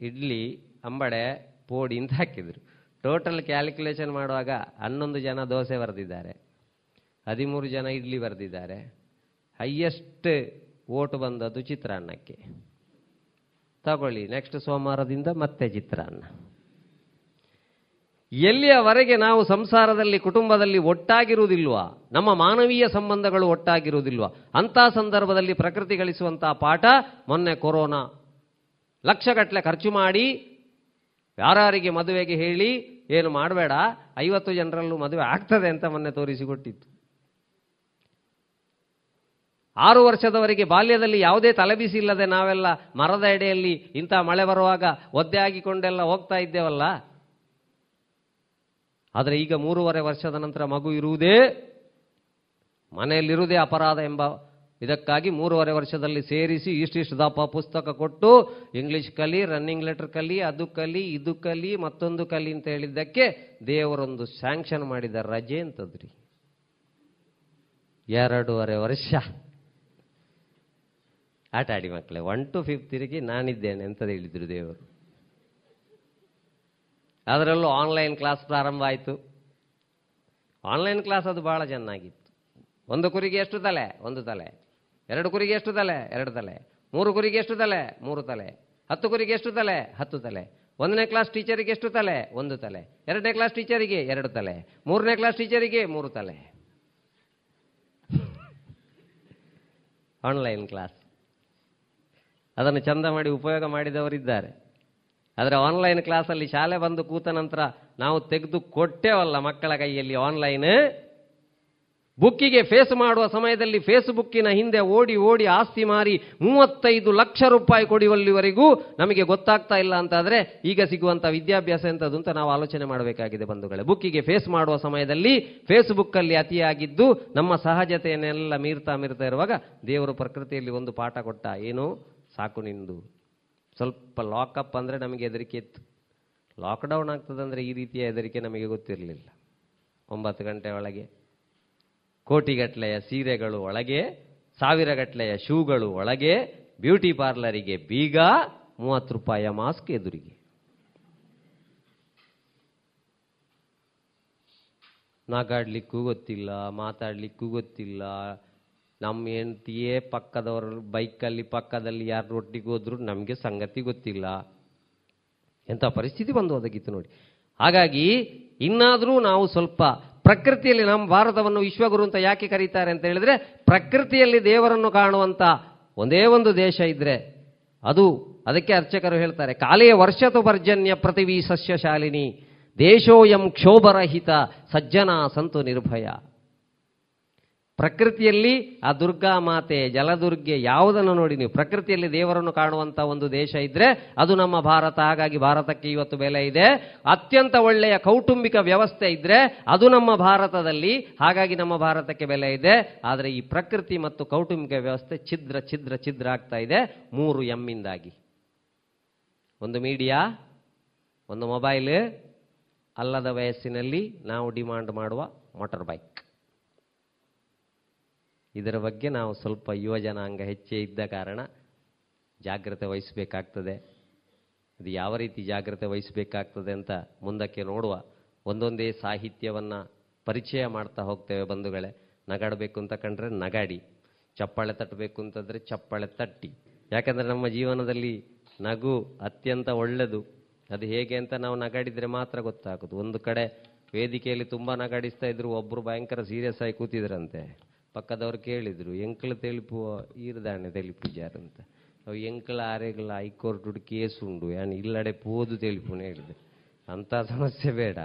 ಇಡ್ಲಿ, ಅಂಬಡೆ, ಪೋಡಿ ಅಂತ ಹಾಕಿದ್ರು. ಟೋಟಲ್ ಕ್ಯಾಲ್ಕುಲೇಷನ್ ಮಾಡುವಾಗ ಹನ್ನೊಂದು ಜನ ದೋಸೆ ಬರೆದಿದ್ದಾರೆ, ಹದಿಮೂರು ಜನ ಇಡ್ಲಿ ಬರೆದಿದ್ದಾರೆ. ಹೈಯೆಸ್ಟ್ ಓಟು ಬಂದದ್ದು ಚಿತ್ರಾನ್ನಕ್ಕೆ. ತಗೊಳ್ಳಿ. ನೆಕ್ಸ್ಟ್ ಸೋಮವಾರದಿಂದ ಮತ್ತೆ ಚಿತ್ರಾನ್ನ. ಎಲ್ಲಿಯವರೆಗೆ ನಾವು ಸಂಸಾರದಲ್ಲಿ, ಕುಟುಂಬದಲ್ಲಿ ಒಟ್ಟಾಗಿರುವುದಿಲ್ವಾ? ನಮ್ಮ ಮಾನವೀಯ ಸಂಬಂಧಗಳು ಒಟ್ಟಾಗಿರುವುದಿಲ್ವ? ಅಂಥ ಸಂದರ್ಭದಲ್ಲಿ ಪ್ರಕೃತಿ ಗಳಿಸುವಂತಹ ಪಾಠ ಮೊನ್ನೆ ಕೊರೋನಾ. ಲಕ್ಷಗಟ್ಟಲೆ ಖರ್ಚು ಮಾಡಿ ಯಾರಿಗೆ ಮದುವೆಗೆ ಹೇಳಿ, ಏನು ಮಾಡಬೇಡ, ಐವತ್ತು ಜನರಲ್ಲೂ ಮದುವೆ ಆಗ್ತದೆ ಅಂತ ಮೊನ್ನೆ ತೋರಿಸಿಕೊಟ್ಟಿತ್ತು. ಆರು ವರ್ಷದವರೆಗೆ ಬಾಲ್ಯದಲ್ಲಿ ಯಾವುದೇ ತಲೆಬಿಸಿ ಇಲ್ಲದೆ ನಾವೆಲ್ಲ ಮರದ ಎಡೆಯಲ್ಲಿ ಇಂಥ ಮಳೆ ಬರುವಾಗ ಒದ್ದೆ ಹಾಕಿಕೊಂಡೆಲ್ಲ ಹೋಗ್ತಾ ಇದ್ದೇವಲ್ಲ? ಆದರೆ ಈಗ ಮೂರುವರೆ ವರ್ಷದ ನಂತರ ಮಗು ಇರುವುದೇ ಮನೆಯಲ್ಲಿರುವುದೇ ಅಪರಾಧ ಎಂಬ ಇದಕ್ಕಾಗಿ ಮೂರುವರೆ ವರ್ಷದಲ್ಲಿ ಸೇರಿಸಿ ಇಷ್ಟಿಷ್ಟು ದಪ್ಪ ಪುಸ್ತಕ ಕೊಟ್ಟು ಇಂಗ್ಲಿಷ್ ಕಲಿ ರನ್ನಿಂಗ್ ಲೆಟರ್ ಕಲಿ, ಅದು ಕಲಿ, ಇದು ಕಲಿ, ಮತ್ತೊಂದು ಕಲಿ ಅಂತ ಹೇಳಿದ್ದಕ್ಕೆ ದೇವರೊಂದು ಸ್ಯಾಂಕ್ಷನ್ ಮಾಡಿದ ರಜೆ ಅಂತದ್ರಿ. ಎರಡೂವರೆ ವರ್ಷ. ಆಟ ಆಡಿ ಮಕ್ಕಳೇ. ಒನ್ ಟು ಫಿಫ್ತ್ ತಿರುಗಿ ನಾನಿದ್ದೇನೆ ಅಂತ ಹೇಳಿದ್ರು ದೇವರು ಅದರಲ್ಲೂ ಆನ್ಲೈನ್ ಕ್ಲಾಸ್ ಪ್ರಾರಂಭ ಆಯಿತು. ಆನ್ಲೈನ್ ಕ್ಲಾಸ್ ಅದು ಭಾಳ ಚೆನ್ನಾಗಿತ್ತು. ಒಂದು ಕುರಿಗೆ ಎಷ್ಟು ತಲೆ? ಒಂದು ತಲೆ. ಎರಡು ಕುರಿಗೆ ಎಷ್ಟು ತಲೆ? ಎರಡು ತಲೆ. ಮೂರು ಕುರಿಗೆ ಎಷ್ಟು ತಲೆ? ಮೂರು ತಲೆ. ಹತ್ತು ಕುರಿಗೆ ಎಷ್ಟು ತಲೆ? ಹತ್ತು ತಲೆ. ಒಂದನೇ ಕ್ಲಾಸ್ ಟೀಚರಿಗೆ ಎಷ್ಟು ತಲೆ? ಒಂದು ತಲೆ. ಎರಡನೇ ಕ್ಲಾಸ್ ಟೀಚರಿಗೆ ಎರಡು ತಲೆ. ಮೂರನೇ ಕ್ಲಾಸ್ ಟೀಚರಿಗೆ ಮೂರು ತಲೆ. ಆನ್ಲೈನ್ ಕ್ಲಾಸ್ ಅದನ್ನು ಚಂದ ಮಾಡಿ ಉಪಯೋಗ ಮಾಡಿದವರಿದ್ದಾರೆ. ಆದರೆ ಆನ್ಲೈನ್ ಕ್ಲಾಸಲ್ಲಿ ಶಾಲೆ ಬಂದು ಕೂತ ನಂತರ ನಾವು ತೆಗೆದು ಕೊಟ್ಟೇವಲ್ಲ ಮಕ್ಕಳ ಕೈಯಲ್ಲಿ ಆನ್ಲೈನ್ ಬುಕ್ಕಿಗೆ ಫೇಸ್ ಮಾಡುವ ಸಮಯದಲ್ಲಿ ಫೇಸ್ಬುಕ್ಕಿನ ಹಿಂದೆ ಓಡಿ ಓಡಿ ಆಸ್ತಿ ಮಾರಿ ಮೂವತ್ತೈದು ಲಕ್ಷ ರೂಪಾಯಿ ಕೊಡುವಲ್ಲಿವರೆಗೂ ನಮಗೆ ಗೊತ್ತಾಗ್ತಾ ಇಲ್ಲ ಅಂತಾದರೆ ಈಗ ಸಿಗುವಂಥ ವಿದ್ಯಾಭ್ಯಾಸ ಎಂಥದ್ದು ಅಂತ ನಾವು ಆಲೋಚನೆ ಮಾಡಬೇಕಾಗಿದೆ ಬಂಧುಗಳೇ. ಬುಕ್ಕಿಗೆ ಫೇಸ್ ಮಾಡುವ ಸಮಯದಲ್ಲಿ ಫೇಸ್ಬುಕ್ಕಲ್ಲಿ ಅತಿಯಾಗಿದ್ದು ನಮ್ಮ ಸಹಜತೆಯನ್ನೆಲ್ಲ ಮೀರ್ತಾ ಮೀರ್ತಾ ಇರುವಾಗ ದೇವರು ಪ್ರಕೃತಿಯಲ್ಲಿ ಒಂದು ಪಾಠ ಕೊಟ್ಟ, ಏನು? ಸಾಕು ನಿಂದು. ಸ್ವಲ್ಪ ಲಾಕಪ್ ಅಂದರೆ ನಮಗೆ ಹೆದರಿಕೆ ಇತ್ತು. ಲಾಕ್ಡೌನ್ ಆಗ್ತದಂದರೆ ಈ ರೀತಿಯ ಹೆದರಿಕೆ ನಮಗೆ ಗೊತ್ತಿರಲಿಲ್ಲ. ಒಂಬತ್ತು ಗಂಟೆ ಒಳಗೆ ಕೋಟಿಗಟ್ಟಲೆಯ ಸೀರೆಗಳು ಒಳಗೆ, ಸಾವಿರಗಟ್ಟಲೆಯ ಶೂಗಳು ಒಳಗೆ, ಬ್ಯೂಟಿ ಪಾರ್ಲರಿಗೆ ಬೀಗ, ಮೂವತ್ತು ರೂಪಾಯಿಯ ಮಾಸ್ಕ್ ಎದುರಿಗೆ. ನಾಗಾಡ್ಲಿಕ್ಕೂ ಗೊತ್ತಿಲ್ಲ, ಮಾತಾಡ್ಲಿಕ್ಕೂ ಗೊತ್ತಿಲ್ಲ ನಮ್ಮ ಹೆಂಡತಿಯೇ ಪಕ್ಕದವರು, ಬೈಕಲ್ಲಿ ಪಕ್ಕದಲ್ಲಿ ಯಾರು ರೊಟ್ಟಿಗೆ ಹೋದ್ರು ನಮಗೆ ಸಂಗತಿ ಗೊತ್ತಿಲ್ಲ. ಎಂಥ ಪರಿಸ್ಥಿತಿ ಬಂದು ಒದಗಿತ್ತು ನೋಡಿ. ಹಾಗಾಗಿ ಇನ್ನಾದರೂ ನಾವು ಸ್ವಲ್ಪ ಪ್ರಕೃತಿಯಲ್ಲಿ ನಮ್ಮ ಭಾರತವನ್ನು ವಿಶ್ವಗುರು ಅಂತ ಯಾಕೆ ಕರೀತಾರೆ ಅಂತ ಹೇಳಿದ್ರೆ ಪ್ರಕೃತಿಯಲ್ಲಿ ದೇವರನ್ನು ಕಾಣುವಂಥ ಒಂದೇ ಒಂದು ದೇಶ ಇದ್ರೆ ಅದು ಅದಕ್ಕೆ ಅರ್ಚಕರು ಹೇಳ್ತಾರೆ, ಕಾಲೇ ವರ್ಷತು ಪರ್ಜನ್ಯ ಪ್ರತಿವಿ ಸಸ್ಯಶಾಲಿನಿ ದೇಶೋಯಂ ಕ್ಷೋಭರಹಿತ ಸಜ್ಜನ ಸಂತು ನಿರ್ಭಯ. ಪ್ರಕೃತಿಯಲ್ಲಿ ಆ ದುರ್ಗಾ ಮಾತೆ, ಜಲದುರ್ಗೆ ಯಾವುದನ್ನು ನೋಡಿ ನೀವು? ಪ್ರಕೃತಿಯಲ್ಲಿ ದೇವರನ್ನು ಕಾಣುವಂತ ಒಂದು ದೇಶ ಇದ್ರೆ ಅದು ನಮ್ಮ ಭಾರತ. ಹಾಗಾಗಿ ಭಾರತಕ್ಕೆ ಇವತ್ತು ಬೆಲೆ ಇದೆ. ಅತ್ಯಂತ ಒಳ್ಳೆಯ ಕೌಟುಂಬಿಕ ವ್ಯವಸ್ಥೆ ಇದ್ರೆ ಅದು ನಮ್ಮ ಭಾರತದಲ್ಲಿ. ಹಾಗಾಗಿ ನಮ್ಮ ಭಾರತಕ್ಕೆ ಬೆಲೆ ಇದೆ. ಆದರೆ ಈ ಪ್ರಕೃತಿ ಮತ್ತು ಕೌಟುಂಬಿಕ ವ್ಯವಸ್ಥೆ ಛಿದ್ರ ಛಿದ್ರ ಛಿದ್ರ ಆಗ್ತಾ ಇದೆ. ಮೂರು ಎಮ್ಮಿಂದಾಗಿ. ಒಂದು ಮೀಡಿಯಾ, ಒಂದು ಮೊಬೈಲ್, ಅಲ್ಲದ ವಯಸ್ಸಿನಲ್ಲಿ ನಾವು ಡಿಮಾಂಡ್ ಮಾಡುವ ಮೋಟಾರ್ ಬೈಕ್. ಇದರ ಬಗ್ಗೆ ನಾವು ಸ್ವಲ್ಪ ಯುವ ಜನಾಂಗ ಹೆಚ್ಚೇ ಇದ್ದ ಕಾರಣ ಜಾಗ್ರತೆ ವಹಿಸಬೇಕಾಗ್ತದೆ. ಅದು ಯಾವ ರೀತಿ ಜಾಗ್ರತೆ ವಹಿಸಬೇಕಾಗ್ತದೆ ಅಂತ ಮುಂದಕ್ಕೆ ನೋಡುವ ಒಂದೊಂದೇ ಸಾಹಿತ್ಯವನ್ನು ಪರಿಚಯ ಮಾಡ್ತಾ ಹೋಗ್ತೇವೆ ಬಂಧುಗಳೇ. ನಗಾಡಬೇಕು ಅಂತ ಕಂಡ್ರೆ ನಗಾಡಿ, ಚಪ್ಪಾಳೆ ತಟ್ಟಬೇಕು ಅಂತಂದರೆ ಚಪ್ಪಾಳೆ ತಟ್ಟಿ. ಯಾಕಂದರೆ ನಮ್ಮ ಜೀವನದಲ್ಲಿ ನಗು ಅತ್ಯಂತ ಒಳ್ಳೆಯದು ಅದು ಹೇಗೆ ಅಂತ ನಾವು ನಗಾಡಿದರೆ ಮಾತ್ರ ಗೊತ್ತಾಗೋದು. ಒಂದು ಕಡೆ ವೇದಿಕೆಯಲ್ಲಿ ತುಂಬ ನಗಾಡಿಸ್ತಾ ಇದ್ರು ಒಬ್ಬರು ಭಯಂಕರ ಸೀರಿಯಸ್ ಆಗಿ ಕೂತಿದ್ರಂತೆ. ಪಕ್ಕದವ್ರು ಕೇಳಿದ್ರು ಎಂಕ್ಳ ತೆಲಿಪು ಈರದಾಣೆ ತೆಲಿಪು ಅಂತ. ಅವು ಎಂಕಳ ಆರೆಗಳ ಹೈಕೋರ್ಟ್ ಕೇಸ್ ಉಂಡು. ಯಾನ್ ಇಲ್ಲಡೆ ಪೋದು ತೆಲಿಪುನ ಹೇಳಿದೆ ಅಂಥ ಸಮಸ್ಯೆ ಬೇಡ.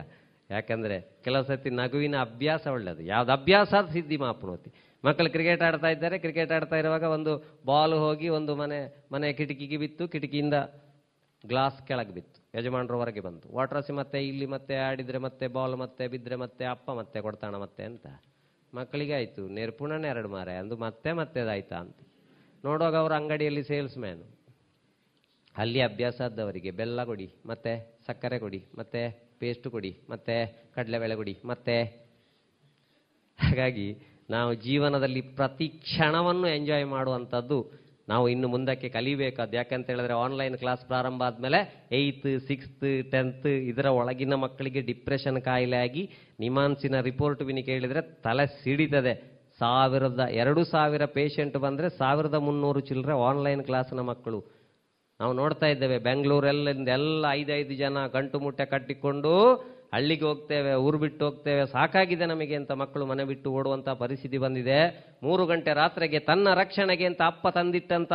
ಯಾಕಂದರೆ ಕೆಲವು ಸತಿ ನಗುವಿನ ಅಭ್ಯಾಸ ಒಳ್ಳೆಯದು ಯಾವ್ದು ಅಭ್ಯಾಸ ಸಿದ್ಧಿ ಮಾಪನೋತಿ ಮಕ್ಕಳು ಕ್ರಿಕೆಟ್ ಆಡ್ತಾ ಇದ್ದಾರೆ. ಕ್ರಿಕೆಟ್ ಆಡ್ತಾ ಇರುವಾಗ ಒಂದು ಬಾಲ್ ಹೋಗಿ ಒಂದು ಮನೆ ಮನೆ ಕಿಟಕಿಗೆ ಬಿತ್ತು. ಕಿಟಕಿಯಿಂದ ಗ್ಲಾಸ್ ಕೆಳಗೆ ಬಿತ್ತು. ಯಜಮಾನರು ಹೊರಗೆ ಬಂತು ವಾಟ್ರಸಿ ಮತ್ತೆ ಇಲ್ಲಿ ಮತ್ತೆ ಆಡಿದರೆ ಮತ್ತೆ, ಬಾಲ್ ಮತ್ತೆ ಬಿದ್ದರೆ ಮತ್ತೆ, ಅಪ್ಪ ಮತ್ತೆ, ಕೊಡ್ತಾಣ ಮತ್ತೆ ಅಂತ. ಮಕ್ಕಳಿಗೆ ಆಯಿತು, ನೆರ್ಪುಣನೇ ಎರಡು ಮಾರೆ, ಅಂದು ಮತ್ತೆ ಮತ್ತೆ ಅದಾಯ್ತಾ ಅಂತ. ನೋಡುವಾಗ ಅವ್ರ ಅಂಗಡಿಯಲ್ಲಿ ಸೇಲ್ಸ್ ಮ್ಯಾನು ಅಲ್ಲಿ ಅಭ್ಯಾಸ ಆದವರಿಗೆ ಬೆಲ್ಲ ಕೊಡಿ, ಮತ್ತೆ ಸಕ್ಕರೆ ಕೊಡಿ, ಮತ್ತೆ ಪೇಸ್ಟ್ ಕೊಡಿ, ಮತ್ತೆ ಕಡಲೆಬೇಳೆ ಕೊಡಿ, ಮತ್ತೆ ಹಾಗಾಗಿ ನಾವು ಜೀವನದಲ್ಲಿ ಪ್ರತಿ ಕ್ಷಣವನ್ನು ಎಂಜಾಯ್ ಮಾಡುವಂಥದ್ದು ನಾವು ಇನ್ನು ಮುಂದಕ್ಕೆ ಕಲಿಬೇಕಾದ ಯಾಕಂತ ಹೇಳಿದ್ರೆ ಆನ್ಲೈನ್ ಕ್ಲಾಸ್ ಪ್ರಾರಂಭ ಆದಮೇಲೆ ಏಯ್ತ್ ಸಿಕ್ಸ್ತ್ ಟೆಂತ್ ಇದರ ಒಳಗಿನ ಮಕ್ಕಳಿಗೆ ಡಿಪ್ರೆಷನ್ ಕಾಯಿಲೆ ಆಗಿ ನಿಮಾನ್ಸಿನ ರಿಪೋರ್ಟ್ ವಿನಿ ಕೇಳಿದರೆ ತಲೆ ಸಿಡಿತದೆ. ಸಾವಿರದ, ಎರಡು ಸಾವಿರ ಪೇಷಂಟ್ ಬಂದರೆ ಸಾವಿರದ ಮುನ್ನೂರು ಚಿಲ್ಲರೆ ಆನ್ಲೈನ್ ಕ್ಲಾಸ್ನ ಮಕ್ಕಳು. ನಾವು ನೋಡ್ತಾ ಇದ್ದೇವೆ, ಬೆಂಗಳೂರಲ್ಲಿಂದ ಎಲ್ಲ ಐದೈದು ಜನ ಗಂಟು ಮುಟ್ಟೆ ಕಟ್ಟಿಕೊಂಡು ಹಳ್ಳಿಗೆ ಹೋಗ್ತೇವೆ, ಊರು ಬಿಟ್ಟು ಹೋಗ್ತೇವೆ, ಸಾಕಾಗಿದೆ ನಮಗೆ ಅಂತ ಮಕ್ಕಳು ಮನೆ ಬಿಟ್ಟು ಓಡುವಂತ ಪರಿಸ್ಥಿತಿ ಬಂದಿದೆ. ಮೂರು ಗಂಟೆ ರಾತ್ರಿಗೆ ತನ್ನ ರಕ್ಷಣೆಗೆ ಅಂತ ಅಪ್ಪ ತಂದಿಟ್ಟಂತ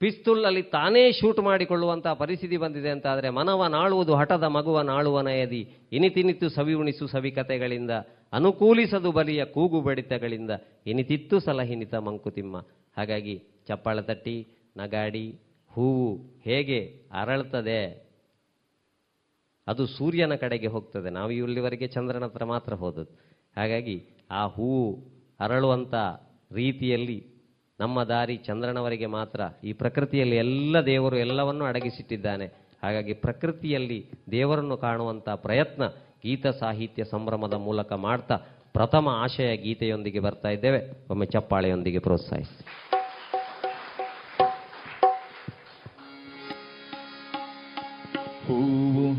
ಪಿಸ್ತೂಲ್ ಅಲ್ಲಿ ತಾನೇ ಶೂಟ್ ಮಾಡಿಕೊಳ್ಳುವಂತಹ ಪರಿಸ್ಥಿತಿ ಬಂದಿದೆ ಅಂತ ಆದರೆ ಮನವ ನಾಳುವುದು, ಹಠದ ಮಗುವ ನಾಳುವ ನಯದಿ ಇನಿತಿನಿತ್ತು ಸವಿ ಉಣಿಸು ಸವಿಕತೆಗಳಿಂದ ಅನುಕೂಲಿಸದು ಬಲಿಯ ಕೂಗು ಬಡಿತಗಳಿಂದ ಇನಿತಿತ್ತು ಸಲಹಿನಿತ ಮಂಕುತಿಮ್ಮ. ಹಾಗಾಗಿ ಚಪ್ಪಾಳ ತಟ್ಟಿ, ನಗಾಡಿ, ಹೂವು ಹೇಗೆ ಅರಳ್ತದೆ? ಅದು ಸೂರ್ಯನ ಕಡೆಗೆ ಹೋಗ್ತದೆ. ನಾವು ಇಲ್ಲಿವರೆಗೆ ಚಂದ್ರನ ಹತ್ರ ಮಾತ್ರ ಹೋದದ್ದು. ಹಾಗಾಗಿ ಆ ಹೂವು ಅರಳುವಂಥ ರೀತಿಯಲ್ಲಿ ನಮ್ಮ ದಾರಿ ಚಂದ್ರನವರಿಗೆ ಮಾತ್ರ. ಈ ಪ್ರಕೃತಿಯಲ್ಲಿ ಎಲ್ಲ ದೇವರು ಎಲ್ಲವನ್ನೂ ಅಡಗಿಸಿಟ್ಟಿದ್ದಾನೆ. ಹಾಗಾಗಿ ಪ್ರಕೃತಿಯಲ್ಲಿ ದೇವರನ್ನು ಕಾಣುವಂಥ ಪ್ರಯತ್ನ ಗೀತ ಸಾಹಿತ್ಯ ಸಂಭ್ರಮದ ಮೂಲಕ ಮಾಡ್ತಾ ಪ್ರಥಮ ಆಶಯ ಗೀತೆಯೊಂದಿಗೆ ಬರ್ತಾ ಇದ್ದೇವೆ. ಒಮ್ಮೆ ಚಪ್ಪಾಳೆಯೊಂದಿಗೆ ಪ್ರೋತ್ಸಾಹಿಸಿ.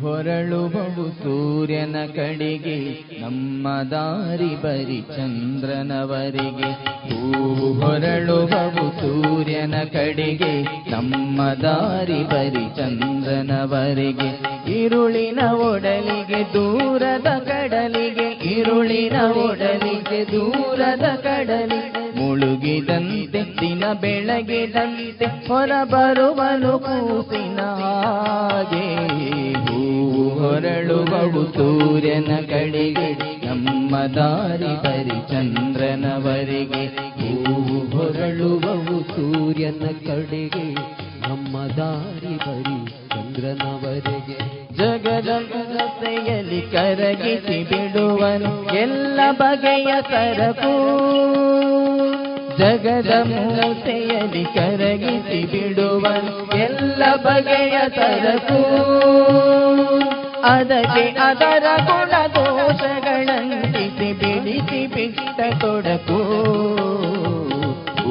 ಹೊರಳುವವು ಸೂರ್ಯನ ಕಡೆಗೆ, ನಮ್ಮ ದಾರಿ ಬರಿ ಚಂದ್ರನವರಿಗೆ. ಹೂವು ಹೊರಳುವವು ಸೂರ್ಯನ ಕಡೆಗೆ, ನಮ್ಮ ದಾರಿ ಬರಿ ಚಂದ್ರನವರಿಗೆ. ಇರುಳಿನ ಒಡಲಿಗೆ ದೂರದ ಕಡಲಿಗೆ, ಇರುಳಿನ ಒಡಲಿಗೆ ದೂರದ ಕಡಲಿಗೆ. ಮುಳುಗಿದಂತೆ, ದಿನ ಬೆಳಗಿದಂತೆ ಹೊರಬರುವನು ಕೂಸಿನ ಹಾಗೆ. ಹೂವು ಹೊರಳುವವು ಸೂರ್ಯನ ಕಡೆಗೆ, ನಮ್ಮ ದಾರಿ ಬರಿ ಚಂದ್ರನವರೆಗೆ ಹೂವು ಹೊರಳುವವು ಸೂರ್ಯನ ಕಡೆಗೆ, ನಮ್ಮ ದಾರಿ ಬರಿ ಚಂದ್ರನವರೆಗೆ ಜಗದ ಜೊತೆಯಲ್ಲಿ ಕರಗಿಸಿ ಬಿಡುವನು ಎಲ್ಲ ಬಗೆಯ ಸರಕು. ಜಗದ ಮೂಸೆಯಲ್ಲಿ ಕರಗಿಸಿ ಬಿಡುವನು ಎಲ್ಲ ಬಗೆಯ ಸರಕು ಅದಕ್ಕೆ ಅದರ ಗುಣ ದೋಷಗಳಂಟಿಸಿ ಬಿಡಿಸಿ ಬಿಟ್ಟ ತೊಡಕು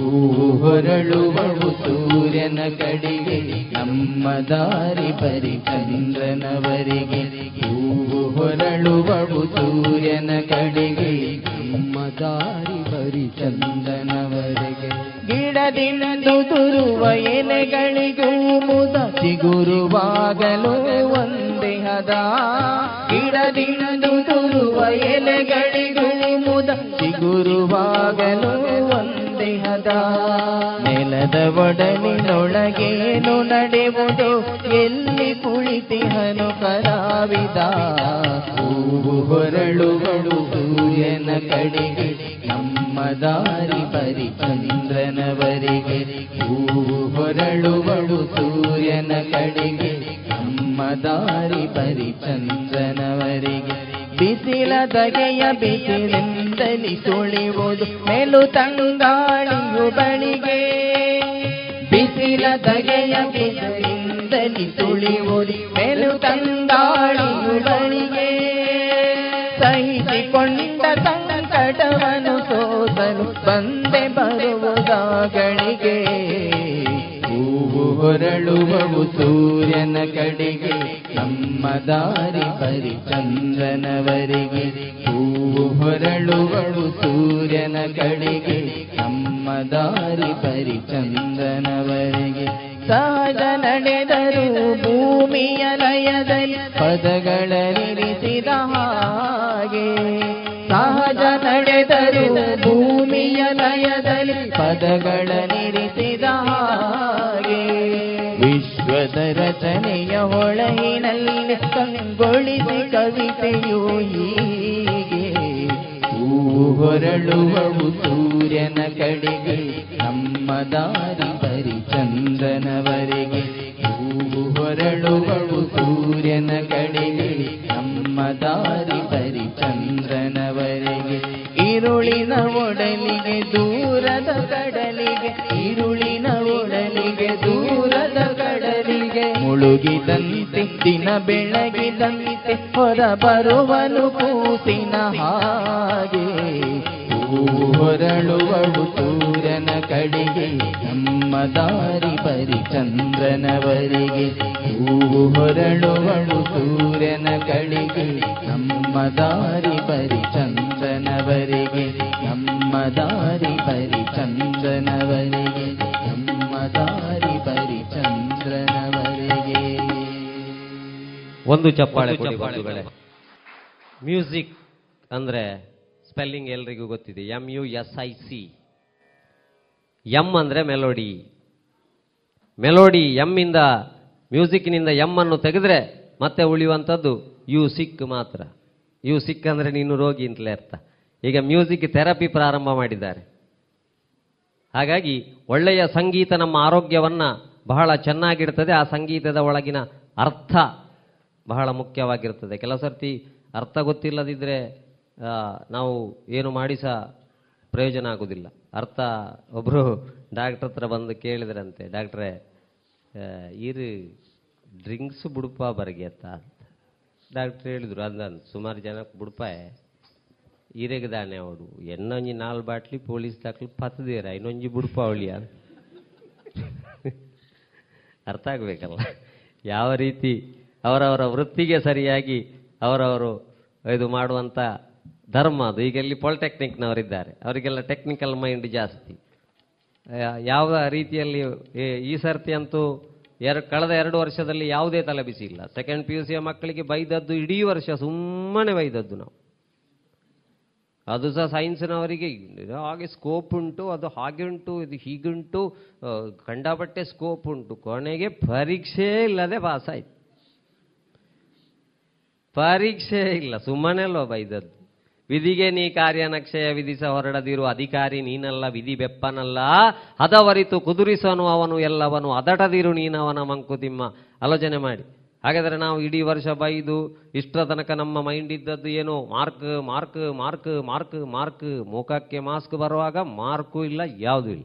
ಹೂವು ಹೊರಳುವವು ಸೂರ್ಯನ ಕಡೆಗೆ, ನಮ್ಮ ದಾರಿ ಬರಿ ಚಂದ್ರನವರಿಗೆ ಹೂವು ಹೊರಳುವಳು ಸೂರ್ಯನ ಕಡೆಗೆ, ನಮ್ಮ ದಾರಿ ಬರಿ ಚಂದನವರೆಗೆ ಗಿಡದಿಂದ ತುರುವ ಎಲೆಗಳಿಗೂ ಮುದ, ಚಿಗುರುವಾಗಲು ಒಂದೇ ಹದ. ಗಿಡದಿಂದ ತುರುವ ಎಲೆಗಳಿಗೂ ಮುದ, ಚಿಗುರುವಾಗಲು ಒಂದೇ ಹದ ನೆಲದ ಒಡಲಿನೊಳಗೇನು ನಡೆಯುವುದು ಎಲ್ಲಿ ಕುಳಿತಿಹನು ಕಲಾವಿದ ಹೂವು ಹೊರಳುಗಳು ಸೂರ್ಯನ ಕಡೆಗೆ, ನಮ್ಮ ದಾರಿ ಬರಿ ಚಂದ್ರನವರಿಗೆ ಹೂವು ಹೊರಳುಗಳು ಸೂರ್ಯನ ಕಡೆಗೆ, ನಮ್ಮ ದಾರಿ ಬರಿ ಚಂದ್ರನವರಿಗೆ ಬಿಸಿಲ ಬಗೆಯ ಬಿಸಿಲಿಂದಲಿ ಸುಳಿವುದು ಮೇಲು ತಂಗಾಳಿಯು ಬಳಿಗೆ. ಬಿಸಿಲ ದಗೆಯ ಬಿಸಿಲಿಂದಲಿ ಸುಳಿವುದು ಮೇಲು ತಂಗಾಳಿಯು ಬಳಿಗೆ. ಸಹಿಸಿಕೊಂಡ ಸಂಕಟವನ್ನು ಸೋದನು ಬಂದೆ ಬರುವುದಾಗಳಿಗೆ ಹೊರಳುವವು ಸೂರ್ಯನ ಕಡೆಗೆ ನಮ್ಮ ದಾರಿ ಬರಿ ಚಂದ್ರನವರೆಗೆ ಹೂವು ಹೊರಳುವಳು ಸೂರ್ಯನ ಕಡೆಗೆ ನಮ್ಮ ದಾರಿ ಬರಿ ಚಂದ್ರನವರೆಗೆ ಸಹಜ ನಡೆದರು ಭೂಮಿಯ ಲಯದಲ್ಲಿ ಪದಗಳರಿಸಿದ ಹಾಗೆ. ಸಹಜ ನಡೆದರು ಭೂಮಿಯ ಲಯದಲ್ಲಿ ಪದಗಳ ನಿರಿಸಿದ ಹಾಗೆ. ವಿಶ್ವದ ರಚನೆಯ ಒಳಗಿನಲ್ಲಿ ಕಂಗೊಳಿಸಿ ಕವಿತೆಯು ಹೀಗೆ. ಹೂವು ಹೊರಳುವವು ಸೂರ್ಯನ ಕಡೆಗೆ, ನಮ್ಮ ದಾರಿ ಬರಿ ಚಂದ್ರನವರೆಗೆ ಹೂವು ಹೊರಳುವವು ಸೂರ್ಯನ ಕಡೆಗೆ, ನಮ್ಮ ದಾರಿ ಬರಿ ಚಂದ್ರನವರೆಗೆ ಈರುಳಿನ ಒಡಲಿಗೆ, ದೂರದ ಕಡಲಿಗೆ ಈರುಳಿನ ಒಡಲಿಗೆ, ದೂರದ ಕಡಲಿಗೆ. ಮುಳುಗಿದಂತೆ, ದಿನ ಬೆಳಗಿದಂತೆ ಹೊರ ಬರುವನು ಕೂಸಿನ ಹಾಗೆ ಹೊರಳುವಳು ಸೂರ್ಯನ ಕಡೆಗೆ, ನಮ್ಮ ದಾರಿ ಬರಿ ಚಂದ್ರನವರಿಗೆ. ಹೂವು ಹೊರಳುವಳು ಸೂರ್ಯನ ಕಡೆಗೆ, ನಮ್ಮ ದಾರಿ ಬರಿ ಚಂದನವರಿಗೆ ನಮ್ಮ ದಾರಿ ಬರಿ ಚಂದ್ರನವರೆಗೆ ನಮ್ಮ ದಾರಿ ಬರಿ ಚಂದ್ರನವರೆಗೆ ಒಂದು ಚಪ್ಪಾಳೆ ಚಪ್ಪಾಳೆ ಬಂಧುಗಳೇ. ಮ್ಯೂಸಿಕ್ ಅಂದ್ರೆ ಸ್ಪೆಲ್ಲಿಂಗ್ ಎಲ್ರಿಗೂ ಗೊತ್ತಿದೆ. M U S I C M ಅಂದ್ರೆ ಮೆಲೋಡಿ ಮೆಲೋಡಿ ಎಂ ಇಂದ ಮ್ಯೂಸಿಕ್ನಿಂದ ಎಂ ಅನ್ನು ತೆಗೆದ್ರೆ ಮತ್ತೆ ಉಳಿಯುವಂಥದ್ದು ಯು ಸಿಕ್ ಮಾತ್ರ. ಯು ಸಿಕ್ಕಂದ್ರೆ ನೀನು ರೋಗಿ ಅಂತಲೇ ಅರ್ಥ. ಈಗ ಮ್ಯೂಸಿಕ್ ಥೆರಪಿ ಪ್ರಾರಂಭ ಮಾಡಿದ್ದಾರೆ. ಹಾಗಾಗಿ ಒಳ್ಳೆಯ ಸಂಗೀತ ನಮ್ಮ ಆರೋಗ್ಯವನ್ನ ಬಹಳ ಚೆನ್ನಾಗಿಡ್ತದೆ. ಆ ಸಂಗೀತದ ಒಳಗಿನ ಅರ್ಥ ಬಹಳ ಮುಖ್ಯವಾಗಿರ್ತದೆ. ಕೆಲವು ಸರ್ತಿ ಅರ್ಥ ಗೊತ್ತಿಲ್ಲದಿದ್ದರೆ ನಾವು ಏನು ಮಾಡಿ ಸಹ ಪ್ರಯೋಜನ ಆಗೋದಿಲ್ಲ. ಅರ್ಥ ಒಬ್ಬರು ಡಾಕ್ಟ್ರ್ ಹತ್ರ ಬಂದು ಕೇಳಿದ್ರಂತೆ, ಡಾಕ್ಟ್ರೇ ಇರು ಡ್ರಿಂಕ್ಸ್ ಬುಡುಪ ಬರಗೆ ಅಂತ ಡಾಕ್ಟ್ರ್ ಹೇಳಿದ್ರು ಅಂದಂದು ಸುಮಾರು ಜನಕ್ಕೆ ಬುಡ್ಪಾಯ ಈರೆಗದಾನೆ ಅವಡು ಎನ್ನೊಂಜಿ ನಾಲ್ ಬಾಟ್ಲಿ ಪೊಲೀಸ್ ದಾಖಲು ಪತ್ತದೇರ ಇನ್ನೊಂಜಿ ಬುಡುಪ ಅವಳಿಯ ಅರ್ಥ ಆಗಬೇಕಲ್ಲ? ಯಾವ ರೀತಿ ಅವರವರ ವೃತ್ತಿಗೆ ಸರಿಯಾಗಿ ಅವರವರು ಇದು ಮಾಡುವಂಥ ಧರ್ಮ ಅದು. ಈಗ ಇಲ್ಲಿ ಪಾಲಿಟೆಕ್ನಿಕ್ನವರಿದ್ದಾರೆ. ಅವರಿಗೆಲ್ಲ ಟೆಕ್ನಿಕಲ್ ಮೈಂಡ್ ಜಾಸ್ತಿ. ಯಾವ ರೀತಿಯಲ್ಲಿ ಈ ಸರ್ತಿ ಅಂತೂ ಎರ ಕಳೆದ ಎರಡು ವರ್ಷದಲ್ಲಿ ಯಾವುದೇ ತಲೆಬಿಸಿ ಇಲ್ಲ. ಸೆಕೆಂಡ್ ಪಿ ಯು ಸಿಯ ಮಕ್ಕಳಿಗೆ ಬೈದದ್ದು ಇಡೀ ವರ್ಷ ಸುಮ್ಮನೆ ಬೈದದ್ದು ನಾವು. ಅದು ಸಹ ಸೈನ್ಸ್ನವರಿಗೆ ಹಾಗೆ ಸ್ಕೋಪ್ ಉಂಟು, ಅದು ಹಾಗೆ ಉಂಟು ಇದು ಹೀಗುಂಟು ಕಂಡಾಪಟ್ಟೆ ಸ್ಕೋಪ್ ಉಂಟು. ಕೊನೆಗೆ ಪರೀಕ್ಷೆ ಇಲ್ಲದೆ ಪಾಸ್ ಆಯ್ತು. ಪರೀಕ್ಷೆ ಇಲ್ಲ ಸುಮ್ಮನೆ ಅಲ್ವಾ ಬೈದದ್ದು. ವಿಧಿಗೆ ನೀ ಕಾರ್ಯನಕ್ಷಯ ವಿಧಿಸ ಹೊರಡದಿರು. ಅಧಿಕಾರಿ ನೀನಲ್ಲ, ವಿಧಿ ಬೆಪ್ಪನಲ್ಲ. ಹದವರಿತು ಕುದುರಿಸನು ಅವನು ಎಲ್ಲವನು. ಅದಟದಿರು ನೀನವನ ಮಂಕುತಿಮ್ಮ. ಆಲೋಚನೆ ಮಾಡಿ. ಹಾಗಾದರೆ ನಾವು ಇಡೀ ವರ್ಷ ಬೈದು, ಇಷ್ಟರ ತನಕ ನಮ್ಮ ಮೈಂಡ್ ಇದ್ದದ್ದು ಏನು? Mark mark mark mark mark. ಮುಖಕ್ಕೆ ಮಾಸ್ಕ್ ಬರುವಾಗ ಮಾರ್ಕು ಇಲ್ಲ, ಯಾವುದೂ ಇಲ್ಲ.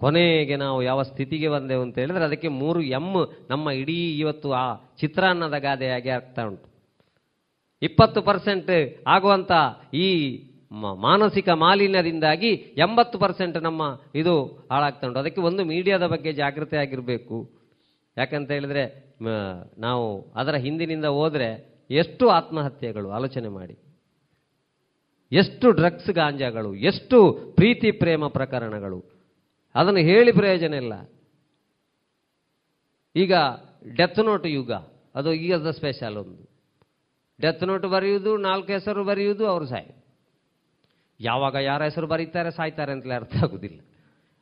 ಕೊನೆಗೆ ನಾವು ಯಾವ ಸ್ಥಿತಿಗೆ ಬಂದೆವು ಅಂತ ಹೇಳಿದ್ರೆ ಅದಕ್ಕೆ ಮೂರು ಎಂ ನಮ್ಮ ಇಡೀ ಇವತ್ತು ಆ ಚಿತ್ರಾನ್ನದ ಗಾದೆಯಾಗಿ ಆಗ್ತಾ ಉಂಟು. ಇಪ್ಪತ್ತು ಪರ್ಸೆಂಟ್ ಆಗುವಂಥ ಈ ಮಾನಸಿಕ ಮಾಲಿನ್ಯದಿಂದಾಗಿ ಎಂಬತ್ತು ಪರ್ಸೆಂಟ್ ನಮ್ಮ ಇದು ಹಾಳಾಗ್ತಾ ಅದಕ್ಕೆ ಒಂದು ಮೀಡಿಯಾದ ಬಗ್ಗೆ ಜಾಗೃತಿ ಆಗಿರಬೇಕು ಯಾಕಂತ ಹೇಳಿದ್ರೆ ನಾವು ಅದರ ಹಿಂದಿನಿಂದ ಹೋದರೆ ಎಷ್ಟು ಆತ್ಮಹತ್ಯೆಗಳು, ಆಲೋಚನೆ ಮಾಡಿ. ಎಷ್ಟು ಡ್ರಗ್ಸ್ ಗಾಂಜಾಗಳು, ಎಷ್ಟು ಪ್ರೀತಿ ಪ್ರೇಮ ಪ್ರಕರಣಗಳು. ಅದನ್ನು ಹೇಳಿ ಪ್ರಯೋಜನ ಇಲ್ಲ. ಈಗ ಡೆತ್ ನೋಟ್ ಯುಗ, ಅದು ಈಗದ ಸ್ಪೆಷಲ್ ಒಂದು. ಡೆತ್ ನೋಟ್ ಬರೆಯುವುದು, ನಾಲ್ಕು ಹೆಸರು ಬರೆಯುವುದು ಅವರು ಸಾಯ್ ಯಾವಾಗ ಯಾರ ಹೆಸರು ಬರೀತಾರೆ, ಸಾಯ್ತಾರೆ ಅಂತಲೇ ಅರ್ಥ ಆಗುದಿಲ್ಲ.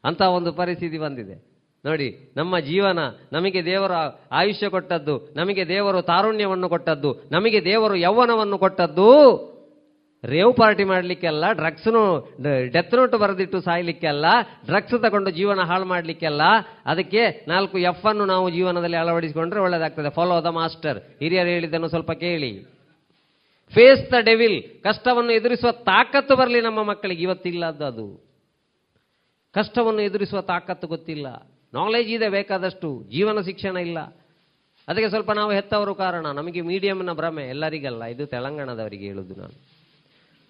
ಅಂತ ಒಂದು ಪರಿಸ್ಥಿತಿ ಬಂದಿದೆ. ನೋಡಿ, ನಮ್ಮ ಜೀವನ ನಮಗೆ ದೇವರ ಆಯುಷ್ಯ ಕೊಟ್ಟದ್ದು, ನಮಗೆ ದೇವರು ತಾರುಣ್ಯವನ್ನು ಕೊಟ್ಟದ್ದು, ನಮಗೆ ದೇವರು ಯೌವನವನ್ನು ಕೊಟ್ಟದ್ದು, ರೇವ್ ಪಾರ್ಟಿ ಮಾಡಲಿಕ್ಕೆಲ್ಲ, ಡ್ರಗ್ಸ್ನು ಡೆತ್ ನೋಟ್ ಬರೆದಿಟ್ಟು ಸಾಯ್ಲಿಕ್ಕೆಲ್ಲ, ಡ್ರಗ್ಸ್ ತಗೊಂಡು ಜೀವನ ಹಾಳು ಮಾಡಲಿಕ್ಕೆಲ್ಲ, ಅದಕ್ಕೆ ನಾಲ್ಕು ಎಫ್ ಅನ್ನು ನಾವು ಜೀವನದಲ್ಲಿ ಅಳವಡಿಸಿಕೊಂಡ್ರೆ ಒಳ್ಳೆಯದಾಗ್ತದೆ ಫಾಲೋ ದ ಮಾಸ್ಟರ್ ಹಿರಿಯರು ಹೇಳಿದ್ದನ್ನು ಸ್ವಲ್ಪ ಕೇಳಿ. ಫೇಸ್ ದ ಡೆವಿಲ್ ಕಷ್ಟವನ್ನು ಎದುರಿಸುವ ತಾಕತ್ತು ಬರಲಿ ನಮ್ಮ ಮಕ್ಕಳಿಗೆ. ಇವತ್ತಿಲ್ಲ ಅದು. ಕಷ್ಟವನ್ನು ಎದುರಿಸುವ ತಾಕತ್ತು ಗೊತ್ತಿಲ್ಲ. ನಾಲೆಜ್ ಇದೆ ಬೇಕಾದಷ್ಟು. ಜೀವನ ಶಿಕ್ಷಣ ಇಲ್ಲ. ಅದಕ್ಕೆ ಸ್ವಲ್ಪ ನಾವು ಹೆತ್ತವರು ಕಾರಣ. ನಮಗೆ ಮೀಡಿಯಂನ ಭ್ರಮೆ ಎಲ್ಲರಿಗಲ್ಲ. ಇದು ತೆಲಂಗಾಣದವರಿಗೆ ಹೇಳುದು ನಾನು.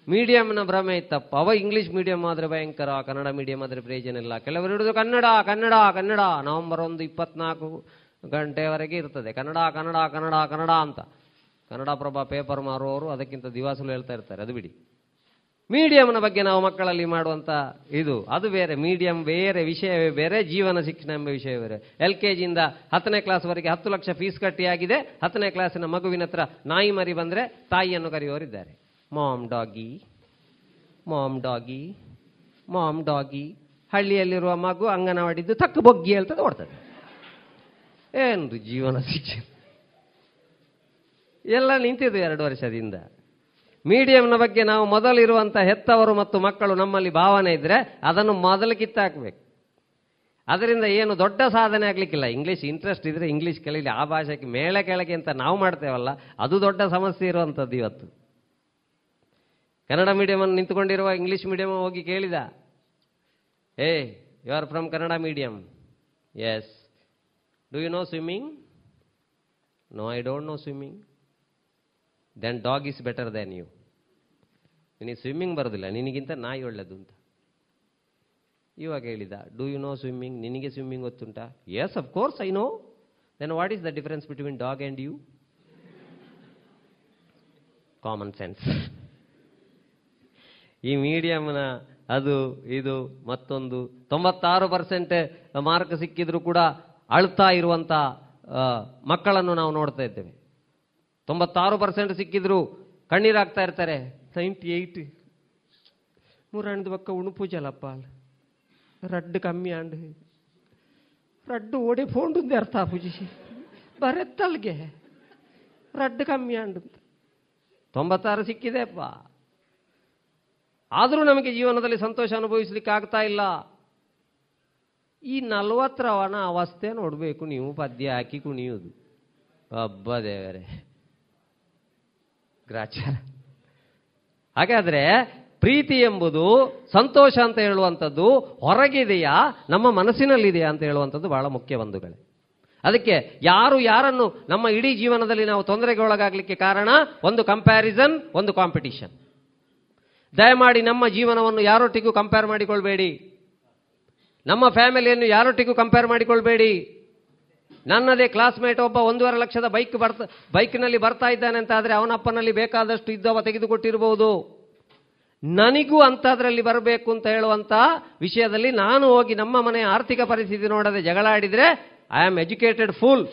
ಮೀಡಿಯಂನ ಭ್ರಮೆ ಇತ್ತಪ್ಪ ಅವ ಇಂಗ್ಲಿಷ್ ಮೀಡಿಯಂ ಆದರೆ ಭಯಂಕರ ಕನ್ನಡ ಮೀಡಿಯಂ ಆದರೆ ಪ್ರಯೋಜನ ಇಲ್ಲ. ಕೆಲವರು ಹಿಡಿದು ಕನ್ನಡ ಕನ್ನಡ ಕನ್ನಡ. ನವೆಂಬರ್ ಒಂದು ಇಪ್ಪತ್ನಾಲ್ಕು ಗಂಟೆವರೆಗೆ ಇರ್ತದೆ. ಕನ್ನಡ ಕನ್ನಡ ಕನ್ನಡ ಕನ್ನಡ ಅಂತ. ಕನ್ನಡ ಪ್ರಭಾ ಪೇಪರ್ ಮಾರುವವರು ಅದಕ್ಕಿಂತ ದಿವಾಸಲು ಹೇಳ್ತಾ ಇರ್ತಾರೆ, ಅದು ಬಿಡಿ. ಮೀಡಿಯಂನ ಬಗ್ಗೆ ನಾವು ಮಕ್ಕಳಲ್ಲಿ ಮಾಡುವಂಥ ಇದು, ಅದು ಬೇರೆ. ಮೀಡಿಯಂ ಬೇರೆ, ವಿಷಯವೇ ಬೇರೆ, ಜೀವನ ಶಿಕ್ಷಣ ಎಂಬ ವಿಷಯ ಬೇರೆ. ಎಲ್ ಕೆ ಜಿಯಿಂದ ಹತ್ತನೇ ಕ್ಲಾಸ್ವರೆಗೆ ಹತ್ತು ಲಕ್ಷ ಫೀಸ್ ಕಟ್ಟಿಯಾಗಿದೆ ಹತ್ತನೇ ಕ್ಲಾಸಿನ ಮಗುವಿನ ಹತ್ರ ನಾಯಿ ಮರಿ ಬಂದರೆ ತಾಯಿಯನ್ನು ಕರೆಯುವವರಿದ್ದಾರೆ. Mom doggy mom doggy mom doggy ಹಳ್ಳಿಯಲ್ಲಿರುವ ಮಗು ಅಂಗನವಾಡಿದ್ದು ತಕ್ಕ ಬೊಗ್ಗಿ ಹೇಳ್ತದೆ, ಓಡ್ತದೆ. ಏನು ಜೀವನ ಶಿಕ್ಷಣ ಎಲ್ಲ ನಿಂತಿದ್ದು ಎರಡು ವರ್ಷದಿಂದ. ಮೀಡಿಯಂನ ಬಗ್ಗೆ ನಾವು ಮೊದಲಿರುವಂಥ ಹೆತ್ತವರು ಮತ್ತು ಮಕ್ಕಳು ನಮ್ಮಲ್ಲಿ ಭಾವನೆ ಇದ್ದರೆ ಅದನ್ನು ಮೊದಲು ಕಿತ್ತಾಕಬೇಕು. ಅದರಿಂದ ಏನು ದೊಡ್ಡ ಸಾಧನೆ ಆಗಲಿಕ್ಕಿಲ್ಲ. ಇಂಗ್ಲೀಷ್ ಇಂಟ್ರೆಸ್ಟ್ ಇದ್ದರೆ ಇಂಗ್ಲೀಷ್ ಕಲೀಲಿ, ಆ ಭಾಷೆಗೆ ಮೇಳೆ ಕೆಳಗೆ ಅಂತ ನಾವು ಮಾಡ್ತೇವಲ್ಲ, ಅದು ದೊಡ್ಡ ಸಮಸ್ಯೆ ಇರುವಂಥದ್ದು ಇವತ್ತು. ಕನ್ನಡ ಮೀಡಿಯಮನ್ನು ನಿಂತುಕೊಂಡಿರುವ ಇಂಗ್ಲೀಷ್ ಮೀಡಿಯಮ್ ಹೋಗಿ ಕೇಳಿದ, hey you are from Kannada medium yes do you know swimming no I don't know swimming then dog is better than you ನಿನಗೆ ಸ್ವಿಮ್ಮಿಂಗ್ ಬರೋದಿಲ್ಲ, ನಿನಗಿಂತ ನಾಯಿ ಒಳ್ಳೇದು ಅಂತ. ಇವಾಗ ಹೇಳಿದ ಡೂ ಯು ನೋ ಸ್ವಿಮ್ಮಿಂಗ್ ನಿನಗೆ ಸ್ವಿಮ್ಮಿಂಗ್ ಗೊತ್ತುಂಟಾ? Yes of course I know then what is the difference between dog and you common sense ಈ ಮೀಡಿಯಮ್ನ ಅದು, ಇದು, ಮತ್ತೊಂದು ತೊಂಬತ್ತಾರು ಪರ್ಸೆಂಟ್ ಮಾರ್ಕ್ ಸಿಕ್ಕಿದ್ರು ಕೂಡ ಅಳ್ತಾ ಇರುವಂಥ ಮಕ್ಕಳನ್ನು ನಾವು ನೋಡ್ತಾ ಇದ್ದೇವೆ. ತೊಂಬತ್ತಾರು ಪರ್ಸೆಂಟ್ ಸಿಕ್ಕಿದ್ರು ಕಣ್ಣೀರಾಗ್ತಾ ಇರ್ತಾರೆ. Ninety eight. ಮೂರಣ್ಣದ ಪಕ್ಕ ಉಣುಪೂಜಲಪ್ಪ ರಡ್ಡು ಕಮ್ಮಿ ಆಂಡ್ ರಡ್ಡು ಓಡಿ ಫೋಂಡುಂದೆ ಅರ್ಥ ಪೂಜಿ. ಬರತ್ತಲ್ಗೆ. ರಡ್ಡು ಕಮ್ಮಿ ಆಂಡು ತೊಂಬತ್ತಾರು ಸಿಕ್ಕಿದೆ ಸಿಕ್ಕಿದೆಪ್ಪ. ಆದರೂ ನಮಗೆ ಜೀವನದಲ್ಲಿ ಸಂತೋಷ ಅನುಭವಿಸ್ಲಿಕ್ಕೆ ಆಗ್ತಾ ಇಲ್ಲ. ಈ ನಲ್ವತ್ತರವನ ಅವಸ್ಥೆ ನೋಡಬೇಕು ನೀವು ಪದ್ಯ ಹಾಕಿ ಕುಣಿಯೋದು ಹಬ್ಬ ದೇವರೇ. ಗ್ರಾಚಾರ ಹಾಗಾದ್ರೆ ಪ್ರೀತಿ ಎಂಬುದು ಸಂತೋಷ ಅಂತ ಹೇಳುವಂಥದ್ದು ಹೊರಗಿದೆಯಾ, ನಮ್ಮ ಮನಸ್ಸಿನಲ್ಲಿದೆಯಾ ಅಂತ ಹೇಳುವಂಥದ್ದು ಬಹಳ ಮುಖ್ಯ ಬಂಧುಗಳೇ. ಅದಕ್ಕೆ ಯಾರು ಯಾರನ್ನು ನಮ್ಮ ಇಡೀ ಜೀವನದಲ್ಲಿ ನಾವು ತೊಂದರೆಗೆ ಒಳಗಾಗಲಿಕ್ಕೆ ಕಾರಣ? ಒಂದು ಕಂಪ್ಯಾರಿಸನ್ ಒಂದು ಕಾಂಪಿಟಿಷನ್ ದಯಮಾಡಿ ನಮ್ಮ ಜೀವನವನ್ನು ಯಾರೊಟ್ಟಿಗೂ ಕಂಪೇರ್ ಮಾಡಿಕೊಳ್ಬೇಡಿ. ನಮ್ಮ ಫ್ಯಾಮಿಲಿಯನ್ನು ಯಾರೊಟ್ಟಿಗೂ ಕಂಪೇರ್ ಮಾಡಿಕೊಳ್ಬೇಡಿ. ನನ್ನದೇ ಕ್ಲಾಸ್ಮೇಟ್ ಒಬ್ಬ ಒಂದೂವರೆ ಲಕ್ಷದ ಬೈಕ್ ಬರ್ತಾ ಬೈಕ್ನಲ್ಲಿ ಬರ್ತಾ ಇದ್ದಾನೆ ಅಂತ ಆದರೆ ಅವನಪ್ಪನಲ್ಲಿ ಬೇಕಾದಷ್ಟು ಇದ್ದವ ತೆಗೆದುಕೊಟ್ಟಿರಬಹುದು ನನಗೂ ಅಂಥದ್ರಲ್ಲಿ ಬರಬೇಕು ಅಂತ ಹೇಳುವಂಥ ವಿಷಯದಲ್ಲಿ ನಾನು ಹೋಗಿ ನಮ್ಮ ಮನೆಯ ಆರ್ಥಿಕ ಪರಿಸ್ಥಿತಿ ನೋಡದೆ ಜಗಳ ಆಡಿದ್ರೆ ಐ ಆಮ್ ಎಜುಕೇಟೆಡ್ ಫುಲ್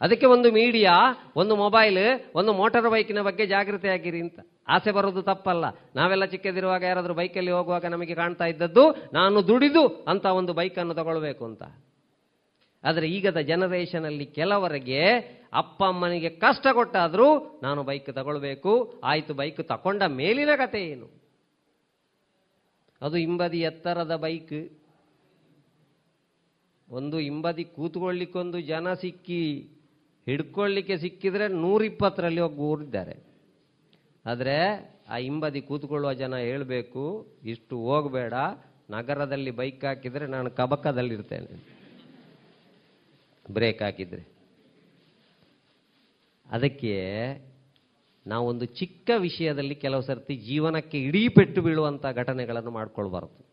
ಅದಕ್ಕೆ ಒಂದು ಮೀಡಿಯಾ ಒಂದು ಮೊಬೈಲ್ ಒಂದು ಮೋಟಾರ್ ಬೈಕಿನ ಬಗ್ಗೆ ಜಾಗೃತಿ ಆಗಿರಿ ಅಂತ. ಆಸೆ ಬರೋದು ತಪ್ಪಲ್ಲ. ನಾವೆಲ್ಲ ಚಿಕ್ಕದಿರುವಾಗ ಯಾರಾದರೂ ಬೈಕಲ್ಲಿ ಹೋಗುವಾಗ ನಮಗೆ ಕಾಣ್ತಾ ಇದ್ದದ್ದು, ನಾನು ದುಡಿದು ಅಂತ ಒಂದು ಬೈಕನ್ನು ತಗೊಳ್ಬೇಕು ಅಂತ. ಆದರೆ ಈಗದ ಜನರೇಷನಲ್ಲಿ ಕೆಲವರಿಗೆ ಅಪ್ಪ ಅಮ್ಮನಿಗೆ ಕಷ್ಟ ಕೊಟ್ಟಾದರೂ ನಾನು ಬೈಕ್ ತಗೊಳ್ಬೇಕು, ಆಯಿತು ಬೈಕ್ ತಕೊಂಡ ಮೇಲಿನ ಕತೆ ಏನು? ಅದು ಹಿಂಬದಿ ಎತ್ತರದ ಬೈಕ್ ಒಂದು ಹಿಂಬದಿ ಕೂತ್ಕೊಳ್ಳಿಕ್ಕೊಂದು ಜನ ಸಿಕ್ಕಿ. ಹಿಡ್ಕೊಳ್ಳಿಕ್ಕೆ ಸಿಕ್ಕಿದ್ರೆ ನೂರಿಪ್ಪತ್ತರಲ್ಲಿ ಹೋಗಿ ಊರಿದ್ದಾರೆ. ಆದರೆ ಆ ಹಿಂಬದಿ ಕೂತ್ಕೊಳ್ಳುವ ಜನ ಹೇಳಬೇಕು, ಇಷ್ಟು ಹೋಗಬೇಡ, ನಗರದಲ್ಲಿ ಬೈಕ್ ಹಾಕಿದರೆ ನಾನು ಕಬಕದಲ್ಲಿರ್ತೇನೆ. ಬ್ರೇಕ್ ಹಾಕಿದರೆ. ಅದಕ್ಕೆ ನಾವೊಂದು ಚಿಕ್ಕ ವಿಷಯದಲ್ಲಿ ಕೆಲವು ಸರ್ತಿ ಜೀವನಕ್ಕೆ ಇಡೀ ಪೆಟ್ಟು ಬೀಳುವಂಥ ಘಟನೆಗಳನ್ನು ಮಾಡ್ಕೊಳ್ಬಾರ್ದು.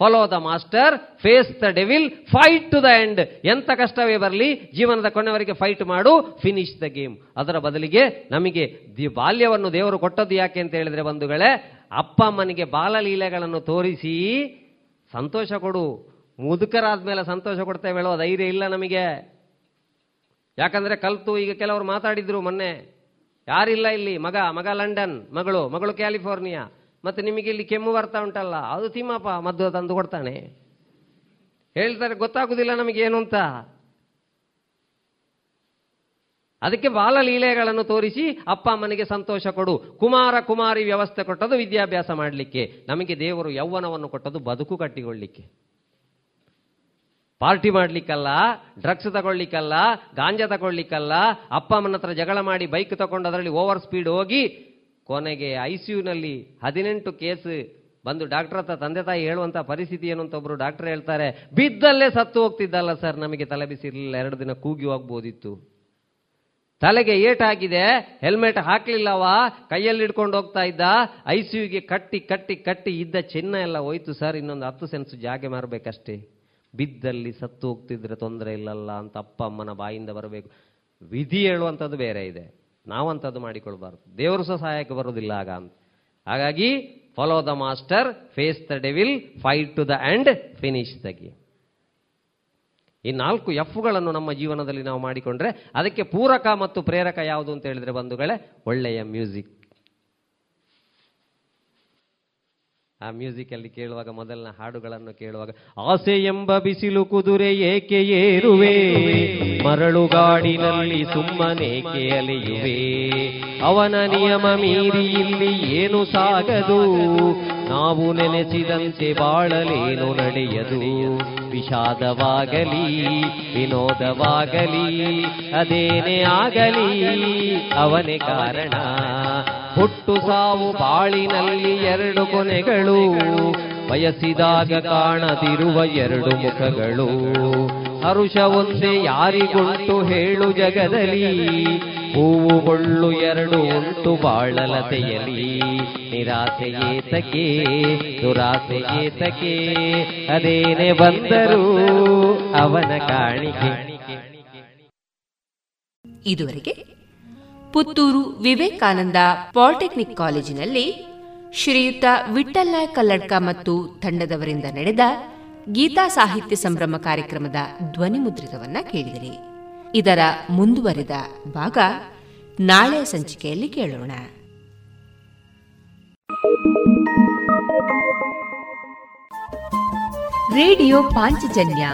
Follow the master face the devil fight to the end ಎಂತ ಕಷ್ಟವೇ ಬರಲಿ, ಜೀವನದ ಕೊನೆವರೆಗೆ ಫೈಟ್ ಮಾಡು ಫಿನಿಶ್ ದ ಗೇಮ್ ಅದರ ಬದಲಿಗೆ ನಮಗೆ ದಿ ಬಾಲ್ಯವನ್ನು ದೇವರು ಕೊಟ್ಟದ್ದು ಯಾಕೆ ಅಂತ ಹೇಳಿದ್ರೆ ಬಂಧುಗಳೇ, ಅಪ್ಪ ಅಮ್ಮನಿಗೆ ಬಾಲಲೀಲೆಗಳನ್ನು ತೋರಿಸಿ ಸಂತೋಷ ಕೊಡು. ಮುದುಕರಾದ ಮೇಲೆ ಸಂತೋಷ ಕೊಡ್ತೇವೆ ಹೇಳೋ ಧೈರ್ಯ ಇಲ್ಲ ನಮಗೆ. ಯಾಕಂದ್ರೆ ಕಲ್ತು ಈಗ ಕೆಲವರು ಮಾತಾಡಿದ್ರು ಮೊನ್ನೆ. ಯಾರಿಲ್ಲ ಇಲ್ಲಿ? ಮಗ ಮಗ ಲಂಡನ್, ಮಗಳು ಮಗಳು ಕ್ಯಾಲಿಫೋರ್ನಿಯಾ. ಮತ್ತೆ ನಿಮಗೆ ಇಲ್ಲಿ ಕೆಮ್ಮು ಬರ್ತಾ ಉಂಟಲ್ಲ, ಅದು ತಿಮ್ಮಪ್ಪ ಮದ್ದು ತಂದು ಕೊಡ್ತಾನೆ. ಹೇಳ್ತಾರೆ, ಗೊತ್ತಾಗುದಿಲ್ಲ ನಮಗೆ ಏನು ಅಂತ. ಅದಕ್ಕೆ ಬಾಲಲೀಲೆಗಳನ್ನು ತೋರಿಸಿ, ಅಪ್ಪ ಅಮ್ಮನಿಗೆ ಸಂತೋಷ ಕೊಡು. ಕುಮಾರ ಕುಮಾರಿ ವ್ಯವಸ್ಥೆ ಕೊಟ್ಟದು ವಿದ್ಯಾಭ್ಯಾಸ ಮಾಡಲಿಕ್ಕೆ. ನಮಗೆ ದೇವರು ಯೌವನವನ್ನು ಕೊಟ್ಟದು ಬದುಕು ಕಟ್ಟಿಕೊಳ್ಳಿಕ್ಕೆ. ಪಾರ್ಟಿ ಮಾಡ್ಲಿಕ್ಕಲ್ಲ, ಡ್ರಗ್ಸ್ ತಗೊಳ್ಲಿಕ್ಕಲ್ಲ ಗಾಂಜಾ ತಗೊಳ್ಲಿಕ್ಕಲ್ಲ ಅಪ್ಪ ಅಮ್ಮನ ಹತ್ರ ಜಗಳ ಮಾಡಿ ಬೈಕ್ ತಗೊಂಡು ಅದರಲ್ಲಿ ಓವರ್ ಸ್ಪೀಡ್ ಹೋಗಿ ಕೊನೆಗೆ ಐ ಸಿ ಯುನಲ್ಲಿ ಹದಿನೆಂಟು ಕೇಸ್ ಬಂದು ಡಾಕ್ಟರ್ ಹತ್ರ ತಂದೆ ತಾಯಿ ಹೇಳುವಂತ ಪರಿಸ್ಥಿತಿ ಏನು ಅಂತ ಒಬ್ರು ಡಾಕ್ಟರ್ ಹೇಳ್ತಾರೆ, ಬಿದ್ದಲ್ಲೇ ಸತ್ತು ಹೋಗ್ತಿದ್ದಲ್ಲ ಸರ್, ನಮಗೆ ತಲೆ ಬಿಸಿರ್ಲಿಲ್ಲ, ಎರಡು ದಿನ ಕೂಗಿ ಹೋಗ್ಬೋದಿತ್ತು. ತಲೆಗೆ ಏಟಾಗಿದೆ ಹೆಲ್ಮೆಟ್ ಹಾಕ್ಲಿಲ್ಲವ, ಕೈಯಲ್ಲಿ ಹಿಡ್ಕೊಂಡು ಹೋಗ್ತಾ ಇದ್ದ ಐ ಸಿ ಯುಗೆ ಕಟ್ಟಿ ಕಟ್ಟಿ ಕಟ್ಟಿ ಇದ್ದ ಚಿನ್ನ ಎಲ್ಲ ಹೋಯ್ತು ಸರ್, ಇನ್ನೊಂದು ಹತ್ತು ಸೆನ್ಸ್ ಜಾಗೆ ಮಾರಬೇಕಷ್ಟೇ. ಬಿದ್ದಲ್ಲಿ ಸತ್ತು ಹೋಗ್ತಿದ್ರೆ ತೊಂದರೆ ಇಲ್ಲಲ್ಲ ಅಂತ ಅಪ್ಪ ಅಮ್ಮನ ಬಾಯಿಂದ ಬರಬೇಕು. ವಿಧಿ ಹೇಳುವಂಥದ್ದು ಬೇರೆ ಇದೆ. ನಾವಂಥದ್ದು ಮಾಡಿಕೊಳ್ಬಾರ್ದು ದೇವರು ಸಹ ಸಹಾಯಕ್ಕೆ ಬರೋದಿಲ್ಲ ಆಗ ಅಂತ. ಹಾಗಾಗಿ follow the master face the devil fight to the end finish the game ಈ ನಾಲ್ಕು ಎಫ್ಗಳನ್ನು ನಮ್ಮ ಜೀವನದಲ್ಲಿ ನಾವು ಮಾಡಿಕೊಂಡ್ರೆ ಅದಕ್ಕೆ ಪೂರಕ ಮತ್ತು ಪ್ರೇರಕ ಯಾವುದು ಅಂತ ಹೇಳಿದ್ರೆ ಬಂಧುಗಳೇ, ಒಳ್ಳೆಯ ಮ್ಯೂಸಿಕ್. ಆ ಮ್ಯೂಸಿಕಲ್ಲಿ ಕೇಳುವಾಗ ಮೊದಲಿನ ಹಾಡುಗಳನ್ನು ಕೇಳುವಾಗ, ಆಸೆ ಎಂಬ ಬಿಸಿಲು ಕುದುರೆ ಏಕೆ ಏರುವೆ? ಮರಳುಗಾಡಿನಲ್ಲಿ ಸುಮ್ಮನೇಕೆ ಅಲೆಯುವೆ ಅವನ ನಿಯಮ ಮೀರಿ ಇಲ್ಲಿ ಏನು ಸಾಗದು? ನಾವು ನೆನೆಸಿದಂತೆ ಬಾಳಲೇನು ನಡೆಯದು. ವಿಷಾದವಾಗಲಿ, ವಿನೋದವಾಗಲಿ, ಅದೇನೇ ಆಗಲಿ, ಅವನೇ ಕಾರಣ. ಹುಟ್ಟು ಸಾವು ಬಾಳಿನಲ್ಲಿ ಎರಡು ಕೊನೆಗಳು, ಬಯಸಿದಾಗ ಕಾಣದಿರುವ ಎರಡು ಮುಖಗಳು. ಹರುಷ ಒಂದೇ ಯಾರಿಗುಂಟು ಹೇಳು ಜಗದಲ್ಲಿ ಹೂವುಗೊಳ್ಳು ಎರಡು ಉಂಟು ಬಾಳಲತೆಯಲಿ ನಿರಾಸೆ ಏತಕೆ ದುರಾಸೆ ಏತಕೆ ಅದೇನೆ ಬಂದರೂ ಅವನ ಕಾಣಿಕೆ. ಇದುವರೆಗೆ ಪುತ್ತೂರು ವಿವೇಕಾನಂದ ಪಾಲಿಟೆಕ್ನಿಕ್ ಕಾಲೇಜಿನಲ್ಲಿ ಶ್ರೀಯುತ ವಿಠಲ್ ನಾಯಕ್ ಕಲ್ಲಡ್ಕ ಮತ್ತು ತಂಡದವರಿಂದ ನಡೆದ ಗೀತಾ ಸಾಹಿತ್ಯ ಸಂಭ್ರಮ ಕಾರ್ಯಕ್ರಮದ ಧ್ವನಿ ಮುದ್ರಿತವನ್ನ ಕೇಳಿದಿರಿ. ಇದರ ಮುಂದುವರಿದ ಭಾಗ ನಾಳೆ ಸಂಚಿಕೆಯಲ್ಲಿ ಕೇಳೋಣ. ರೇಡಿಯೋ ಪಾಂಚಜನ್ಯ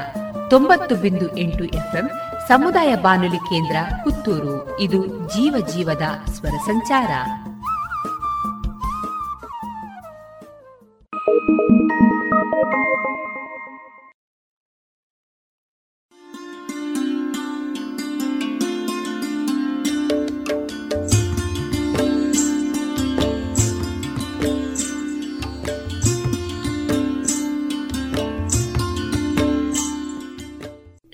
ತೊಂಬತ್ತು ಬಿಂದು ಎಂಟು ಎಫ್ಎಂ ಸಮುದಾಯ ಬಾನುಲಿ ಕೇಂದ್ರ ಪುತ್ತೂರು. ಇದು ಜೀವ ಜೀವದ ಸ್ವರ ಸಂಚಾರ.